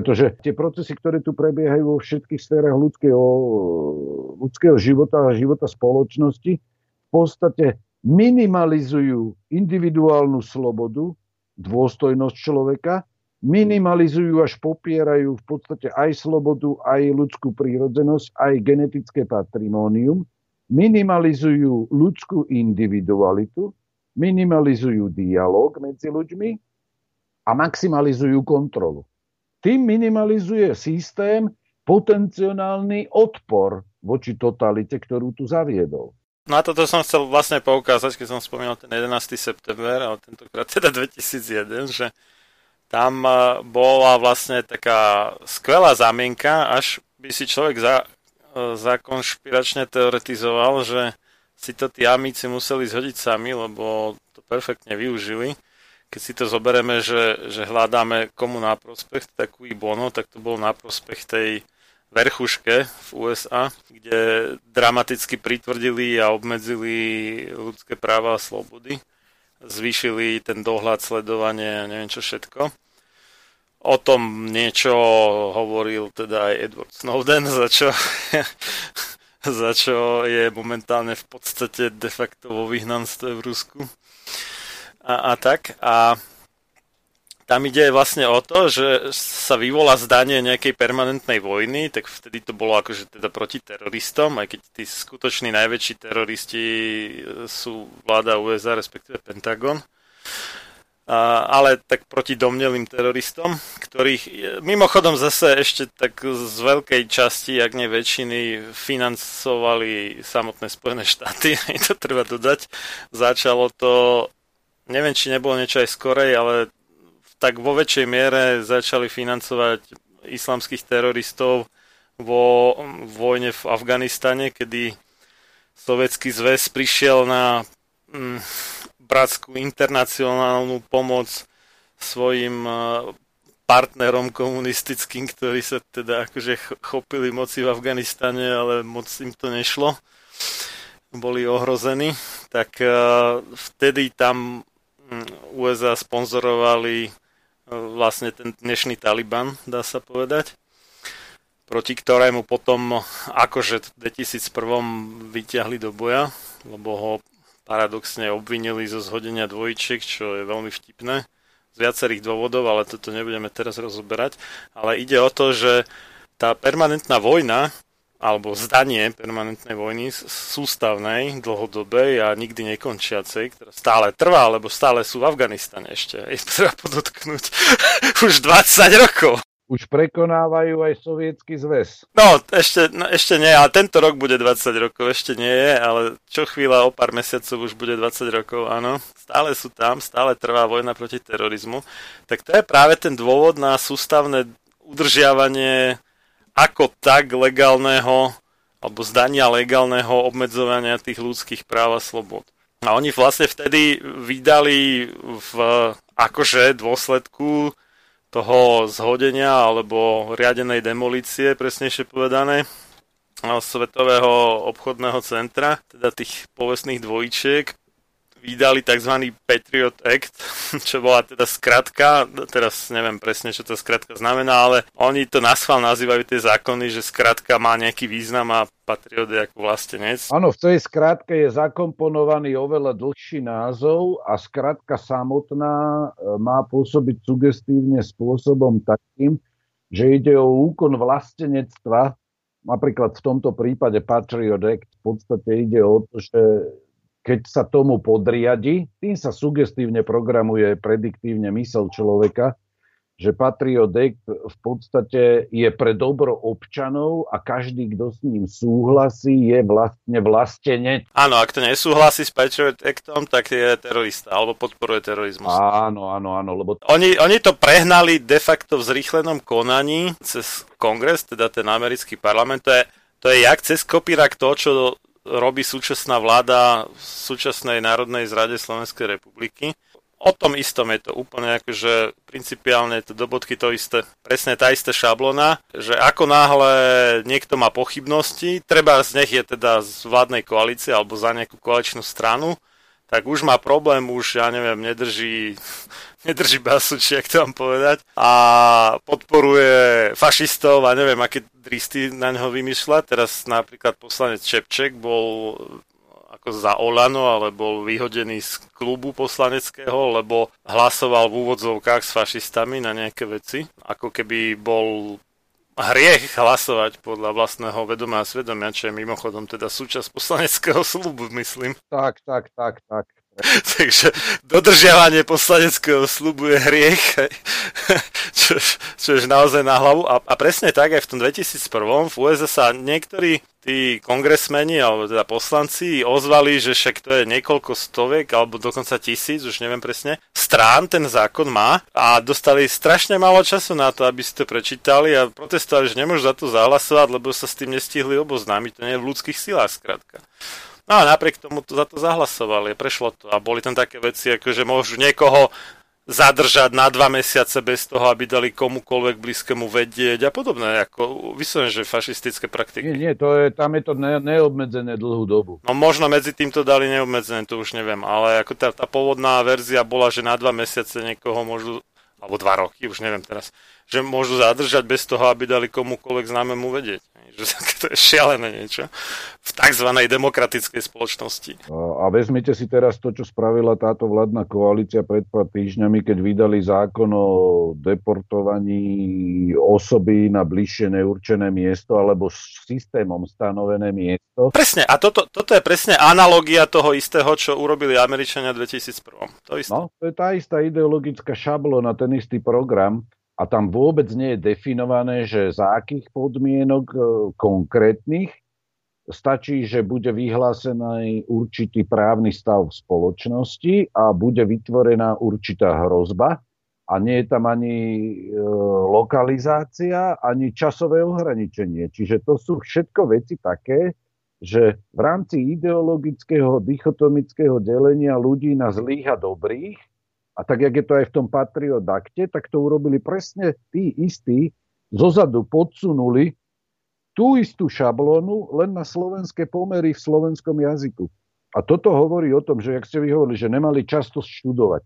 Pretože tie procesy, ktoré tu prebiehajú vo všetkých sférach ľudského, ľudského života a života spoločnosti, v podstate minimalizujú individuálnu slobodu, dôstojnosť človeka, minimalizujú až popierajú v podstate aj slobodu, aj ľudskú prírodzenosť, aj genetické patrimónium, minimalizujú ľudskú individualitu minimalizujú dialog medzi ľuďmi a maximalizujú kontrolu. Tým minimalizuje systém potenciálny odpor voči totalite, ktorú tu zaviedol. Na toto som chcel vlastne poukázať, keď som spomínal ten 11. september, ale tentokrát teda 2001, že tam e, bola vlastne taká skvelá zámienka, až by si človek za, e, zakonšpiračne teoretizoval, že si to tí amíci museli zhodiť sami, lebo to perfektne využili. Keď si to zoberieme, že, že hľadáme komu na prospech, takú bono, tak to bol na prospech tej verchuške v USA, kde dramaticky pritvrdili a obmedzili ľudské práva a slobody. Zvýšili ten dohľad, sledovanie a neviem čo všetko. O tom niečo hovoril teda aj Edward Snowden, za čo, za čo je momentálne v podstate de facto vo vyhnanstve v Rusku. A, a tak. A tam ide vlastne o to, že sa vyvolá zdanie nejakej permanentnej vojny, tak vtedy to bolo akože teda proti teroristom, aj keď tí skutoční najväčší teroristi e, sú vláda USA, respektíve Pentagon. A, ale tak proti domnelým teroristom, ktorých e, mimochodom zase ešte tak z veľkej časti, ak nie väčšiny, financovali samotné Spojené štáty, to treba dodať. Začalo to, neviem, či nebolo niečo aj skorej, ale tak vo väčšej miere začali financovať islamských teroristov vo vojne v Afganistane, kedy Sovietský zväz prišiel na mm, bratskú internacionálnu pomoc svojim e, partnerom komunistickým, ktorí sa teda akože chopili moci v Afganistane, ale moc im to nešlo. Boli ohrození. Tak uh, vtedy tam USA sponzorovali vlastne ten dnešný Taliban, dá sa povedať, proti ktorému potom akože v 2001 vyťahli do boja, lebo ho paradoxne obvinili zo zhodenia dvojčiek, čo je veľmi vtipné z viacerých dôvodov, ale toto nebudeme teraz rozoberať. Ale ide o to, že tá permanentná vojna alebo zdanie permanentnej vojny sústavnej, dlhodobej a nikdy nekončiacej, ktorá stále trvá, lebo stále sú v Afganistane ešte. Je treba podotknúť už 20 rokov. Už prekonávajú aj sovietský zväz. No, ešte, no, ešte nie, ale tento rok bude 20 rokov, ešte nie je, ale čo chvíľa o pár mesiacov už bude 20 rokov, áno. Stále sú tam, stále trvá vojna proti terorizmu. Tak to je práve ten dôvod na sústavné udržiavanie ako tak legálneho alebo zdania legálneho obmedzovania tých ľudských práv a slobod. A oni vlastne vtedy vydali v akože dôsledku toho zhodenia alebo riadenej demolície, presnejšie povedané, Svetového obchodného centra, teda tých povestných dvojčiek, vydali tzv. Patriot Act, čo bola teda skratka, teraz neviem presne, čo to skratka znamená, ale oni to na schvál nazývajú tie zákony, že skratka má nejaký význam a Patriot je ako vlastenec. Áno, v tej skratke je zakomponovaný oveľa dlhší názov a skratka samotná e, má pôsobiť sugestívne spôsobom takým, že ide o úkon vlastenectva, napríklad v tomto prípade Patriot Act, v podstate ide o to, že keď sa tomu podriadi, tým sa sugestívne programuje prediktívne mysel človeka, že Patriot Act v podstate je pre dobro občanov a každý, kto s ním súhlasí, je vlastne vlastenec. Áno, ak to nesúhlasí s Patriot Actom, tak je terorista alebo podporuje terorizmus. Áno, áno, áno. Lebo... Oni, oni to prehnali de facto v zrýchlenom konaní cez kongres, teda ten americký parlament. To je, to je jak cez kopírak to, čo robí súčasná vláda v súčasnej Národnej zrade Slovenskej republiky. O tom istom je to úplne akože principiálne to do bodky to isté, presne tá istá šablona, že ako náhle niekto má pochybnosti, treba z nech je teda z vládnej koalície alebo za nejakú koaličnú stranu, tak už má problém, už, ja neviem, nedrží, nedrží basu, či jak to mám povedať, a podporuje fašistov a neviem, aké dristy na ňo vymýšľa. Teraz napríklad poslanec Čepček bol ako za Olano, ale bol vyhodený z klubu poslaneckého, lebo hlasoval v úvodzovkách s fašistami na nejaké veci. Ako keby bol hriech hlasovať podľa vlastného vedomia a svedomia, čo je mimochodom teda súčasť poslaneckého slubu, myslím. Tak, tak, tak, tak. Takže dodržiavanie poslaneckého slubu je hriech, čo, čo je naozaj na hlavu. A, a presne tak aj v tom 2001 v USA sa niektorí tí kongresmeni alebo teda poslanci ozvali, že však to je niekoľko stoviek alebo dokonca tisíc, už neviem presne, strán ten zákon má a dostali strašne málo času na to, aby si to prečítali a protestovali, že nemôžu za to zahlasovať, lebo sa s tým nestihli oboznámiť. To nie je v ľudských silách, skrátka. No a napriek tomu to za to zahlasovali, prešlo to a boli tam také veci, ako že môžu niekoho zadržať na dva mesiace bez toho, aby dali komukoľvek blízkemu vedieť a podobné, ako vyslovene, že fašistické praktiky. Nie, nie, to je, tam je to ne, neobmedzené dlhú dobu. No možno medzi tým to dali neobmedzené, to už neviem, ale ako tá, tá pôvodná verzia bola, že na dva mesiace niekoho môžu, alebo dva roky, už neviem teraz, že môžu zadržať bez toho, aby dali komukoľvek známemu vedieť. Že to je šialené niečo v tzv. demokratickej spoločnosti. A vezmite si teraz to, čo spravila táto vládna koalícia pred pár týždňami, keď vydali zákon o deportovaní osoby na bližšie neurčené miesto alebo s systémom stanovené miesto. Presne, a toto, toto je presne analogia toho istého, čo urobili Američania v 2001. To, isté. No, to je tá istá ideologická šablona, ten istý program a tam vôbec nie je definované, že za akých podmienok e, konkrétnych stačí, že bude vyhlásený určitý právny stav v spoločnosti a bude vytvorená určitá hrozba a nie je tam ani e, lokalizácia, ani časové ohraničenie. Čiže to sú všetko veci také, že v rámci ideologického dichotomického delenia ľudí na zlých a dobrých a tak, jak je to aj v tom Patriot Akte, tak to urobili presne tí istí, zozadu podsunuli tú istú šablónu len na slovenské pomery v slovenskom jazyku. A toto hovorí o tom, že, jak ste vy hovorili, že nemali často študovať.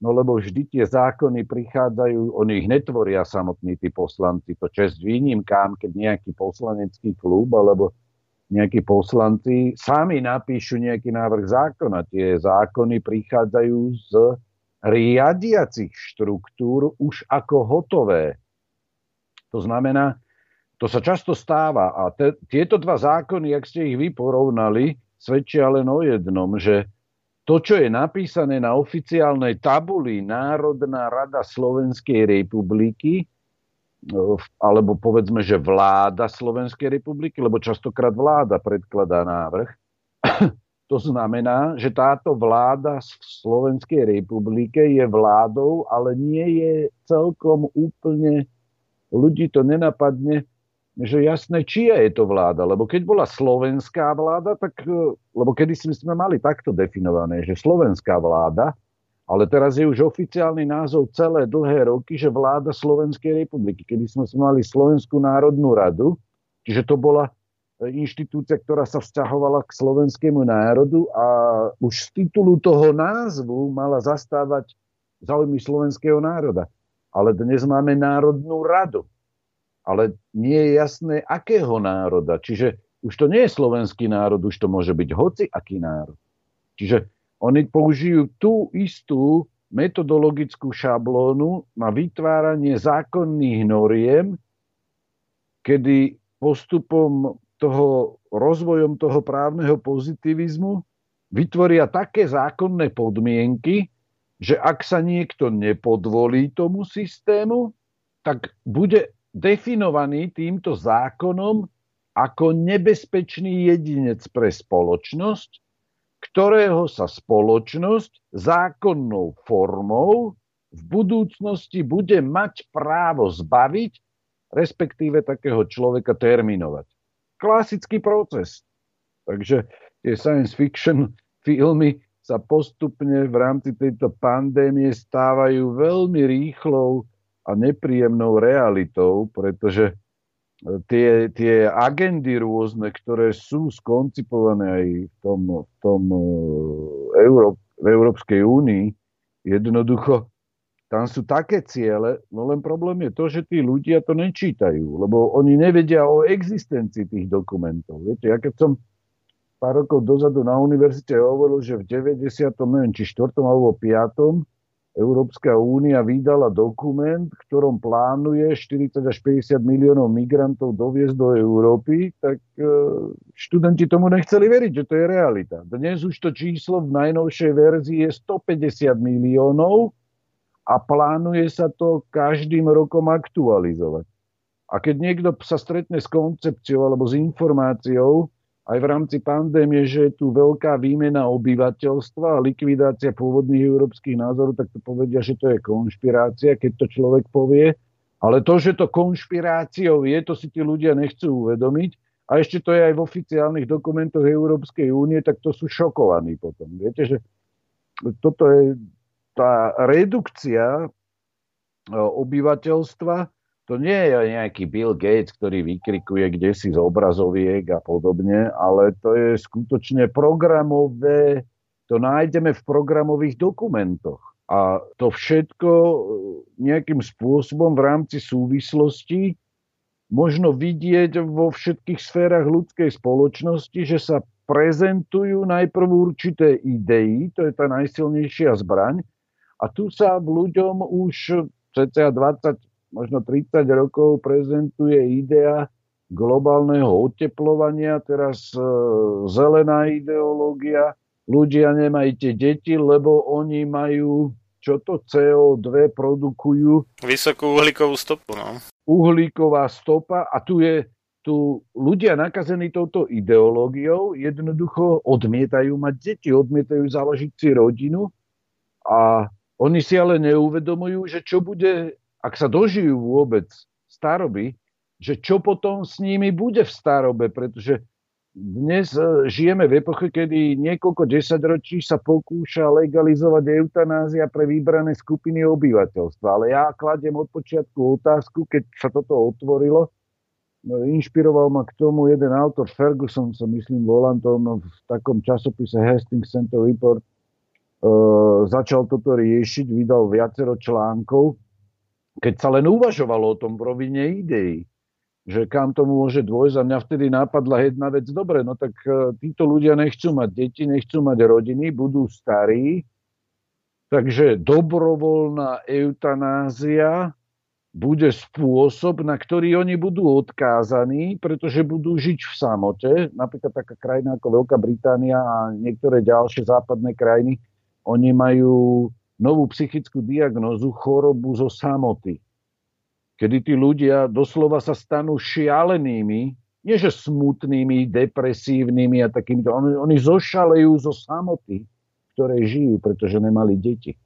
No lebo vždy tie zákony prichádzajú, oni ich netvoria samotní tí poslanci. To čest výnimkám, keď nejaký poslanecký klub alebo nejakí poslanci sami napíšu nejaký návrh zákona. Tie zákony prichádzajú z riadiacich štruktúr už ako hotové. To znamená, to sa často stáva a te, tieto dva zákony, ak ste ich vy porovnali, svedčia len o jednom, že to, čo je napísané na oficiálnej tabuli Národná rada Slovenskej republiky, alebo povedzme, že vláda Slovenskej republiky, lebo častokrát vláda predkladá návrh, to znamená, že táto vláda v Slovenskej republike je vládou, ale nie je celkom úplne, ľudí to nenapadne, že jasné, či je to vláda. Lebo keď bola slovenská vláda, tak, e, lebo kedy sme mali takto definované, že slovenská vláda, ale teraz je už oficiálny názov celé dlhé roky, že vláda Slovenskej republiky. Kedy sme mali Slovenskú národnú radu, čiže to bola inštitúcia, ktorá sa vzťahovala k slovenskému národu a už z titulu toho názvu mala zastávať záujmy slovenského národa. Ale dnes máme Národnú radu. Ale nie je jasné, akého národa. Čiže už to nie je slovenský národ, už to môže byť hoci aký národ. Čiže oni použijú tú istú metodologickú šablónu na vytváranie zákonných noriem, kedy postupom toho rozvojom toho právneho pozitivizmu vytvoria také zákonné podmienky, že ak sa niekto nepodvolí tomu systému, tak bude definovaný týmto zákonom ako nebezpečný jedinec pre spoločnosť, ktorého sa spoločnosť zákonnou formou v budúcnosti bude mať právo zbaviť, respektíve takého človeka terminovať klasický proces. Takže tie science fiction filmy sa postupne v rámci tejto pandémie stávajú veľmi rýchlou a nepríjemnou realitou, pretože e, tie, tie agendy rôzne, ktoré sú skoncipované aj v tom, v tom e, Euró- v Európskej únii, jednoducho tam sú také ciele, no len problém je to, že tí ľudia to nečítajú, lebo oni nevedia o existencii tých dokumentov. Viete, ja keď som pár rokov dozadu na univerzite hovoril, že v 90. neviem, či 4. alebo 5. Európska únia vydala dokument, v ktorom plánuje 40 až 50 miliónov migrantov doviezť do Európy, tak e, študenti tomu nechceli veriť, že to je realita. Dnes už to číslo v najnovšej verzii je 150 miliónov a plánuje sa to každým rokom aktualizovať. A keď niekto sa stretne s koncepciou alebo s informáciou, aj v rámci pandémie, že je tu veľká výmena obyvateľstva a likvidácia pôvodných európskych názorov, tak to povedia, že to je konšpirácia, keď to človek povie. Ale to, že to konšpiráciou je, to si tí ľudia nechcú uvedomiť. A ešte to je aj v oficiálnych dokumentoch Európskej únie, tak to sú šokovaní potom. Viete, že toto je tá redukcia obyvateľstva, to nie je nejaký Bill Gates, ktorý vykrikuje kde si z obrazoviek a podobne, ale to je skutočne programové, to nájdeme v programových dokumentoch. A to všetko e, nejakým spôsobom v rámci súvislosti možno vidieť vo všetkých sférach ľudskej spoločnosti, že sa prezentujú najprv určité idei, to je tá najsilnejšia zbraň, a tu sa ľuďom už cca 20 možno 30 rokov prezentuje idea globálneho oteplovania, teraz e, zelená ideológia, ľudia nemajte deti, lebo oni majú, čo to CO2 produkujú. Vysokú uhlíkovú stopu, no. Uhlíková stopa a tu je, tu ľudia nakazení touto ideológiou jednoducho odmietajú mať deti, odmietajú založiť si rodinu a oni si ale neuvedomujú, že čo bude ak sa dožijú vôbec staroby, že čo potom s nimi bude v starobe, pretože dnes e, žijeme v epoche, kedy niekoľko desaťročí sa pokúša legalizovať eutanázia pre vybrané skupiny obyvateľstva. Ale ja kladiem od počiatku otázku, keď sa toto otvorilo, no, inšpiroval ma k tomu jeden autor, Ferguson sa myslím volám, to no, v takom časopise Hastings Center Report začal toto riešiť, vydal viacero článkov. Keď sa len uvažovalo o tom rovine ideí, že kam to môže dôjsť a mňa vtedy nápadla jedna vec, dobre, no tak e, títo ľudia nechcú mať deti, nechcú mať rodiny, budú starí, takže dobrovoľná eutanázia bude spôsob, na ktorý oni budú odkázaní, pretože budú žiť v samote. Napríklad taká krajina ako Veľká Británia a niektoré ďalšie západné krajiny, oni majú novú psychickú diagnózu chorobu zo samoty. Kedy tí ľudia doslova sa stanú šialenými, nie že smutnými, depresívnymi a takýmito. Oni, oni zošalejú zo samoty, ktoré žijú, pretože nemali deti.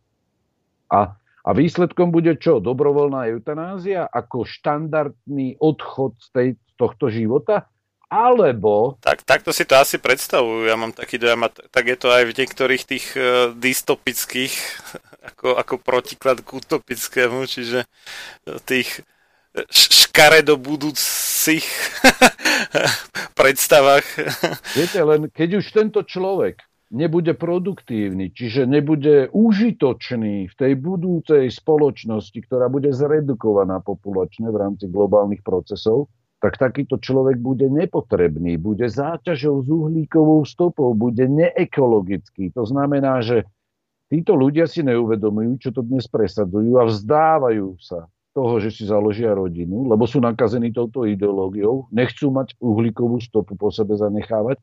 A, a výsledkom bude čo? Dobrovoľná eutanázia ako štandardný odchod z, tej, z tohto života? Alebo... Tak, takto si to asi predstavujú. Ja mám taký dojem, tak je to aj v niektorých tých uh, dystopických, ako, ako protiklad k utopickému, čiže e, tých e, škaredo budúcich predstavách. Viete, len keď už tento človek nebude produktívny, čiže nebude užitočný v tej budúcej spoločnosti, ktorá bude zredukovaná populačne v rámci globálnych procesov, tak takýto človek bude nepotrebný, bude záťažou s uhlíkovou stopou, bude neekologický. To znamená, že títo ľudia si neuvedomujú, čo to dnes presadzujú a vzdávajú sa toho, že si založia rodinu, lebo sú nakazení touto ideológiou, nechcú mať uhlíkovú stopu po sebe zanechávať,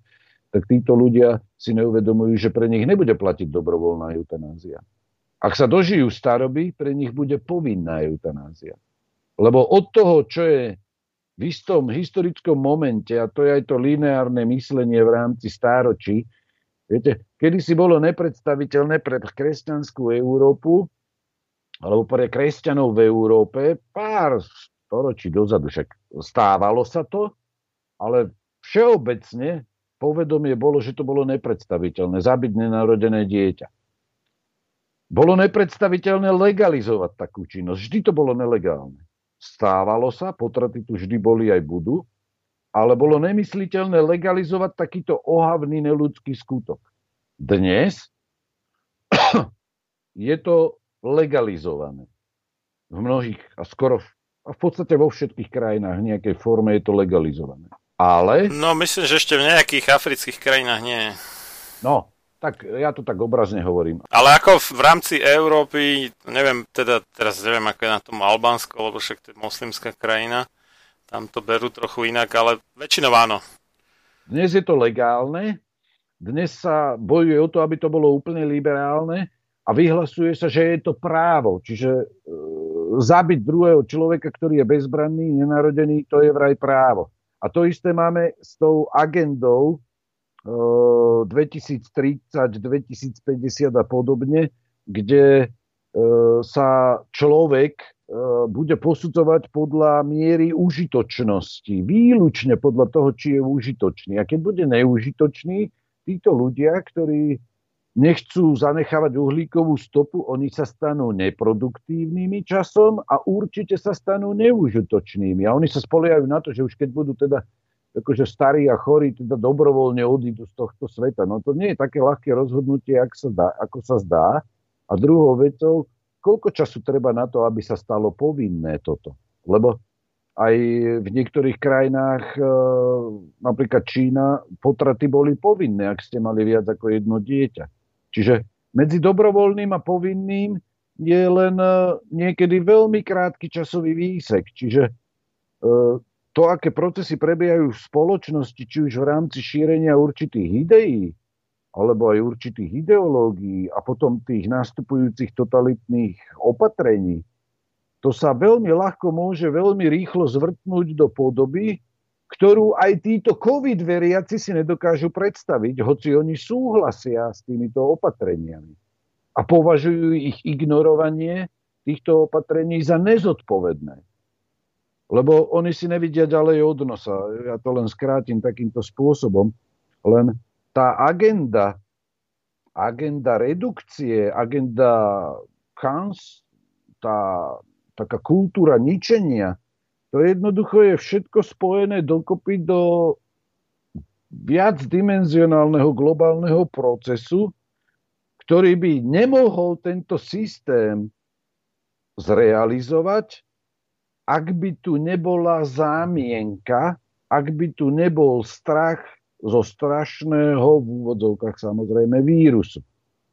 tak títo ľudia si neuvedomujú, že pre nich nebude platiť dobrovoľná eutanázia. Ak sa dožijú staroby, pre nich bude povinná eutanázia. Lebo od toho, čo je v istom historickom momente, a to je aj to lineárne myslenie v rámci stáročí, viete, kedy si bolo nepredstaviteľné pre kresťanskú Európu, alebo pre kresťanov v Európe, pár storočí dozadu, však stávalo sa to, ale všeobecne povedomie bolo, že to bolo nepredstaviteľné, zabiť nenarodené dieťa. Bolo nepredstaviteľné legalizovať takú činnosť. Vždy to bolo nelegálne. Stávalo sa, potraty tu vždy boli aj budú, ale bolo nemysliteľné legalizovať takýto ohavný neludský skutok. Dnes je to legalizované. V mnohých a skoro v, a v podstate vo všetkých krajinách v nejakej forme je to legalizované. Ale... No myslím, že ešte v nejakých afrických krajinách nie. No, Tak ja to tak obrazne hovorím. Ale ako v, rámci Európy, neviem, teda teraz neviem, ako je na tom Albánsko, lebo však to je moslimská krajina, tam to berú trochu inak, ale väčšinou áno. Dnes je to legálne, dnes sa bojuje o to, aby to bolo úplne liberálne a vyhlasuje sa, že je to právo. Čiže e, zabiť druhého človeka, ktorý je bezbranný, nenarodený, to je vraj právo. A to isté máme s tou agendou 2030, 2050 a podobne, kde e, sa človek e, bude posudzovať podľa miery užitočnosti, výlučne podľa toho, či je užitočný. A keď bude neužitočný, títo ľudia, ktorí nechcú zanechávať uhlíkovú stopu, oni sa stanú neproduktívnymi časom a určite sa stanú neužitočnými. A oni sa spoliehajú na to, že už keď budú teda akože starí a chorí teda dobrovoľne odídu z tohto sveta. No to nie je také ľahké rozhodnutie, ako sa, dá, ako sa zdá. A druhou vecou, koľko času treba na to, aby sa stalo povinné toto? Lebo aj v niektorých krajinách, e, napríklad Čína, potraty boli povinné, ak ste mali viac ako jedno dieťa. Čiže medzi dobrovoľným a povinným je len e, niekedy veľmi krátky časový výsek. Čiže e, to, aké procesy prebiehajú v spoločnosti, či už v rámci šírenia určitých ideí, alebo aj určitých ideológií a potom tých nastupujúcich totalitných opatrení, to sa veľmi ľahko môže veľmi rýchlo zvrtnúť do podoby, ktorú aj títo COVID veriaci si nedokážu predstaviť, hoci oni súhlasia s týmito opatreniami. A považujú ich ignorovanie týchto opatrení za nezodpovedné. Lebo oni si nevidia ďalej od nosa. Ja to len skrátim takýmto spôsobom. Len tá agenda, agenda redukcie, agenda kans, tá taká kultúra ničenia, to jednoducho je všetko spojené dokopy do viacdimenzionálneho globálneho procesu, ktorý by nemohol tento systém zrealizovať, ak by tu nebola zámienka, ak by tu nebol strach zo strašného, v úvodzovkách samozrejme, vírusu.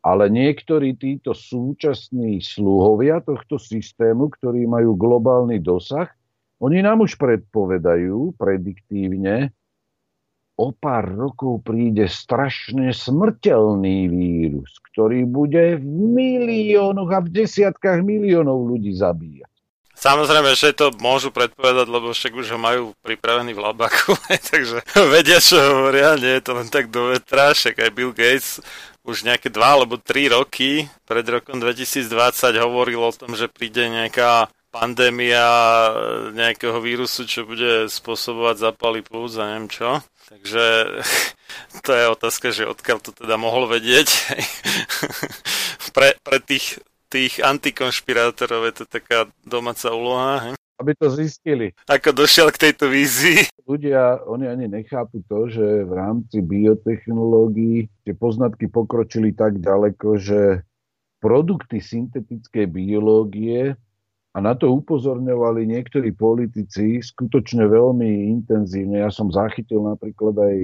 Ale niektorí títo súčasní sluhovia tohto systému, ktorí majú globálny dosah, oni nám už predpovedajú prediktívne, o pár rokov príde strašne smrteľný vírus, ktorý bude v miliónoch a v desiatkách miliónov ľudí zabíjať. Samozrejme, že to môžu predpovedať, lebo však už ho majú pripravený v labaku, takže vedia, čo hovoria, nie je to len tak do vetra, však aj Bill Gates už nejaké dva alebo tri roky pred rokom 2020 hovoril o tom, že príde nejaká pandémia nejakého vírusu, čo bude spôsobovať zapaly plúc a neviem čo. Takže to je otázka, že odkiaľ to teda mohol vedieť. pre, pre tých tých antikonšpirátorov je to taká domáca úloha. He? Aby to zistili. Ako došiel k tejto vízii? Ľudia, oni ani nechápu to, že v rámci biotechnológií tie poznatky pokročili tak ďaleko, že produkty syntetickej biológie a na to upozorňovali niektorí politici skutočne veľmi intenzívne. Ja som zachytil napríklad aj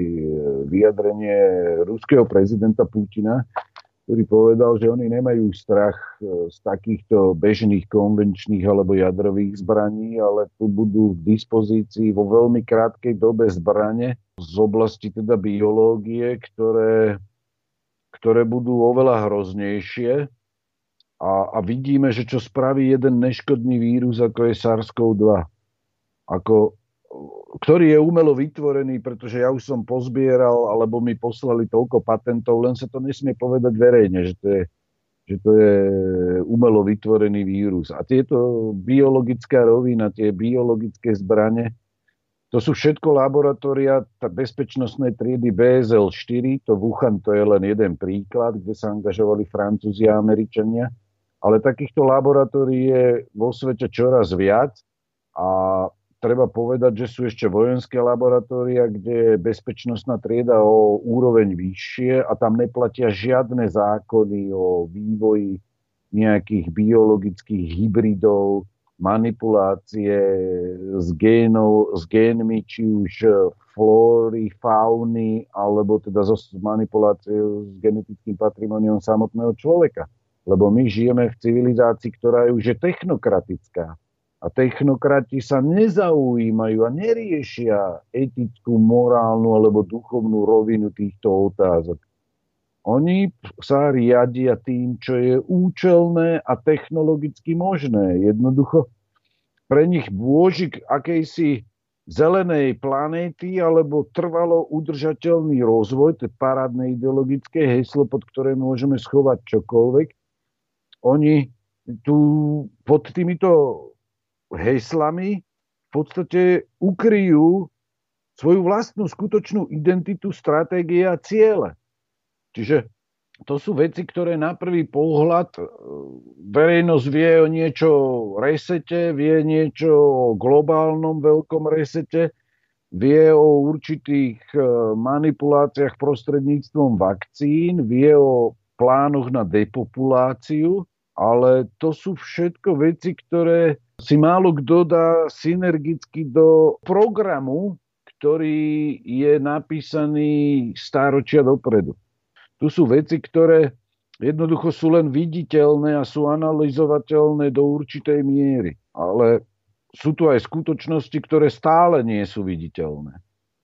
vyjadrenie ruského prezidenta Putina, ktorý povedal, že oni nemajú strach e, z takýchto bežných konvenčných alebo jadrových zbraní, ale tu budú v dispozícii vo veľmi krátkej dobe zbrane z oblasti teda biológie, ktoré, ktoré budú oveľa hroznejšie. A, a vidíme, že čo spraví jeden neškodný vírus, ako je SARS-CoV-2. Ako ktorý je umelo vytvorený, pretože ja už som pozbieral, alebo mi poslali toľko patentov, len sa to nesmie povedať verejne, že to je, že to je umelo vytvorený vírus. A tieto biologická rovina, tie biologické zbranie, to sú všetko laboratória bezpečnostnej triedy BSL-4, to Wuhan to je len jeden príklad, kde sa angažovali Francúzi a Američania, ale takýchto laboratórií je vo svete čoraz viac a treba povedať, že sú ešte vojenské laboratória, kde je bezpečnostná trieda o úroveň vyššie a tam neplatia žiadne zákony o vývoji nejakých biologických hybridov manipulácie s, génov, s génmi, či už flóry, fauny, alebo teda so manipuláciou s genetickým patrimoniom samotného človeka. Lebo my žijeme v civilizácii, ktorá už je technokratická. A technokrati sa nezaujímajú a neriešia etickú, morálnu alebo duchovnú rovinu týchto otázok. Oni sa riadia tým, čo je účelné a technologicky možné. Jednoducho pre nich bôžik akejsi zelenej planéty alebo trvalo udržateľný rozvoj, to je parádne ideologické heslo, pod ktoré môžeme schovať čokoľvek. Oni tu pod týmito heslami v podstate ukryjú svoju vlastnú skutočnú identitu, stratégie a ciele. Čiže to sú veci, ktoré na prvý pohľad e, verejnosť vie o niečo resete, vie niečo o globálnom veľkom resete, vie o určitých e, manipuláciách prostredníctvom vakcín, vie o plánoch na depopuláciu, ale to sú všetko veci, ktoré si málo kto dá synergicky do programu, ktorý je napísaný stáročia dopredu. Tu sú veci, ktoré jednoducho sú len viditeľné a sú analyzovateľné do určitej miery. Ale sú tu aj skutočnosti, ktoré stále nie sú viditeľné.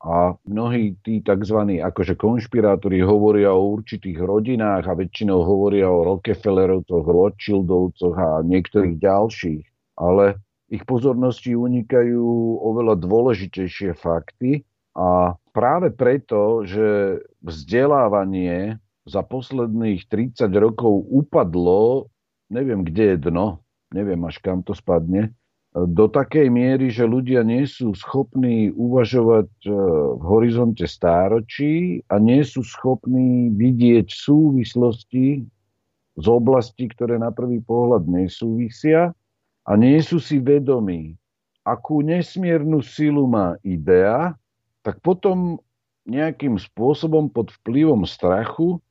A mnohí tí tzv. akože konšpirátori hovoria o určitých rodinách a väčšinou hovoria o Rockefellerovcoch, Rothschildovcoch a niektorých ďalších. Ale ich pozornosti unikajú oveľa dôležitejšie fakty a práve preto, že vzdelávanie za posledných 30 rokov upadlo, neviem kde je dno, neviem až kam to spadne, do takej miery, že ľudia nie sú schopní uvažovať e, v horizonte stáročí a nie sú schopní vidieť súvislosti z oblasti, ktoré na prvý pohľad nesúvisia a nie sú si vedomí, akú nesmiernu silu má idea, tak potom nejakým spôsobom pod vplyvom strachu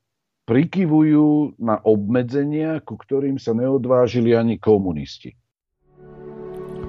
prikyvujú na obmedzenia, ku ktorým sa neodvážili ani komunisti.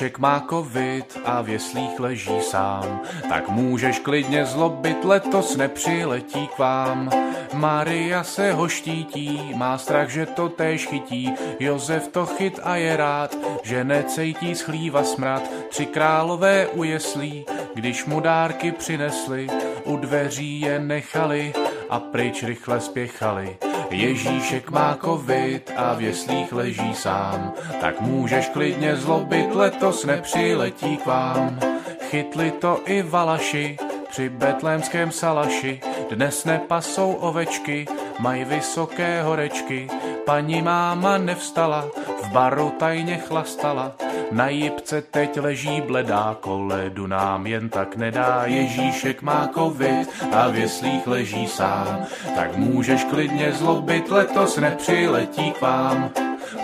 Ježíšek má covid a v jeslích leží sám, tak můžeš klidně zlobit, letos nepřiletí k vám. Maria se ho štítí, má strach, že to též chytí, Josef to chyt a je rád, že necejtí z chlíva smrad. Tři králové u jeslí, když mu dárky přinesli, u dveří je nechali a pryč rychle spěchali. Ježíšek má covid a v jeslích leží sám, tak můžeš klidně zlobit, letos nepřiletí k vám. Chytli to i valaši, při betlémském salaši, dnes nepasou ovečky, mají vysoké horečky. Paní máma nevstala, v baru tajně chlastala, na jipce teď leží bledá, koledu nám jen tak nedá. Ježíšek má covid a v jeslích leží sám, tak můžeš klidně zlobit, letos nepřiletí k vám.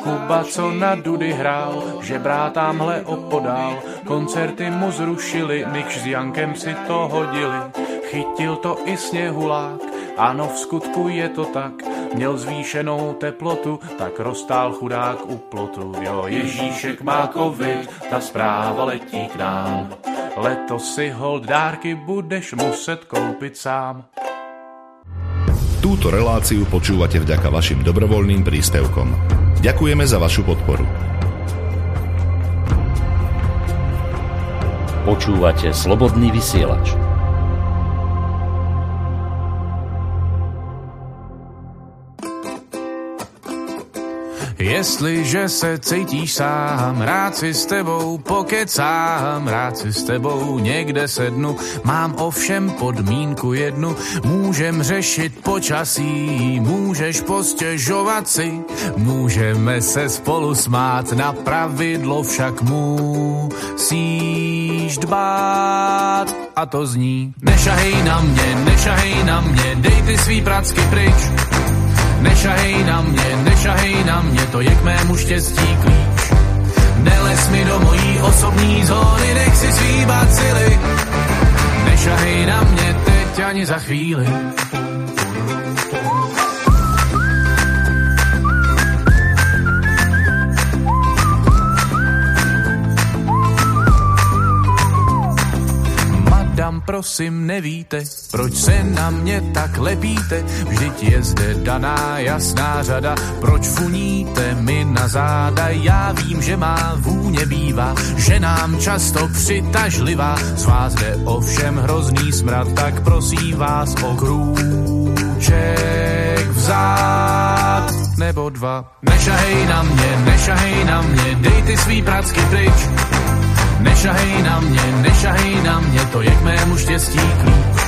Kuba, co na Dudy hrál, že brá tamhle opodál, koncerty mu zrušili, Nikš s Jankem si to hodili, chytil to i sněhulák, ano, v skutku je to tak, měl zvýšenou teplotu, tak roztál chudák u plotu. Jo, Ježíšek má covid, ta zpráva letí k nám. Letos si hold dárky budeš muset koupit sám. Túto reláciu počúvate vďaka vašim dobrovoľným príspevkom. Ďakujeme za vašu podporu. Počúvate slobodný vysielač. Jestliže se cítíš sám, rád si s tebou pokecám, rád si s tebou někde sednu, mám ovšem podmínku jednu, můžem řešit počasí, můžeš postěžovat si, můžeme se spolu smát, na pravidlo však musíš dbát. A to zní, nešahej na mě, nešahej na mě, dej ty svý pracky pryč, Nešahej na mě, nešahej na mě, to je k mému štěstí klíč. Neles mi do mojí osobní zóny, nech si svý bacily. Nešahej na mě teď ani za chvíli. Madam, prosím, nevíte, proč se na mě tak lepíte? Vždyť je zde daná jasná řada, proč funíte mi na záda? Já vím, že má vůně bývá, že nám často přitažlivá. Z vás jde ovšem hrozný smrad, tak prosím vás o krůček vzát nebo dva. Nešahej na mě, nešahej na mě, dej ty svý pracky pryč. Nešahej na mě, nešahej na mě, to je k mému štěstí klíč.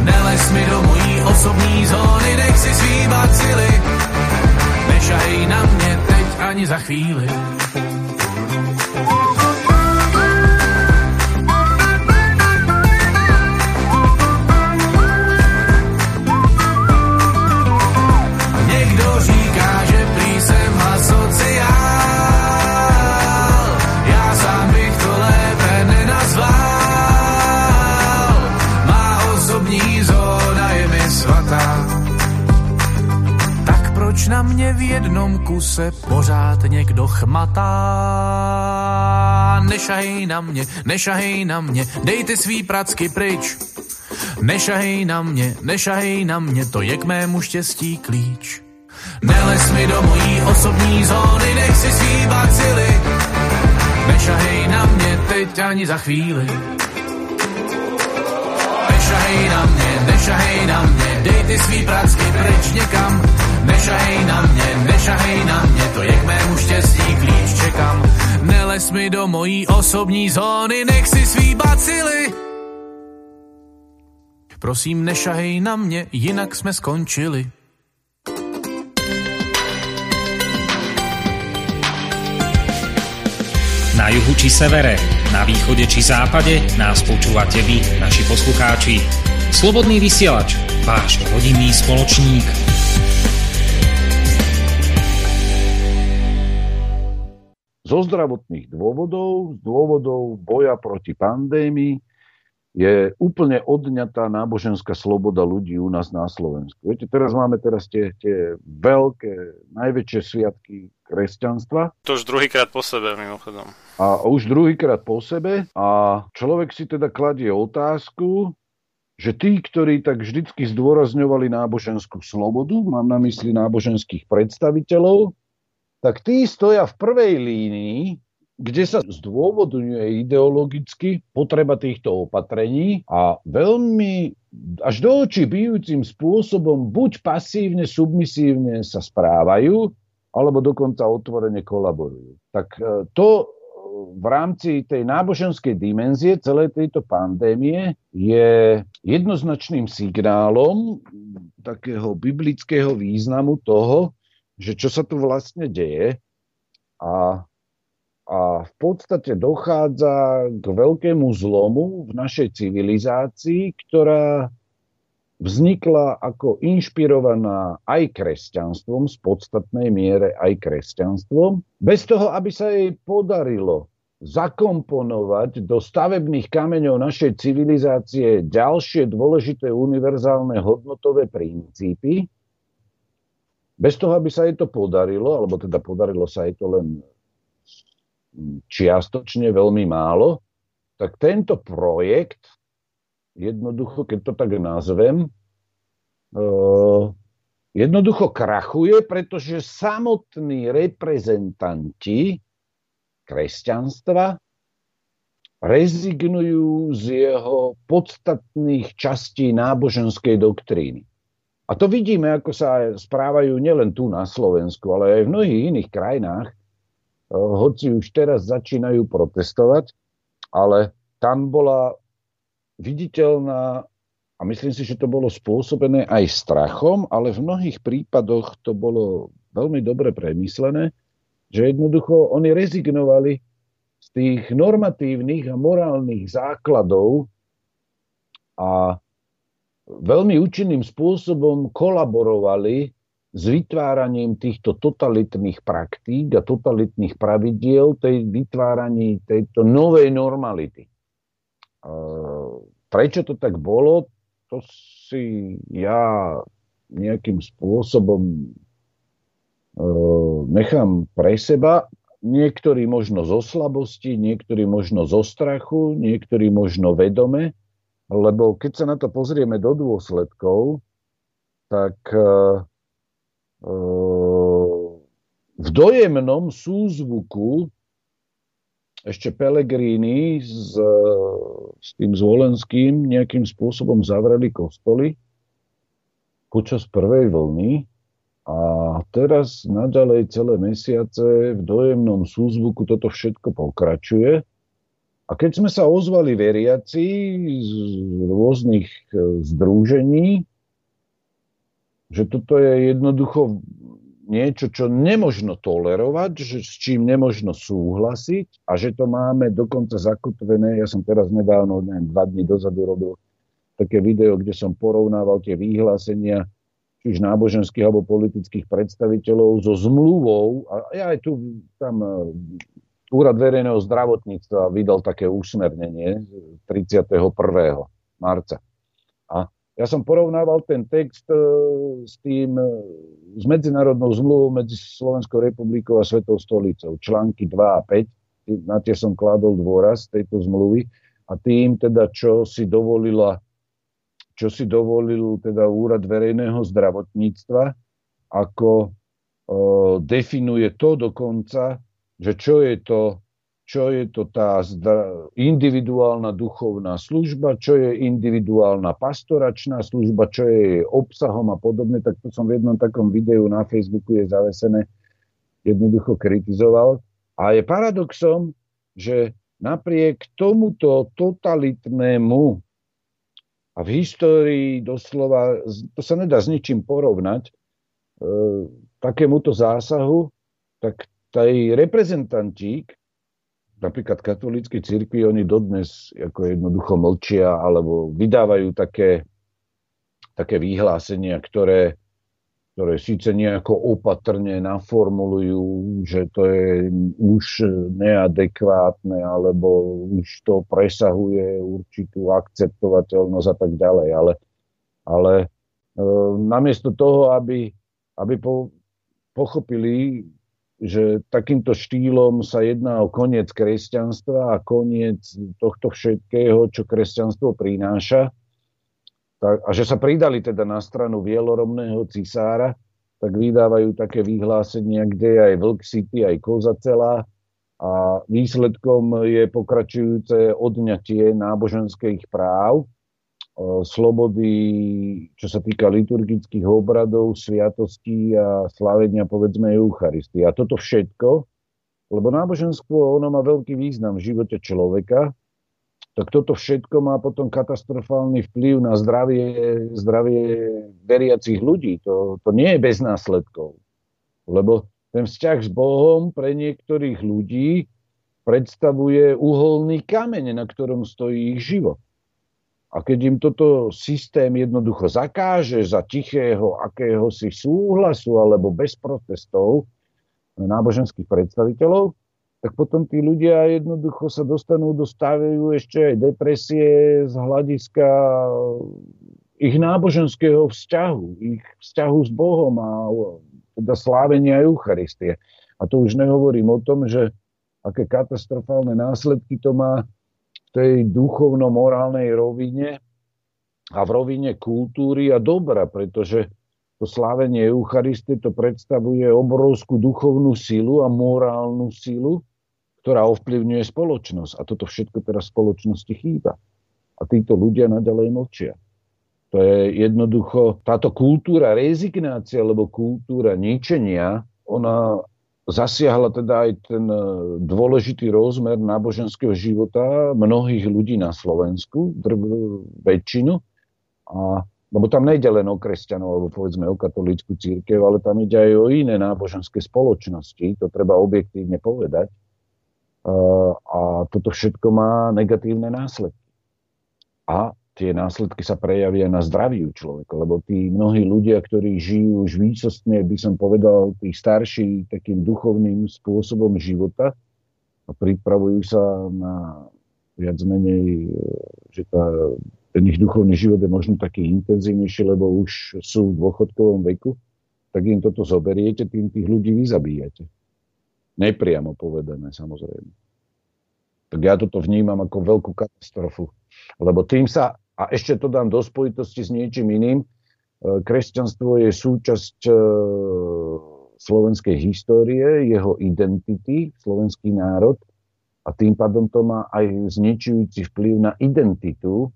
Neles mi do mojí osobní zóny, nech si svý bacily. Nešahej na mě teď ani za chvíli. Na mě v jednom kuse pořád někdo chmatá? Nešahej na mě, nešahej na mě, dej ty svý pracky pryč. Nešahej na mě, nešahej na mě, to je k mému štěstí klíč. Neles mi do mojí osobní zóny, nech si svý bacily. Nešahej na mě teď ani za chvíli. Nešahej na mě, nešahej na mě, dej ty svý pracky pryč někam. Nešahej na mě, nešahej na mě, to je k mému štěstí klíč čekám. Neles mi do mojí osobní zóny, nech si svý bacily. Prosím, nešahej na mě, jinak jsme skončili. Na juhu či severe, na východe či západe nás počúvate vy, naši poslucháči. Slobodný vysielač, váš rodinný spoločník. Zo zdravotných dôvodov, z dôvodov boja proti pandémii je úplne odňatá náboženská sloboda ľudí u nás na Slovensku. Viete, teraz máme teraz tie, tie veľké, najväčšie sviatky kresťanstva. To už druhýkrát po sebe, mimochodom. A už druhýkrát po sebe. A človek si teda kladie otázku, že tí, ktorí tak vždycky zdôrazňovali náboženskú slobodu, mám na mysli náboženských predstaviteľov, tak tí stoja v prvej línii kde sa zdôvodňuje ideologicky potreba týchto opatrení a veľmi až do očí bijúcim spôsobom buď pasívne, submisívne sa správajú, alebo dokonca otvorene kolaborujú. Tak e, to v rámci tej náboženskej dimenzie celej tejto pandémie je jednoznačným signálom takého biblického významu toho, že čo sa tu vlastne deje a a v podstate dochádza k veľkému zlomu v našej civilizácii, ktorá vznikla ako inšpirovaná aj kresťanstvom, z podstatnej miere aj kresťanstvom, bez toho, aby sa jej podarilo zakomponovať do stavebných kameňov našej civilizácie ďalšie dôležité univerzálne hodnotové princípy, bez toho, aby sa jej to podarilo, alebo teda podarilo sa jej to len čiastočne veľmi málo, tak tento projekt, jednoducho, keď to tak nazvem, uh, jednoducho krachuje, pretože samotní reprezentanti kresťanstva rezignujú z jeho podstatných častí náboženskej doktríny. A to vidíme, ako sa správajú nielen tu na Slovensku, ale aj v mnohých iných krajinách, Eh, hoci už teraz začínajú protestovať, ale tam bola viditeľná, a myslím si, že to bolo spôsobené aj strachom, ale v mnohých prípadoch to bolo veľmi dobre premyslené, že jednoducho oni rezignovali z tých normatívnych a morálnych základov a veľmi účinným spôsobom kolaborovali s vytváraním týchto totalitných praktík a totalitných pravidiel, tej vytváraní tejto novej normality. Prečo to tak bolo, to si ja nejakým spôsobom e, nechám pre seba. Niektorí možno zo slabosti, niektorí možno zo strachu, niektorí možno vedome, lebo keď sa na to pozrieme do dôsledkov, tak e, v dojemnom súzvuku ešte Pelegrini s, s tým Zvolenským nejakým spôsobom zavreli kostoly počas prvej vlny a teraz naďalej celé mesiace v dojemnom súzvuku toto všetko pokračuje. A keď sme sa ozvali veriaci z rôznych e, združení, že toto je jednoducho niečo, čo nemožno tolerovať, že s čím nemožno súhlasiť a že to máme dokonca zakotvené. Ja som teraz nedávno, neviem, dva dní dozadu robil také video, kde som porovnával tie vyhlásenia či už náboženských alebo politických predstaviteľov so zmluvou. A ja aj tu tam e, Úrad verejného zdravotníctva vydal také usmernenie 31. marca. A ja som porovnával ten text e, s tým, e, s medzinárodnou zmluvou medzi Slovenskou republikou a Svetou stolicou. Články 2 a 5, na tie som kladol dôraz tejto zmluvy a tým teda, čo si dovolila čo si dovolil teda Úrad verejného zdravotníctva, ako e, definuje to dokonca, že čo je to čo je to tá individuálna duchovná služba, čo je individuálna pastoračná služba, čo je jej obsahom a podobne, tak to som v jednom takom videu na Facebooku je zavesené, jednoducho kritizoval. A je paradoxom, že napriek tomuto totalitnému a v histórii doslova, to sa nedá s ničím porovnať, e, takémuto zásahu, tak tej reprezentantík napríklad katolíckej cirkvi, oni dodnes ako jednoducho mlčia alebo vydávajú také, také vyhlásenia, ktoré, ktoré síce nejako opatrne naformulujú, že to je už neadekvátne alebo už to presahuje určitú akceptovateľnosť a tak ďalej. Ale, ale e, namiesto toho, aby, aby po, pochopili že takýmto štýlom sa jedná o koniec kresťanstva a koniec tohto všetkého, čo kresťanstvo prináša. A že sa pridali teda na stranu vieloromného cisára, tak vydávajú také vyhlásenia, kde je aj vlk city, aj koza celá. a výsledkom je pokračujúce odňatie náboženských práv, slobody, čo sa týka liturgických obradov, sviatostí a slávenia, povedzme, Eucharistie. A toto všetko, lebo náboženstvo, ono má veľký význam v živote človeka, tak toto všetko má potom katastrofálny vplyv na zdravie, zdravie veriacich ľudí. To, to nie je bez následkov. Lebo ten vzťah s Bohom pre niektorých ľudí predstavuje uholný kameň, na ktorom stojí ich život. A keď im toto systém jednoducho zakáže za tichého akéhosi súhlasu alebo bez protestov náboženských predstaviteľov, tak potom tí ľudia jednoducho sa dostanú do ešte aj depresie z hľadiska ich náboženského vzťahu, ich vzťahu s Bohom a teda slávenia Eucharistie. A to už nehovorím o tom, že aké katastrofálne následky to má tej duchovno-morálnej rovine a v rovine kultúry a dobra, pretože to slávenie Eucharistie to predstavuje obrovskú duchovnú silu a morálnu silu, ktorá ovplyvňuje spoločnosť. A toto všetko teraz spoločnosti chýba. A títo ľudia nadalej mlčia. To je jednoducho, táto kultúra rezignácie alebo kultúra ničenia, ona zasiahla teda aj ten e, dôležitý rozmer náboženského života mnohých ľudí na Slovensku, väčšinu. A, lebo tam nejde len o kresťanov, alebo povedzme o katolícku církev, ale tam ide aj o iné náboženské spoločnosti, to treba objektívne povedať. A, a toto všetko má negatívne následky. A tie následky sa prejavia na zdraví človeka, lebo tí mnohí ľudia, ktorí žijú už výsostne, by som povedal, tí starší takým duchovným spôsobom života a pripravujú sa na viac menej, že tá, ten ich duchovný život je možno taký intenzívnejší, lebo už sú v dôchodkovom veku, tak im toto zoberiete, tým tých ľudí vy zabíjate. Nepriamo povedané, samozrejme. Tak ja toto vnímam ako veľkú katastrofu. Lebo tým sa a ešte to dám do spojitosti s niečím iným. E, kresťanstvo je súčasť e, slovenskej histórie, jeho identity, slovenský národ a tým pádom to má aj zničujúci vplyv na identitu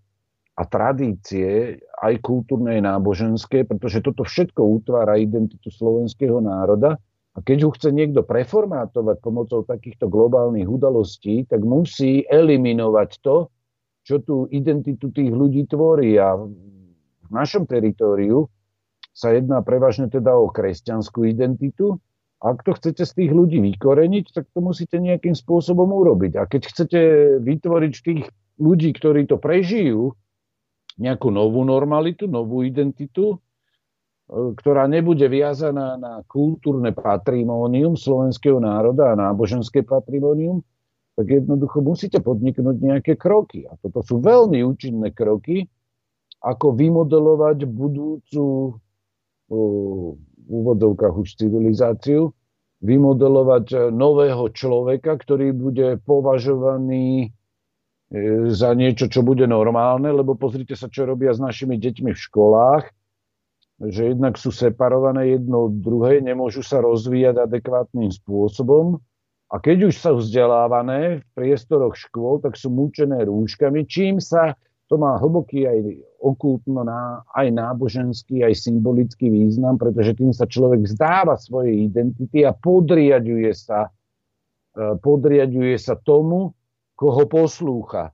a tradície, aj kultúrne, aj náboženské, pretože toto všetko utvára identitu slovenského národa a keď ho chce niekto preformátovať pomocou takýchto globálnych udalostí, tak musí eliminovať to, čo tú identitu tých ľudí tvorí. A v našom teritóriu sa jedná prevažne teda o kresťanskú identitu. A ak to chcete z tých ľudí vykoreniť, tak to musíte nejakým spôsobom urobiť. A keď chcete vytvoriť tých ľudí, ktorí to prežijú, nejakú novú normalitu, novú identitu, e, ktorá nebude viazaná na kultúrne patrimónium slovenského národa a náboženské patrimónium, tak jednoducho musíte podniknúť nejaké kroky. A toto sú veľmi účinné kroky, ako vymodelovať budúcu v úvodovkách už civilizáciu, vymodelovať nového človeka, ktorý bude považovaný e, za niečo, čo bude normálne, lebo pozrite sa, čo robia s našimi deťmi v školách, že jednak sú separované jedno od druhej, nemôžu sa rozvíjať adekvátnym spôsobom a keď už sú vzdelávané v priestoroch škôl, tak sú mučené rúškami, čím sa to má hlboký aj okultno, aj náboženský, aj symbolický význam, pretože tým sa človek zdáva svojej identity a podriaduje sa, e, podriaduje sa tomu, koho poslúcha.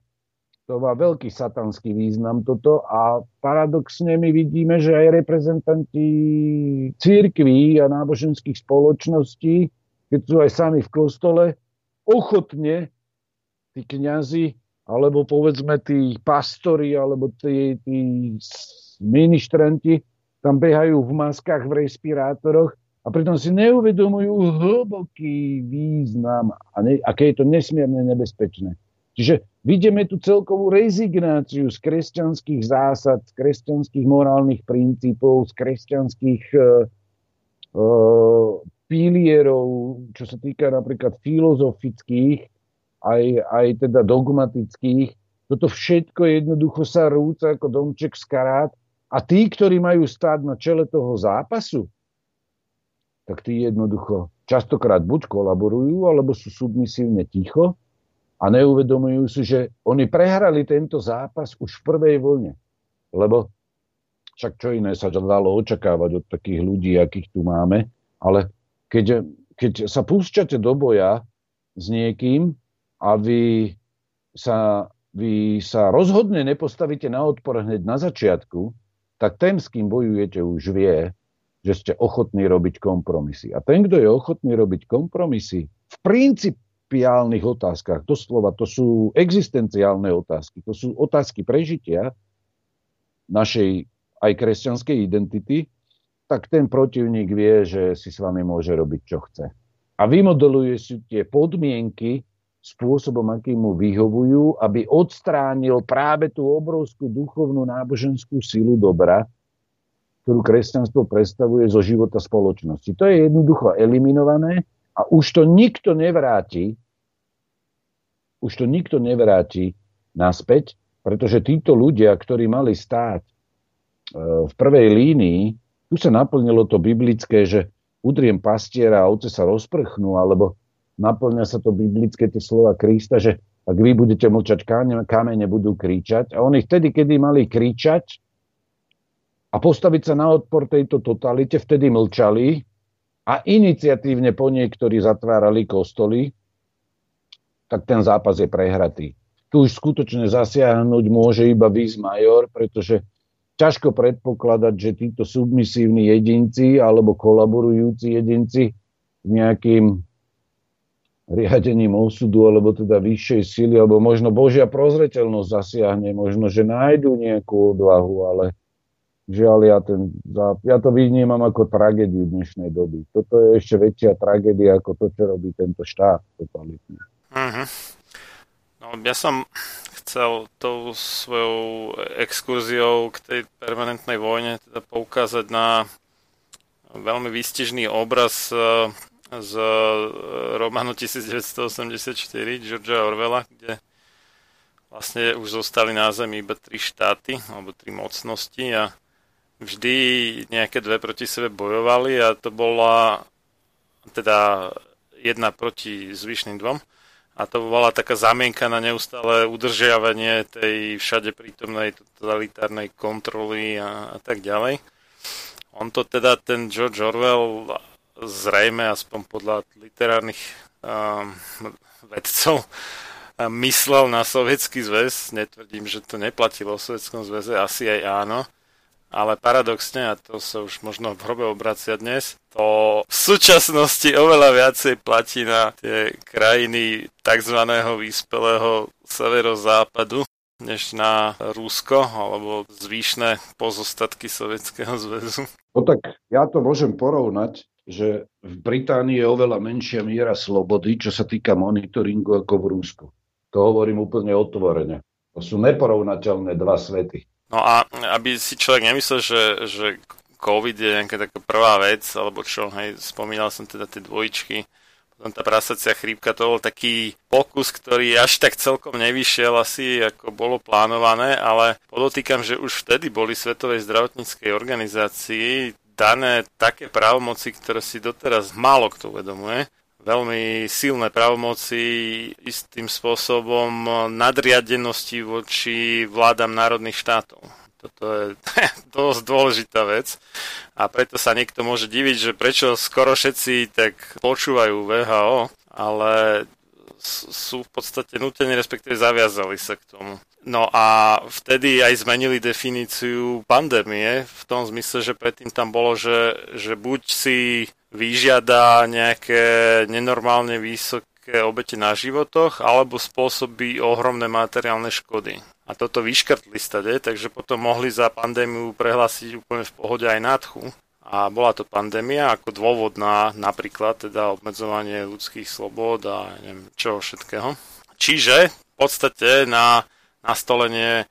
To má veľký satanský význam toto a paradoxne my vidíme, že aj reprezentanti církví a náboženských spoločností keď sú aj sami v kostole, ochotne tí kňazi, alebo povedzme tí pastori, alebo tí, tí ministranti tam behajú v maskách, v respirátoroch a pritom si neuvedomujú hlboký význam aké je to nesmierne nebezpečné. Čiže vidíme tu celkovú rezignáciu z kresťanských zásad, z kresťanských morálnych princípov, z kresťanských uh, uh, pilierov, čo sa týka napríklad filozofických, aj, aj teda dogmatických. Toto všetko jednoducho sa rúca ako domček z karát. A tí, ktorí majú stáť na čele toho zápasu, tak tí jednoducho častokrát buď kolaborujú, alebo sú submisívne ticho a neuvedomujú si, že oni prehrali tento zápas už v prvej vlne. Lebo však čo iné sa dalo očakávať od takých ľudí, akých tu máme, ale keď, keď sa púšťate do boja s niekým a vy sa, vy sa rozhodne nepostavíte na odpor hneď na začiatku, tak ten, s kým bojujete, už vie, že ste ochotní robiť kompromisy. A ten, kto je ochotný robiť kompromisy v principiálnych otázkach, doslova to sú existenciálne otázky, to sú otázky prežitia našej aj kresťanskej identity, tak ten protivník vie, že si s vami môže robiť, čo chce. A vymodeluje si tie podmienky spôsobom, aký mu vyhovujú, aby odstránil práve tú obrovskú duchovnú náboženskú silu dobra, ktorú kresťanstvo predstavuje zo života spoločnosti. To je jednoducho eliminované a už to nikto nevráti, už to nikto nevráti naspäť, pretože títo ľudia, ktorí mali stáť e, v prvej línii, tu sa naplnilo to biblické, že udriem pastiera a ovce sa rozprchnú, alebo naplňa sa to biblické tie slova Krista, že ak vy budete mlčať, kamene budú kričať. A oni vtedy, kedy mali kričať, a postaviť sa na odpor tejto totalite, vtedy mlčali a iniciatívne po niektorí zatvárali kostoly, tak ten zápas je prehratý. Tu už skutočne zasiahnuť môže iba vis major, pretože ťažko predpokladať, že títo submisívni jedinci alebo kolaborujúci jedinci s nejakým riadením osudu alebo teda vyššej sily, alebo možno Božia prozreteľnosť zasiahne, možno, že nájdu nejakú odvahu, ale žiaľ, ja, ten, ja to vnímam ako tragédiu dnešnej doby. Toto je ešte väčšia tragédia ako to, čo robí tento štát totalitný. Uh-huh. No, ja som chcel tou svojou exkurziou k tej permanentnej vojne teda poukázať na veľmi výstižný obraz e, z románu 1984 Georgia Orwella, kde vlastne už zostali na zemi iba tri štáty alebo tri mocnosti a vždy nejaké dve proti sebe bojovali a to bola teda jedna proti zvyšným dvom. A to bola taká zamienka na neustále udržiavanie tej všade prítomnej totalitárnej kontroly a, a tak ďalej. On to teda, ten George Orwell, zrejme, aspoň podľa literárnych um, vedcov, myslel na Sovietský zväz. Netvrdím, že to neplatilo v Sovietskom zväze, asi aj áno ale paradoxne, a to sa už možno v hrobe obracia dnes, to v súčasnosti oveľa viacej platí na tie krajiny tzv. vyspelého severozápadu, než na Rusko alebo zvýšne pozostatky Sovietskeho zväzu. No tak ja to môžem porovnať, že v Británii je oveľa menšia miera slobody, čo sa týka monitoringu ako v Rusku. To hovorím úplne otvorene. To sú neporovnateľné dva svety. No a aby si človek nemyslel, že, že COVID je nejaká taká prvá vec, alebo čo, hej, spomínal som teda tie dvojičky, potom tá prasacia chrípka, to bol taký pokus, ktorý až tak celkom nevyšiel asi, ako bolo plánované, ale podotýkam, že už vtedy boli Svetovej zdravotníckej organizácii dané také právomoci, ktoré si doteraz málo kto uvedomuje veľmi silné pravomoci istým spôsobom nadriadenosti voči vládam národných štátov. Toto je dosť dôležitá vec a preto sa niekto môže diviť, že prečo skoro všetci tak počúvajú VHO, ale sú v podstate nutení, respektíve zaviazali sa k tomu. No a vtedy aj zmenili definíciu pandémie v tom zmysle, že predtým tam bolo, že, že buď si vyžiada nejaké nenormálne vysoké obete na životoch alebo spôsobí ohromné materiálne škody. A toto vyškrtli stade, takže potom mohli za pandémiu prehlásiť úplne v pohode aj nádchu. A bola to pandémia ako dôvod na napríklad teda obmedzovanie ľudských slobod a neviem čo všetkého. Čiže v podstate na nastolenie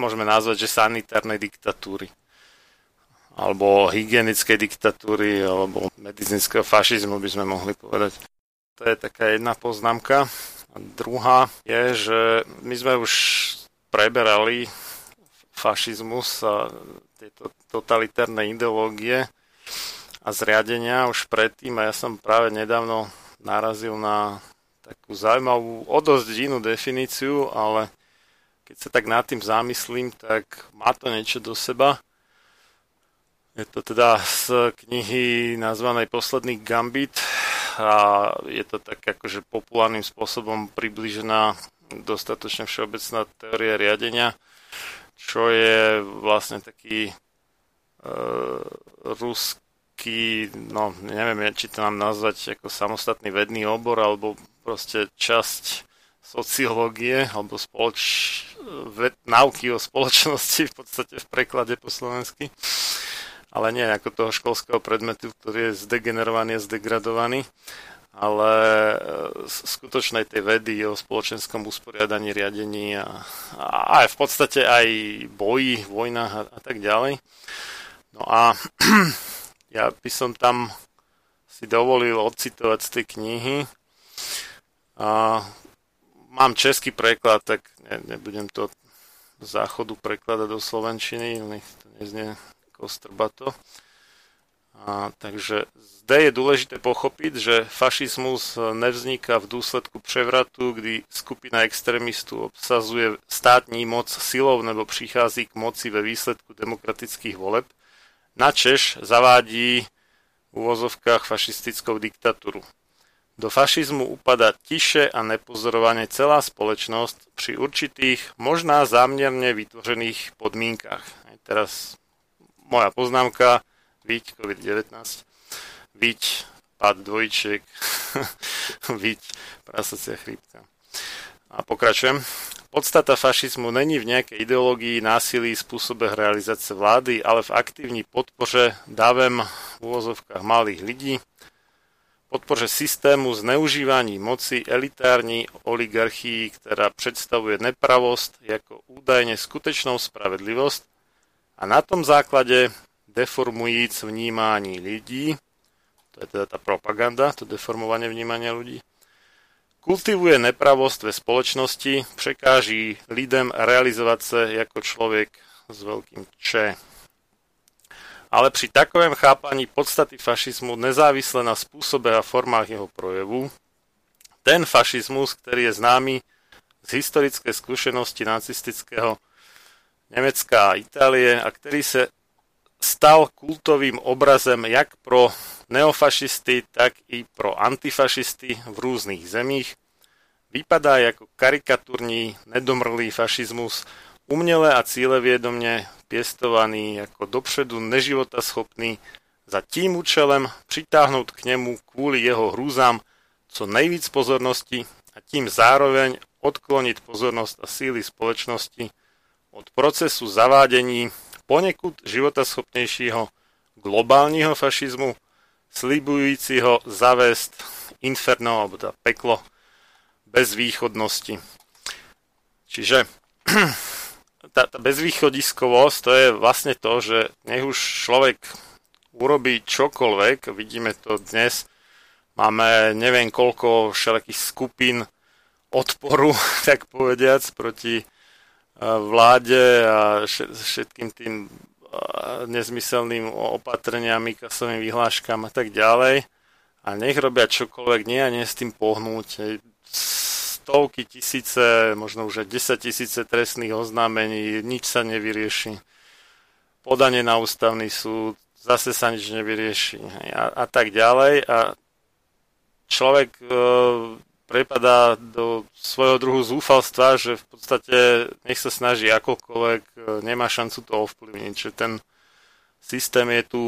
môžeme nazvať, že sanitárnej diktatúry alebo hygienickej diktatúry, alebo medicínskeho fašizmu by sme mohli povedať. To je taká jedna poznámka. A druhá je, že my sme už preberali fašizmus a tieto totalitárne ideológie a zriadenia už predtým a ja som práve nedávno narazil na takú zaujímavú, o dosť inú definíciu, ale keď sa tak nad tým zamyslím, tak má to niečo do seba. Je to teda z knihy nazvanej Posledný gambit a je to tak akože populárnym spôsobom približená dostatočne všeobecná teória riadenia, čo je vlastne taký uh, ruský, no neviem, či to mám nazvať ako samostatný vedný obor, alebo proste časť sociológie alebo spoloč... ved... náuky o spoločnosti v podstate v preklade po slovensky. Ale nie ako toho školského predmetu, ktorý je zdegenerovaný a zdegradovaný, ale e, skutočnej tej vedy o spoločenskom usporiadaní, riadení a, a aj v podstate aj boji, vojnách a, a tak ďalej. No a ja by som tam si dovolil odcitovať z tej knihy a mám český preklad, tak ne, nebudem to záchodu prekladať do slovenčiny, nech to neznie kostrbato. A, takže zde je dôležité pochopiť, že fašizmus nevzniká v dôsledku převratu, kdy skupina extrémistu obsazuje státní moc silou nebo přichází k moci ve výsledku demokratických voleb, načež zavádí v úvozovkách fašistickou diktatúru. Do fašizmu upada tiše a nepozorovane celá spoločnosť pri určitých, možná zámerne vytvořených podmínkach. Aj teraz moja poznámka, viď COVID-19, viď pad dvojček, viď prasacia chrípka. A pokračujem. Podstata fašizmu není v nejakej ideológii, násilí, spôsobe realizácie vlády, ale v aktívnej podpoře davem v úvozovkách malých ľudí, podpoře systému zneužívaní moci elitární oligarchii, která představuje nepravost jako údajne skutečnou spravedlivosť a na tom základe deformujíc vnímání lidí, to je teda tá propaganda, to deformovanie vnímania ľudí, kultivuje nepravost ve spoločnosti, překáží lidem realizovať sa ako človek s veľkým Č. Ale pri takovém chápaní podstaty fašizmu nezávisle na spôsobe a formách jeho projevu, ten fašizmus, ktorý je známy z historické skúsenosti nacistického Nemecka a Itálie a ktorý sa stal kultovým obrazem jak pro neofašisty, tak i pro antifašisty v rôznych zemích, vypadá ako karikatúrny, nedomrlý fašizmus, umele a cíleviedomne piestovaný ako dopředu neživotaschopný za tím účelem přitáhnout k nemu kvôli jeho hrúzám co nejvíc pozornosti a tím zároveň odkloniť pozornosť a síly spoločnosti od procesu zavádení ponekud životaschopnejšieho globálneho fašizmu, slibujúciho zavést inferno, alebo teda peklo bez východnosti. Čiže tá, tá bezvýchodiskovosť, to je vlastne to, že nech už človek urobí čokoľvek, vidíme to dnes, máme neviem koľko všelijakých skupín odporu, tak povediac, proti vláde a všetkým tým nezmyselným opatreniam, kasovým vyhláškam a tak ďalej. A nech robia čokoľvek, nie a nie s tým pohnúť stovky tisíce, možno už aj 10 tisíce trestných oznámení, nič sa nevyrieši. Podanie na ústavný súd, zase sa nič nevyrieši a, a tak ďalej. A človek e, prepadá do svojho druhu zúfalstva, že v podstate nech sa snaží akokoľvek, e, nemá šancu to ovplyvniť. Že ten systém je tu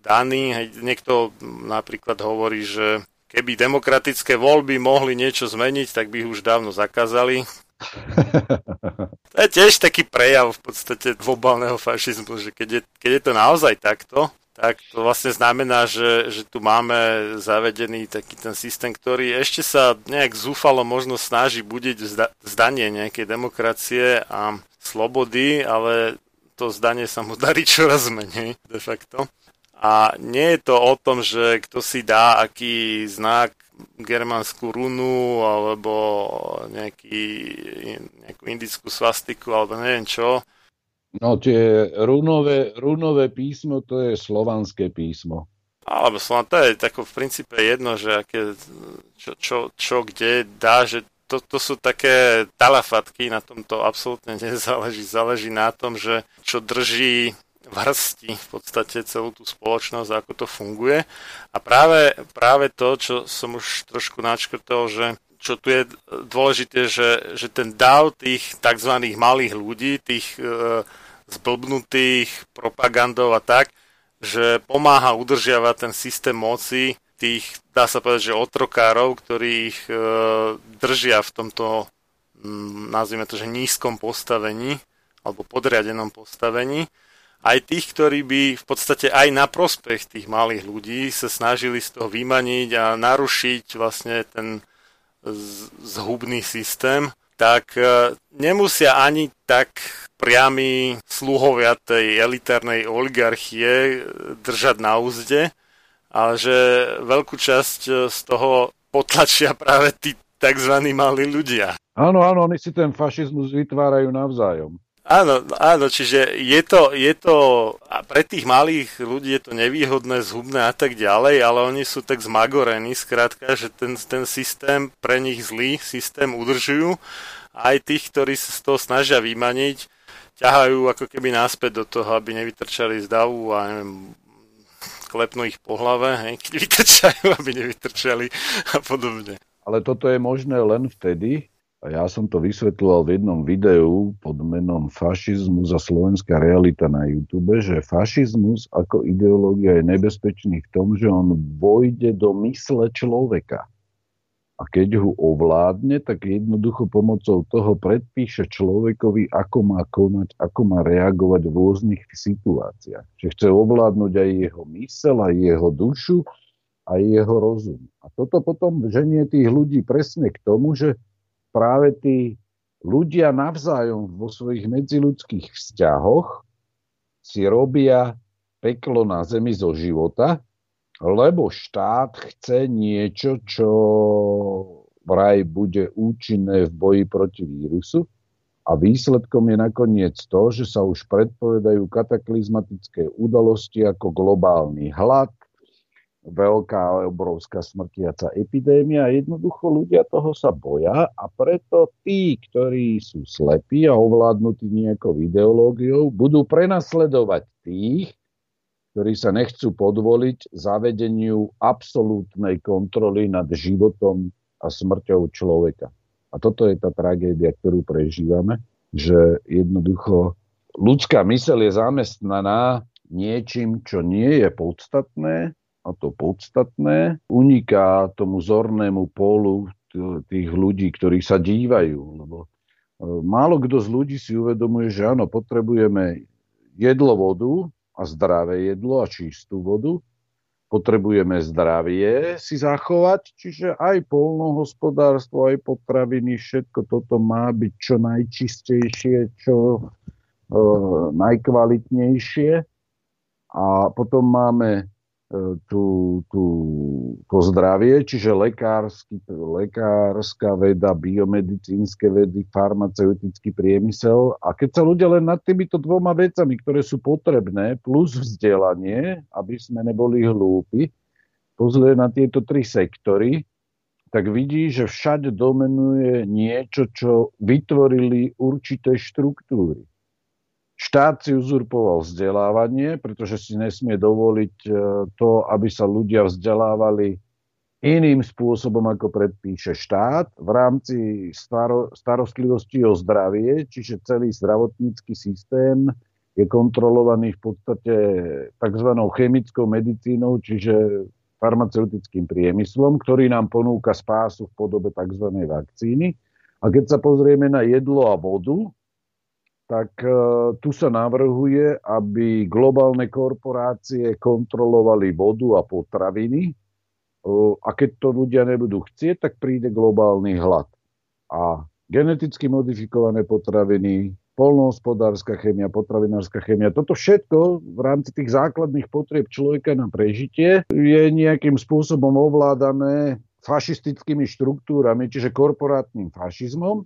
daný. Niekto napríklad hovorí, že keby demokratické voľby mohli niečo zmeniť, tak by ich už dávno zakázali. To je tiež taký prejav v podstate globálneho fašizmu, že keď je, keď je to naozaj takto, tak to vlastne znamená, že, že tu máme zavedený taký ten systém, ktorý ešte sa nejak zúfalo možno snaží budiť zda- zdanie nejakej demokracie a slobody, ale to zdanie sa mu darí čoraz menej de facto. A nie je to o tom, že kto si dá aký znak germánsku runu alebo nejaký, nejakú indickú svastiku alebo neviem čo. No tie runové, runové písmo to je slovanské písmo. alebo slova, to je tako v princípe jedno, že aké, čo, čo, čo kde dá, že to, to sú také talafatky, na tom to absolútne nezáleží. Záleží na tom, že čo drží vrsti v podstate celú tú spoločnosť, ako to funguje. A práve, práve to, čo som už trošku načkrtol, že čo tu je dôležité, že, že ten dáv tých tzv. malých ľudí, tých e, zblbnutých propagandov a tak, že pomáha udržiavať ten systém moci tých, dá sa povedať, že otrokárov, ktorí ich e, držia v tomto, m, nazvime to, že nízkom postavení alebo podriadenom postavení. Aj tých, ktorí by v podstate aj na prospech tých malých ľudí sa snažili z toho vymaniť a narušiť vlastne ten zhubný systém, tak e, nemusia ani tak priami sluhovia tej elitárnej oligarchie držať na úzde, ale že veľkú časť e, z toho potlačia práve tí tzv. malí ľudia. Áno, áno, oni si ten fašizmus vytvárajú navzájom. Áno, áno, čiže je to, je to, a pre tých malých ľudí je to nevýhodné, zhubné a tak ďalej, ale oni sú tak zmagorení, skrátka, že ten, ten systém pre nich zlý systém udržujú aj tých, ktorí sa z toho snažia vymaniť, ťahajú ako keby náspäť do toho, aby nevytrčali z davu a neviem, klepnú ich po hlave, hej, keď vytrčajú, aby nevytrčali a podobne. Ale toto je možné len vtedy, ja som to vysvetľoval v jednom videu pod menom Fašizmus a slovenská realita na YouTube, že fašizmus ako ideológia je nebezpečný v tom, že on vojde do mysle človeka. A keď ho ovládne, tak jednoducho pomocou toho predpíše človekovi, ako má konať, ako má reagovať v rôznych situáciách. Čiže chce ovládnuť aj jeho mysel, aj jeho dušu, aj jeho rozum. A toto potom ženie tých ľudí presne k tomu, že práve tí ľudia navzájom vo svojich medziludských vzťahoch si robia peklo na zemi zo života, lebo štát chce niečo, čo vraj bude účinné v boji proti vírusu. A výsledkom je nakoniec to, že sa už predpovedajú kataklizmatické udalosti ako globálny hlad, veľká, obrovská smrtiaca epidémia. Jednoducho ľudia toho sa boja a preto tí, ktorí sú slepí a ovládnutí nejakou ideológiou, budú prenasledovať tých, ktorí sa nechcú podvoliť zavedeniu absolútnej kontroly nad životom a smrťou človeka. A toto je tá tragédia, ktorú prežívame, že jednoducho ľudská mysel je zamestnaná niečím, čo nie je podstatné, a to podstatné, uniká tomu zornému polu tých ľudí, ktorí sa dívajú. Lebo e, málo kto z ľudí si uvedomuje, že áno, potrebujeme jedlo, vodu a zdravé jedlo a čistú vodu. Potrebujeme zdravie si zachovať, čiže aj polnohospodárstvo, aj potraviny, všetko toto má byť čo najčistejšie, čo e, najkvalitnejšie. A potom máme tú, tú, to zdravie, čiže lekársky, lekárska veda, biomedicínske vedy, farmaceutický priemysel. A keď sa ľudia len nad týmito dvoma vecami, ktoré sú potrebné, plus vzdelanie, aby sme neboli hlúpi, pozrie na tieto tri sektory, tak vidí, že všade domenuje niečo, čo vytvorili určité štruktúry. Štát si uzurpoval vzdelávanie, pretože si nesmie dovoliť e, to, aby sa ľudia vzdelávali iným spôsobom, ako predpíše štát v rámci staro, starostlivosti o zdravie, čiže celý zdravotnícky systém je kontrolovaný v podstate tzv. chemickou medicínou, čiže farmaceutickým priemyslom, ktorý nám ponúka spásu v podobe tzv. vakcíny. A keď sa pozrieme na jedlo a vodu, tak e, tu sa navrhuje, aby globálne korporácie kontrolovali vodu a potraviny e, a keď to ľudia nebudú chcieť, tak príde globálny hlad. A geneticky modifikované potraviny, polnohospodárska chémia, potravinárska chémia, toto všetko v rámci tých základných potrieb človeka na prežitie je nejakým spôsobom ovládané fašistickými štruktúrami, čiže korporátnym fašizmom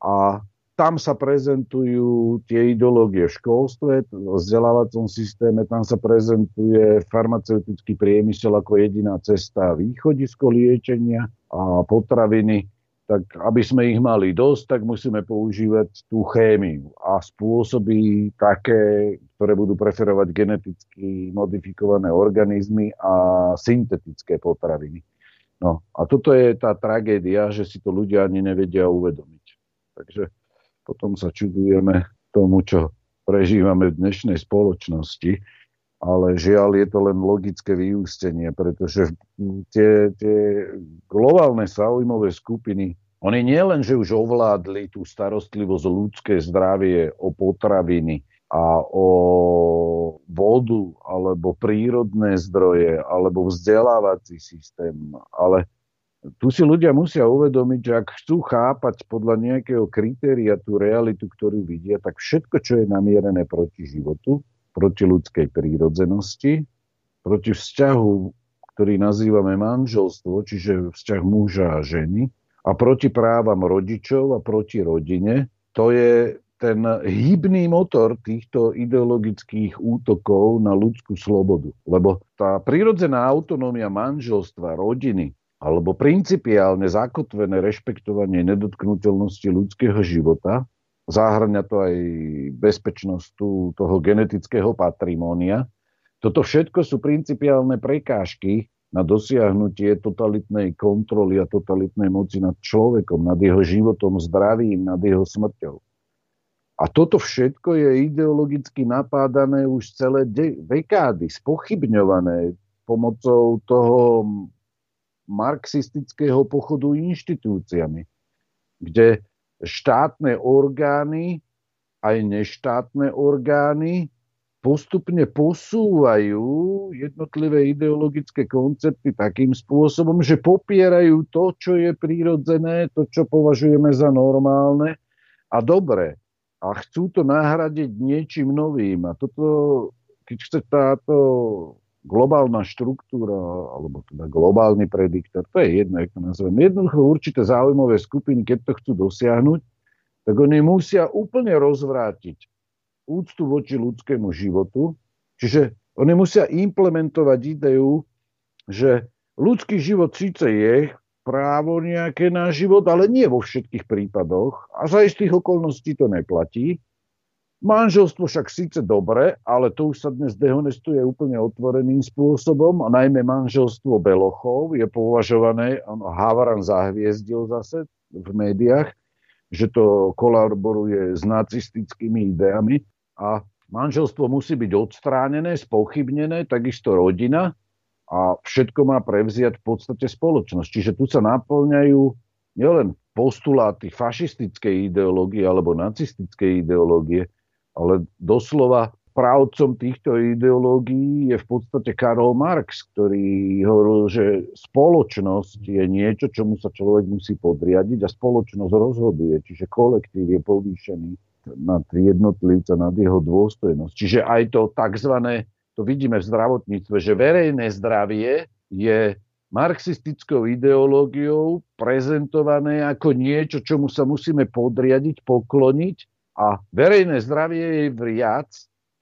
a tam sa prezentujú tie ideológie v školstve, v vzdelávacom systéme, tam sa prezentuje farmaceutický priemysel ako jediná cesta východisko liečenia a potraviny. Tak aby sme ich mali dosť, tak musíme používať tú chémiu a spôsoby také, ktoré budú preferovať geneticky modifikované organizmy a syntetické potraviny. No a toto je tá tragédia, že si to ľudia ani nevedia uvedomiť. Takže potom sa čudujeme tomu, čo prežívame v dnešnej spoločnosti, ale žiaľ je to len logické vyústenie, pretože tie, tie globálne záujmové skupiny, oni nie len, že už ovládli tú starostlivosť o ľudské zdravie, o potraviny a o vodu, alebo prírodné zdroje, alebo vzdelávací systém, ale tu si ľudia musia uvedomiť, že ak chcú chápať podľa nejakého kritéria tú realitu, ktorú vidia, tak všetko, čo je namierené proti životu, proti ľudskej prírodzenosti, proti vzťahu, ktorý nazývame manželstvo, čiže vzťah muža a ženy, a proti právam rodičov a proti rodine, to je ten hybný motor týchto ideologických útokov na ľudskú slobodu. Lebo tá prírodzená autonómia manželstva, rodiny, alebo principiálne zakotvené rešpektovanie nedotknutelnosti ľudského života, záhrňa to aj bezpečnosť toho genetického patrimónia. Toto všetko sú principiálne prekážky na dosiahnutie totalitnej kontroly a totalitnej moci nad človekom, nad jeho životom, zdravím, nad jeho smrťou. A toto všetko je ideologicky napádané už celé de- dekády, spochybňované pomocou toho marxistického pochodu inštitúciami, kde štátne orgány aj neštátne orgány postupne posúvajú jednotlivé ideologické koncepty takým spôsobom, že popierajú to, čo je prírodzené, to, čo považujeme za normálne a dobré. A chcú to nahradiť niečím novým. A toto, keď chce táto globálna štruktúra, alebo teda globálny prediktor, to je jedno, ako to nazvem. Jednoducho určité záujmové skupiny, keď to chcú dosiahnuť, tak oni musia úplne rozvrátiť úctu voči ľudskému životu, čiže oni musia implementovať ideu, že ľudský život síce je právo nejaké na život, ale nie vo všetkých prípadoch a za istých okolností to neplatí. Manželstvo však síce dobre, ale to už sa dnes dehonestuje úplne otvoreným spôsobom a najmä manželstvo Belochov je považované, ano, Havran zahviezdil zase v médiách, že to kolaboruje s nacistickými ideami a manželstvo musí byť odstránené, spochybnené, takisto rodina a všetko má prevziať v podstate spoločnosť. Čiže tu sa naplňajú nielen postuláty fašistickej ideológie alebo nacistickej ideológie, ale doslova právcom týchto ideológií je v podstate Karol Marx, ktorý hovoril, že spoločnosť je niečo, čomu sa človek musí podriadiť a spoločnosť rozhoduje, čiže kolektív je povýšený nad jednotlivca, nad jeho dôstojnosť. Čiže aj to tzv. to vidíme v zdravotníctve, že verejné zdravie je marxistickou ideológiou prezentované ako niečo, čomu sa musíme podriadiť, pokloniť a verejné zdravie je viac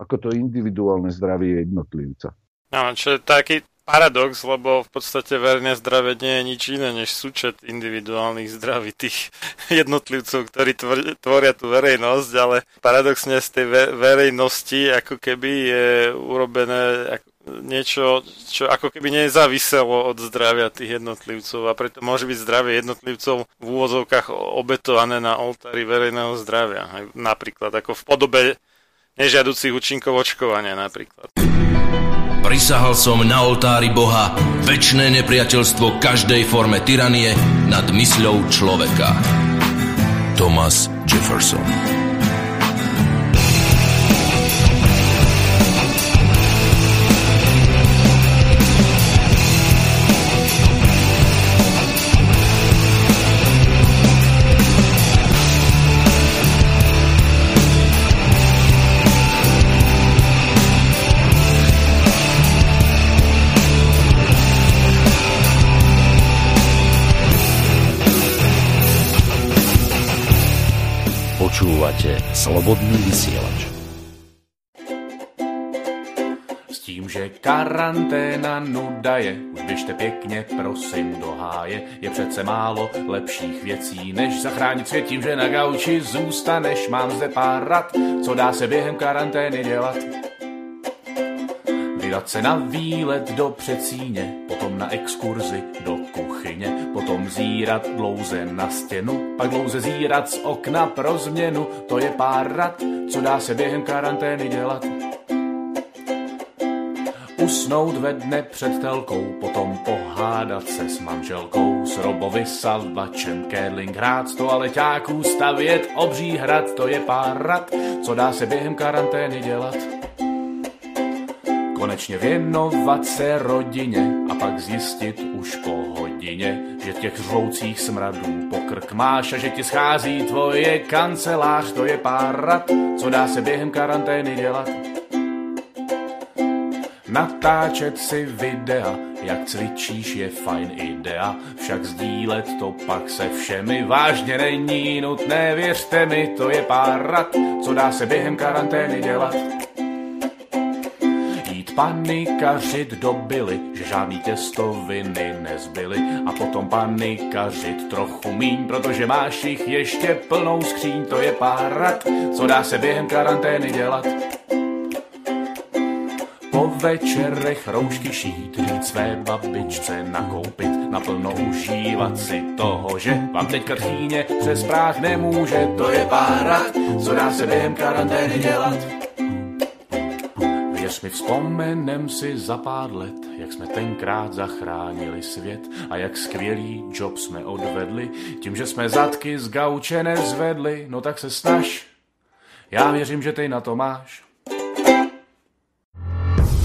ako to individuálne zdravie jednotlivca. No, čo je taký paradox, lebo v podstate verejné zdravie nie je nič iné než súčet individuálnych zdraví tých jednotlivcov, ktorí tvoria tú verejnosť, ale paradoxne z tej verejnosti ako keby je urobené niečo, čo ako keby nezáviselo od zdravia tých jednotlivcov a preto môže byť zdravie jednotlivcov v úvozovkách obetované na oltári verejného zdravia. Napríklad ako v podobe nežiaducich účinkov očkovania napríklad. Prisahal som na oltári Boha väčšné nepriateľstvo každej forme tyranie nad mysľou človeka. Thomas Jefferson Počúvate Slobodný vysielač. S tím, že karanténa nuda je, už běžte pěkně, prosím, do háje. Je přece málo lepších věcí, než zachránit svět tím, že na gauči zůstaneš. Mám zde pár rad, co dá se během karantény dělat. Vydat se na výlet do Přecíně, potom na exkurzi do kuchyně, potom zírat dlouze na stěnu, pak dlouze zírat z okna pro změnu. To je pár rad, co dá se během karantény dělat. Usnout ve dne před telkou, potom pohádat se s manželkou, s robovi salvačem, curling hrát, z toaleťáků stavět obří hrad, to je pár rad, co dá se během karantény dělat. Konečně věnovat se rodině a pak zjistit už po hodině, že těch řvoucích smradů pokrk máš a že ti schází tvoje kancelář, to je pár rad, co dá se během karantény dělat. Natáčet si videa, jak cvičíš, je fajn idea, však sdílet to pak se všemi vážně není nutné, věřte mi, to je pár rad, co dá se během karantény dělat. Panikařit do byly, že žádný těstoviny nezbyly a potom panikařit trochu míň, protože máš jich ještě plnou skříň, to je pár rad, co dá se během karantény dělat. Po večerech roušky šít, jít své babičce nakoupit, naplno užívat si toho, že vám teď krchýně přes práh nemůže, to je pár rad, co dá se během karantény dělat. Věř mi, vzpomenem si za pár let, jak jsme tenkrát zachránili svět a jak skvělý job jsme odvedli, tím, že jsme zadky z gauče nezvedli, no tak se snaž. Já věřím, že ty na to máš.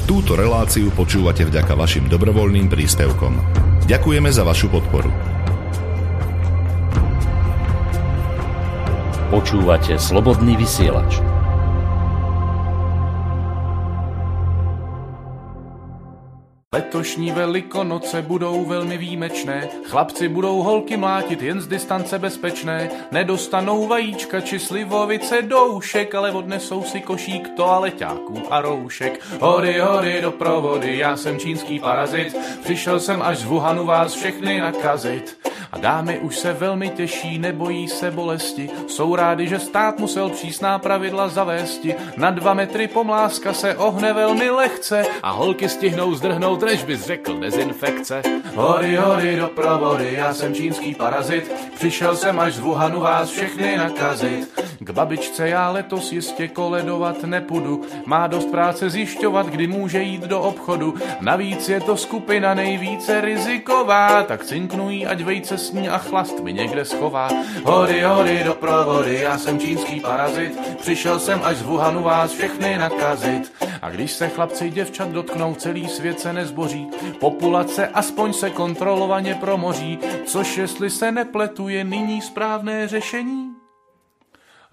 Túto reláciu počúvate vďaka vašim dobrovoľným príspevkom. Ďakujeme za vašu podporu. Počúvate Slobodný vysielač. Letošní velikonoce budou velmi výjimečné, chlapci budou holky mlátit jen z distance bezpečné, nedostanou vajíčka či slivovice doušek, ale odnesou si košík toaleťáků a roušek. Hory, hory do provody, já jsem čínský parazit, přišel jsem až z Wuhanu vás všechny nakazit. A dámy už se velmi těší, nebojí se bolesti, jsou rádi, že stát musel přísná pravidla zavésti. Na dva metry pomláska se ohne velmi lehce a holky stihnou zdrhnout, než bys řekl dezinfekce. Hory, hory do provody, já jsem čínský parazit, přišel jsem až z Wuhanu vás všechny nakazit. K babičce já letos jistě koledovat nepůjdu, má dost práce zjišťovat, kdy může jít do obchodu. Navíc je to skupina nejvíce riziková, tak cinknují, ať vejce s ní a chlast mi někde schová. Hory, hory do provody, já jsem čínský parazit, přišel jsem až z Wuhanu vás všechny nakazit. A když se chlapci děvčat dotknou, celý svět se nezboří. Populace aspoň se kontrolovaně promoří, což jestli se nepletu, je nyní správné řešení.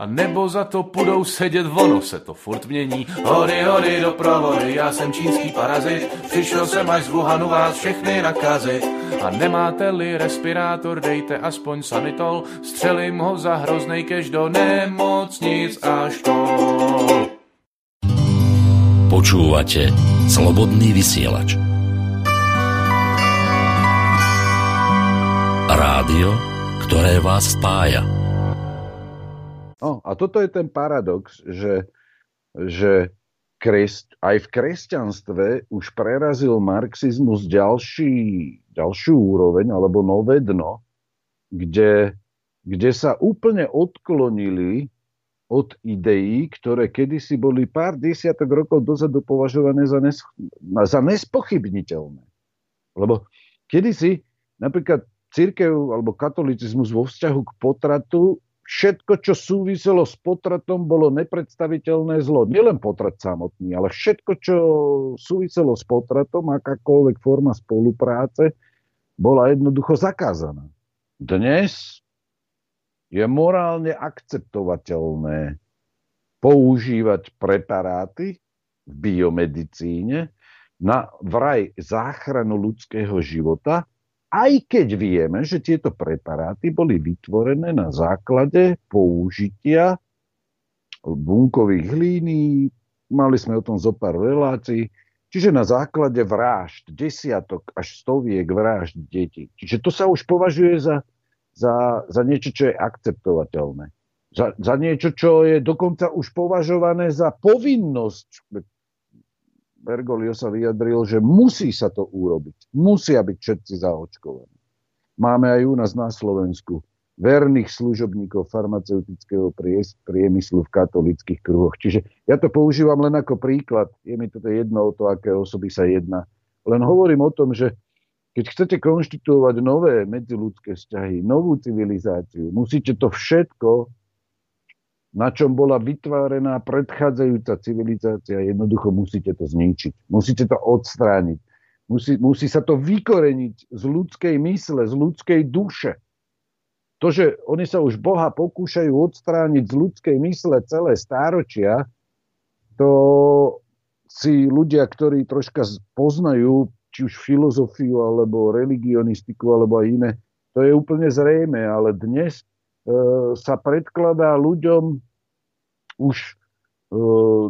A nebo za to půjdou sedět, ono se to furt mění. Hory, hory do provody, já jsem čínský parazit, přišel jsem až z Wuhanu vás všechny nakazit. A nemáte-li respirátor, dejte aspoň sanitol, střelím ho za hroznej kež do nemocnic a škol. Počúvate Slobodný vysielač. Rádio, ktoré vás spája. No, a toto je ten paradox, že, že kres, aj v kresťanstve už prerazil marxizmus ďalší, ďalšiu úroveň, alebo nové dno, kde, kde sa úplne odklonili od ideí, ktoré kedysi boli pár desiatok rokov dozadu považované za, nes, za nespochybniteľné. Lebo kedysi napríklad církev alebo katolicizmus vo vzťahu k potratu všetko, čo súviselo s potratom, bolo nepredstaviteľné zlo. Nielen potrat samotný, ale všetko, čo súviselo s potratom, akákoľvek forma spolupráce, bola jednoducho zakázaná. Dnes je morálne akceptovateľné používať preparáty v biomedicíne na vraj záchranu ľudského života, aj keď vieme, že tieto preparáty boli vytvorené na základe použitia bunkových línií, mali sme o tom zo pár relácií, čiže na základe vražd, desiatok až stoviek vražd detí. Čiže to sa už považuje za, za, za niečo, čo je akceptovateľné. Za, za niečo, čo je dokonca už považované za povinnosť. Bergoglio sa vyjadril, že musí sa to urobiť. Musia byť všetci zaočkovaní. Máme aj u nás na Slovensku verných služobníkov farmaceutického priemyslu v katolických kruhoch. Čiže ja to používam len ako príklad. Je mi toto jedno o to, aké osoby sa jedná. Len hovorím o tom, že keď chcete konštituovať nové medziludské vzťahy, novú civilizáciu, musíte to všetko, na čom bola vytvárená predchádzajúca civilizácia, jednoducho musíte to zničiť. Musíte to odstrániť. Musí, musí sa to vykoreniť z ľudskej mysle, z ľudskej duše. To, že oni sa už Boha pokúšajú odstrániť z ľudskej mysle celé stáročia, to si ľudia, ktorí troška poznajú či už filozofiu, alebo religionistiku, alebo aj iné, to je úplne zrejme, ale dnes sa predkladá ľuďom už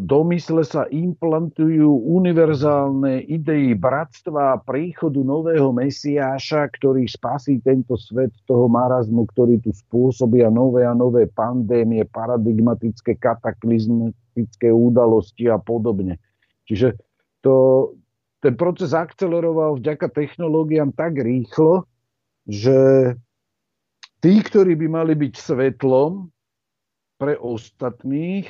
do mysle sa implantujú univerzálne idei bratstva a príchodu nového Mesiáša, ktorý spasí tento svet toho marazmu, ktorý tu spôsobia nové a nové pandémie, paradigmatické, kataklizmatické udalosti a podobne. Čiže to, ten proces akceleroval vďaka technológiám tak rýchlo, že tí, ktorí by mali byť svetlom pre ostatných,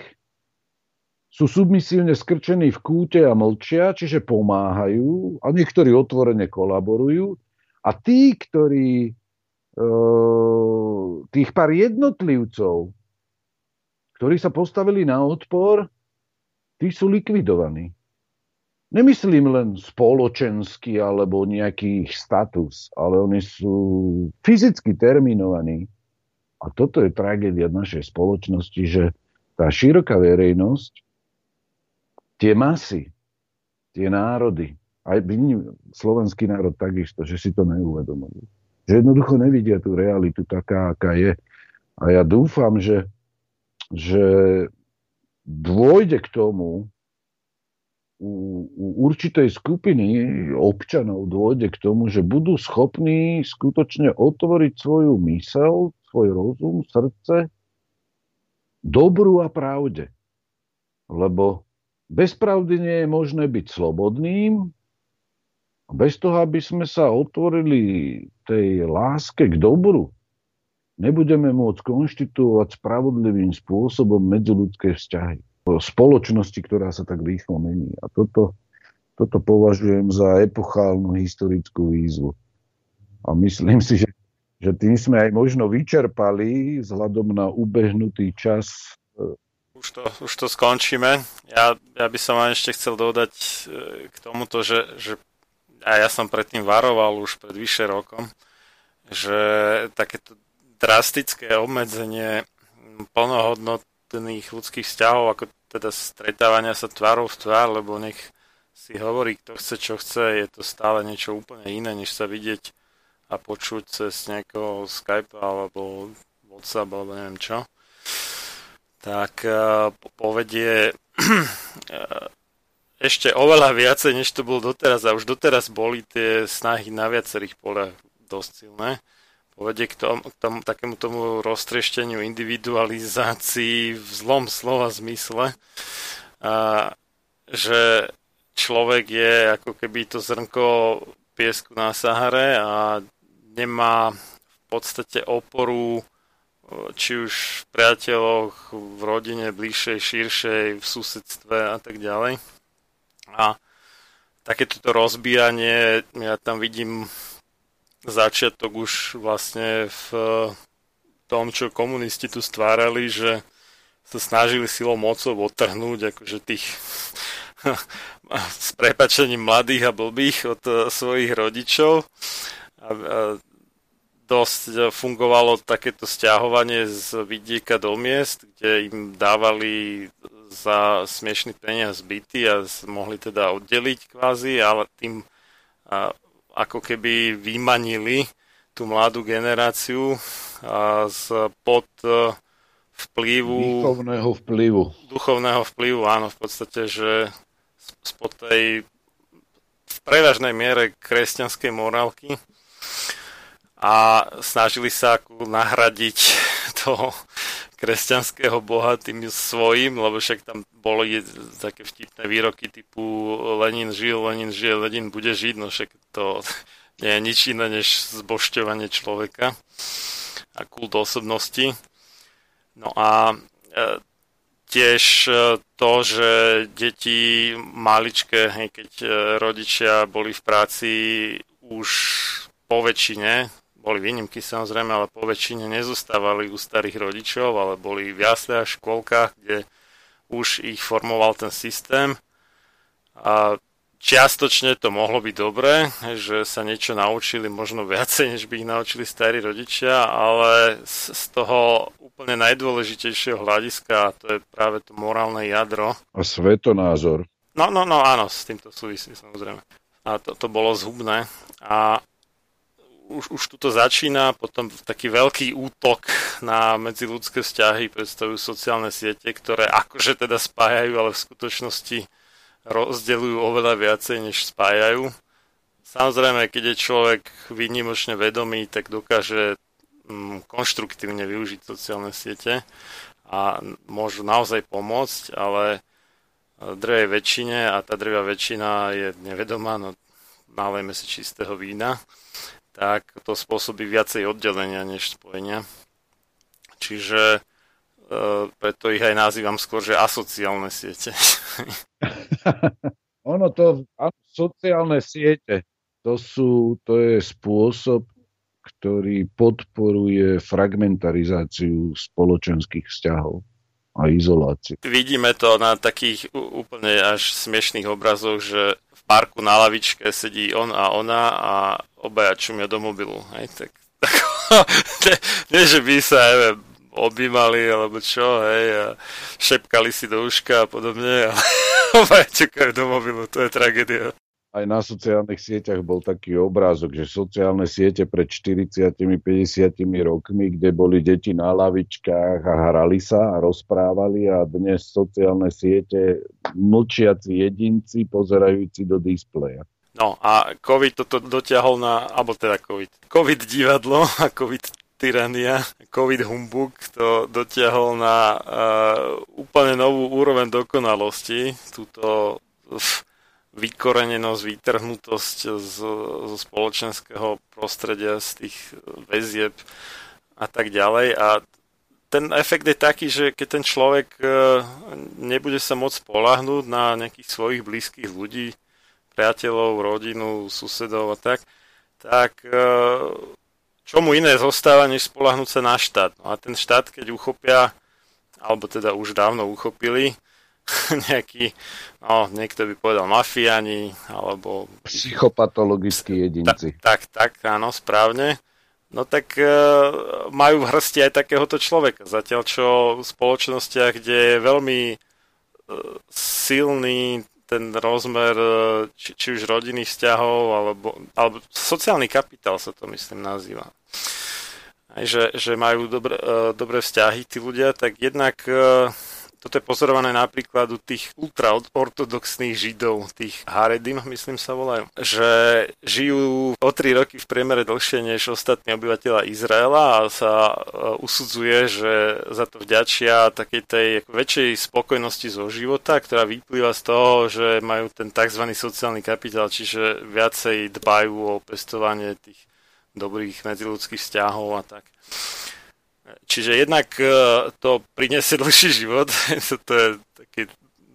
sú submisívne skrčení v kúte a mlčia, čiže pomáhajú a niektorí otvorene kolaborujú. A tí, ktorí, e, tých pár jednotlivcov, ktorí sa postavili na odpor, tí sú likvidovaní. Nemyslím len spoločenský alebo nejaký status, ale oni sú fyzicky terminovaní. A toto je tragédia našej spoločnosti, že tá široká verejnosť tie masy, tie národy, aj slovenský národ takisto, že si to neuvedomujú. Že jednoducho nevidia tú realitu taká, aká je. A ja dúfam, že, že dôjde k tomu, u, u určitej skupiny občanov dôjde k tomu, že budú schopní skutočne otvoriť svoju mysel, svoj rozum, srdce dobru a pravde. Lebo bez pravdy nie je možné byť slobodným. Bez toho, aby sme sa otvorili tej láske k dobru, nebudeme môcť konštituovať spravodlivým spôsobom medziludské vzťahy. Spoločnosti, ktorá sa tak rýchlo mení. A toto, toto považujem za epochálnu historickú výzvu. A myslím si, že, že tým sme aj možno vyčerpali vzhľadom na ubehnutý čas už to, už to skončíme. Ja, ja by som vám ešte chcel dodať e, k tomuto, že, že a ja som predtým varoval už pred vyše rokom, že takéto drastické obmedzenie plnohodnotných ľudských vzťahov, ako teda stretávania sa tvárov v tvár, lebo nech si hovorí, kto chce, čo chce, je to stále niečo úplne iné, než sa vidieť a počuť cez nejakého Skype alebo WhatsApp alebo neviem čo tak eh, povedie eh, ešte oveľa viacej, než to bolo doteraz. A už doteraz boli tie snahy na viacerých poliach dosť silné. Povedie k tomu, k tomu takému tomu roztriešteniu individualizácii v zlom slova zmysle. A, že človek je ako keby to zrnko piesku na Sahare a nemá v podstate oporu či už v priateľoch, v rodine bližšej, širšej, v susedstve a tak ďalej. A takéto rozbíjanie, ja tam vidím začiatok už vlastne v tom, čo komunisti tu stvárali, že sa snažili silou mocou odtrhnúť akože tých s prepačením mladých a blbých od svojich rodičov. A, a dosť fungovalo takéto stiahovanie z vidieka do miest, kde im dávali za smiešný peniaz byty a mohli teda oddeliť kvázi, ale tým ako keby vymanili tú mladú generáciu z pod e, vplyvu... Duchovného vplyvu. Duchovného vplyvu, áno, v podstate, že spod tej v prevažnej miere kresťanskej morálky a snažili sa ako nahradiť toho kresťanského boha tým svojím, lebo však tam boli také vtipné výroky typu Lenin žil, Lenin žil, Lenin bude žiť, no však to nie je nič iné než zbošťovanie človeka a kult osobnosti. No a e, tiež e, to, že deti maličké, keď e, rodičia boli v práci už po väčšine, boli výnimky samozrejme, ale po väčšine nezostávali u starých rodičov, ale boli v jasle a škôlkach, kde už ich formoval ten systém. A čiastočne to mohlo byť dobré, že sa niečo naučili možno viacej, než by ich naučili starí rodičia, ale z, z toho úplne najdôležitejšieho hľadiska, a to je práve to morálne jadro. A svetonázor. No, no, no, áno, s týmto súvisí samozrejme. A to, to bolo zhubné. A už, už tu to začína, potom taký veľký útok na medziludské vzťahy predstavujú sociálne siete, ktoré akože teda spájajú, ale v skutočnosti rozdeľujú oveľa viacej, než spájajú. Samozrejme, keď je človek výnimočne vedomý, tak dokáže mm, konštruktívne využiť sociálne siete a môžu naozaj pomôcť, ale drvej väčšine a tá drvia väčšina je nevedomá, no nalejme si čistého vína, tak to spôsobí viacej oddelenia než spojenia. Čiže E, preto ich aj nazývam skôr, že asociálne siete. ono to, sociálne siete, to, sú, to je spôsob, ktorý podporuje fragmentarizáciu spoločenských vzťahov a izoláciu. Vidíme to na takých úplne až smiešných obrazoch, že parku na lavičke sedí on a ona a obaja čumia do mobilu. Hej, tak, tak ne, ne, že by sa, neviem, objímali alebo čo, hej, a šepkali si do uška a podobne a obaja čakajú do mobilu, to je tragédia. Aj na sociálnych sieťach bol taký obrázok, že sociálne siete pred 40-50 rokmi, kde boli deti na lavičkách a hrali sa a rozprávali a dnes sociálne siete mlčiaci jedinci pozerajúci do displeja. No a COVID toto dotiahol na, alebo teda COVID, COVID divadlo a COVID tyrania, COVID humbug to dotiahol na uh, úplne novú úroveň dokonalosti, túto vykorenenosť, vytrhnutosť z, zo spoločenského prostredia, z tých väzieb a tak ďalej. A ten efekt je taký, že keď ten človek uh, nebude sa môcť spolahnúť na nejakých svojich blízkych ľudí, priateľov, rodinu, susedov a tak, tak uh, čo mu iné zostáva, než spolahnúť sa na štát. No a ten štát, keď uchopia, alebo teda už dávno uchopili, nejaký, no, niekto by povedal mafiáni, alebo... Psychopatologickí jedinci. Tak, tak, tak áno, správne. No tak e, majú v hrsti aj takéhoto človeka. Zatiaľ, čo v spoločnostiach, kde je veľmi e, silný ten rozmer e, či, či už rodinných vzťahov, alebo, alebo sociálny kapitál sa to myslím nazýva. Aj, že, že majú dobré, uh, dobré vzťahy tí ľudia, tak jednak uh, toto je pozorované napríklad u tých ultraortodoxných židov, tých Haredim, myslím sa volajú, že žijú o 3 roky v priemere dlhšie než ostatní obyvateľa Izraela a sa e, usudzuje, že za to vďačia takej tej väčšej spokojnosti zo života, ktorá vyplýva z toho, že majú ten tzv. sociálny kapitál, čiže viacej dbajú o pestovanie tých dobrých medziludských vzťahov a tak. Čiže jednak e, to priniesie dlhší život, to je také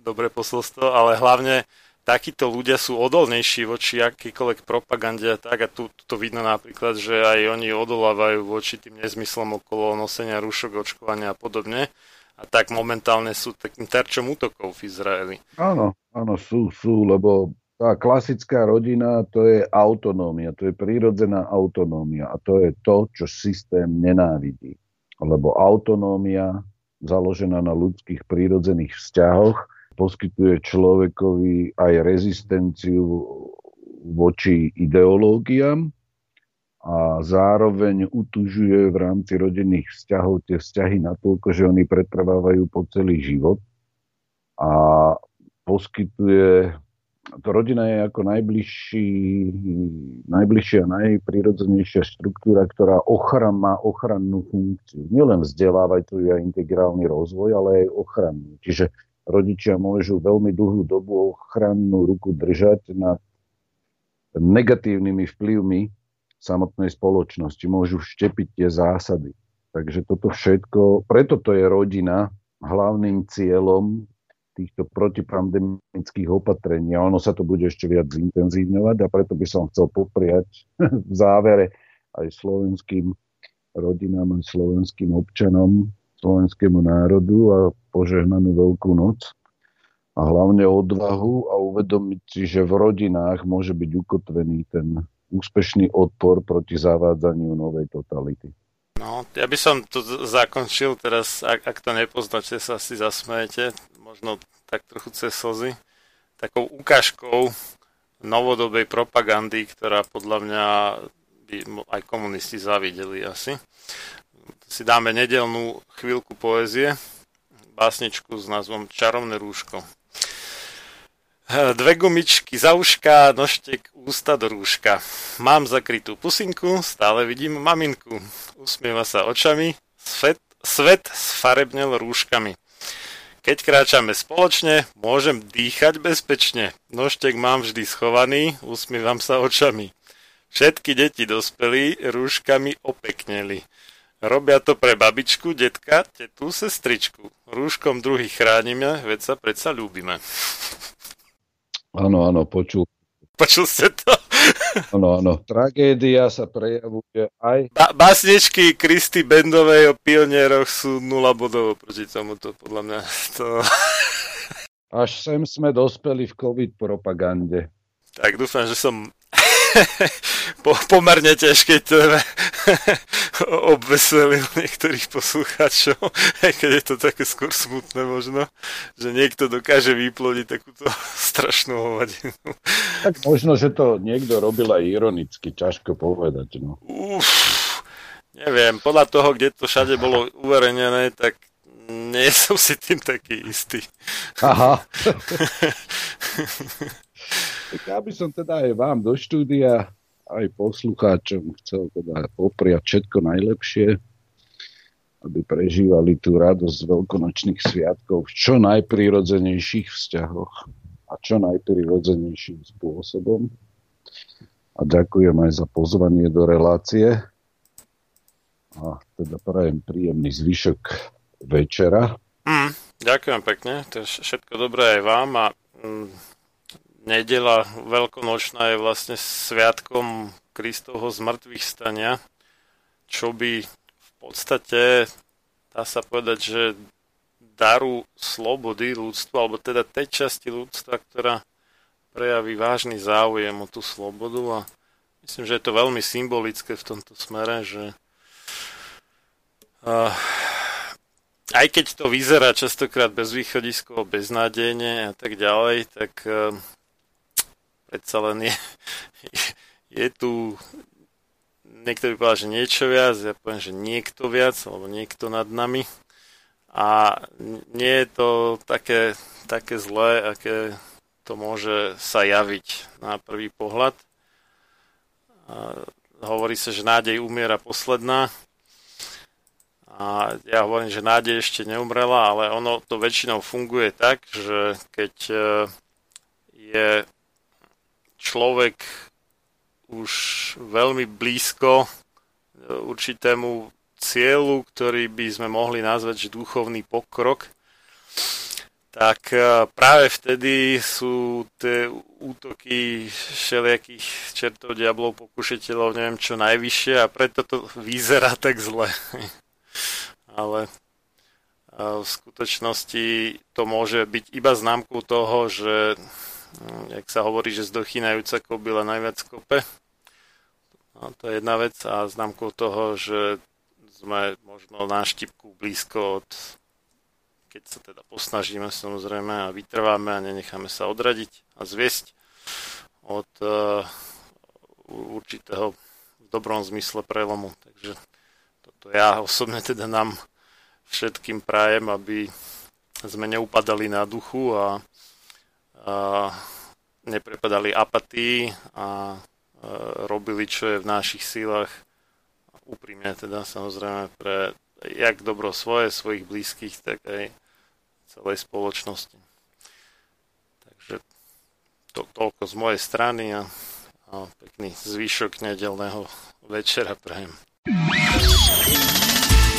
dobré posolstvo, ale hlavne takíto ľudia sú odolnejší voči akýkoľvek propagande a tak. A tu, tu to vidno napríklad, že aj oni odolávajú voči tým nezmyslom okolo nosenia rúšok, očkovania a podobne. A tak momentálne sú takým terčom útokov v Izraeli. Áno, áno, sú, sú, lebo tá klasická rodina to je autonómia, to je prírodzená autonómia a to je to, čo systém nenávidí lebo autonómia založená na ľudských prírodzených vzťahoch poskytuje človekovi aj rezistenciu voči ideológiám a zároveň utužuje v rámci rodinných vzťahov tie vzťahy natoľko, že oni pretrvávajú po celý život a poskytuje to rodina je ako najbližší, najbližšia, najprirodzenejšia štruktúra, ktorá ochran, má ochrannú funkciu. Nielen vzdelávať a integrálny rozvoj, ale aj ochrannú. Čiže rodičia môžu veľmi dlhú dobu ochrannú ruku držať nad negatívnymi vplyvmi samotnej spoločnosti. Môžu vštepiť tie zásady. Takže toto všetko, preto to je rodina hlavným cieľom týchto protipandemických opatrení. A ono sa to bude ešte viac zintenzívňovať a preto by som chcel popriať v závere aj slovenským rodinám, aj slovenským občanom, slovenskému národu a požehnanú Veľkú noc a hlavne odvahu a uvedomiť si, že v rodinách môže byť ukotvený ten úspešný odpor proti zavádzaniu novej totality. No, ja by som to zakončil teraz, ak, ak to nepoznáte, sa si zasmejete, možno tak trochu cez slzy, takou ukážkou novodobej propagandy, ktorá podľa mňa by aj komunisti zavideli asi. Si dáme nedelnú chvíľku poézie, básničku s názvom Čarovné rúško. Dve gumičky za uška, nožtek ústa do rúška. Mám zakrytú pusinku, stále vidím maminku. Usmieva sa očami, svet, svet sfarebnel rúškami. Keď kráčame spoločne, môžem dýchať bezpečne. Nožtek mám vždy schovaný, usmievam sa očami. Všetky deti dospelí rúškami opekneli. Robia to pre babičku, detka, tetu, sestričku. Rúškom druhých chránime, veď sa predsa ľúbime. Áno, áno, počul. Počul ste to? Áno, áno. Tragédia sa prejavuje aj... Ba- básničky Kristy Bendovej o pionieroch sú nula bodov proti tomuto, podľa mňa. To... Až sem sme dospeli v COVID propagande. Tak dúfam, že som po, pomerne ťažkej téme obveselil niektorých poslucháčov, aj keď je to také skôr smutné možno, že niekto dokáže vyplodiť takúto strašnú hovadinu. Tak možno, že to niekto robil aj ironicky, ťažko povedať. No. Uf, neviem, podľa toho, kde to všade bolo uverejnené, tak nie som si tým taký istý. Aha. Tak ja by som teda aj vám do štúdia, aj poslucháčom chcel teda popriať všetko najlepšie, aby prežívali tú radosť z veľkonočných sviatkov v čo najprirodzenejších vzťahoch a čo najprirodzenejším spôsobom. A ďakujem aj za pozvanie do relácie. A teda prajem príjemný zvyšok večera. Mm, ďakujem pekne, to je všetko dobré aj vám a mm, nedela veľkonočná je vlastne sviatkom Kristovho zmrtvých stania, čo by v podstate, dá sa povedať, že daru slobody ľudstvu, alebo teda tej časti ľudstva, ktorá prejaví vážny záujem o tú slobodu. A myslím, že je to veľmi symbolické v tomto smere, že aj keď to vyzerá častokrát bezvýchodiskovo, beznádejne a tak ďalej, tak predsa len je, je tu niekto by povedal, že niečo viac, ja poviem, že niekto viac, alebo niekto nad nami. A nie je to také, také zlé, aké to môže sa javiť na prvý pohľad. A hovorí sa, že nádej umiera posledná. A ja hovorím, že nádej ešte neumrela, ale ono to väčšinou funguje tak, že keď e, je človek už veľmi blízko e, určitému cieľu, ktorý by sme mohli nazvať že duchovný pokrok, tak e, práve vtedy sú tie útoky všelijakých čertov, diablov, pokušiteľov, neviem čo najvyššie a preto to vyzerá tak zle. Ale e, v skutočnosti to môže byť iba známkou toho, že jak sa hovorí, že zdochýnajúca kobila najviac kope. No, to je jedna vec a známkou toho, že sme možno na štipku blízko od keď sa teda posnažíme samozrejme a vytrváme a nenecháme sa odradiť a zviesť od uh, určitého v dobrom zmysle prelomu. Takže toto ja osobne teda nám všetkým prajem, aby sme neupadali na duchu a neprepadali apatii a, robili, čo je v našich sílach úprimne teda samozrejme pre jak dobro svoje, svojich blízkych, tak aj celej spoločnosti. Takže to, toľko z mojej strany a, a pekný zvyšok nedelného večera prajem.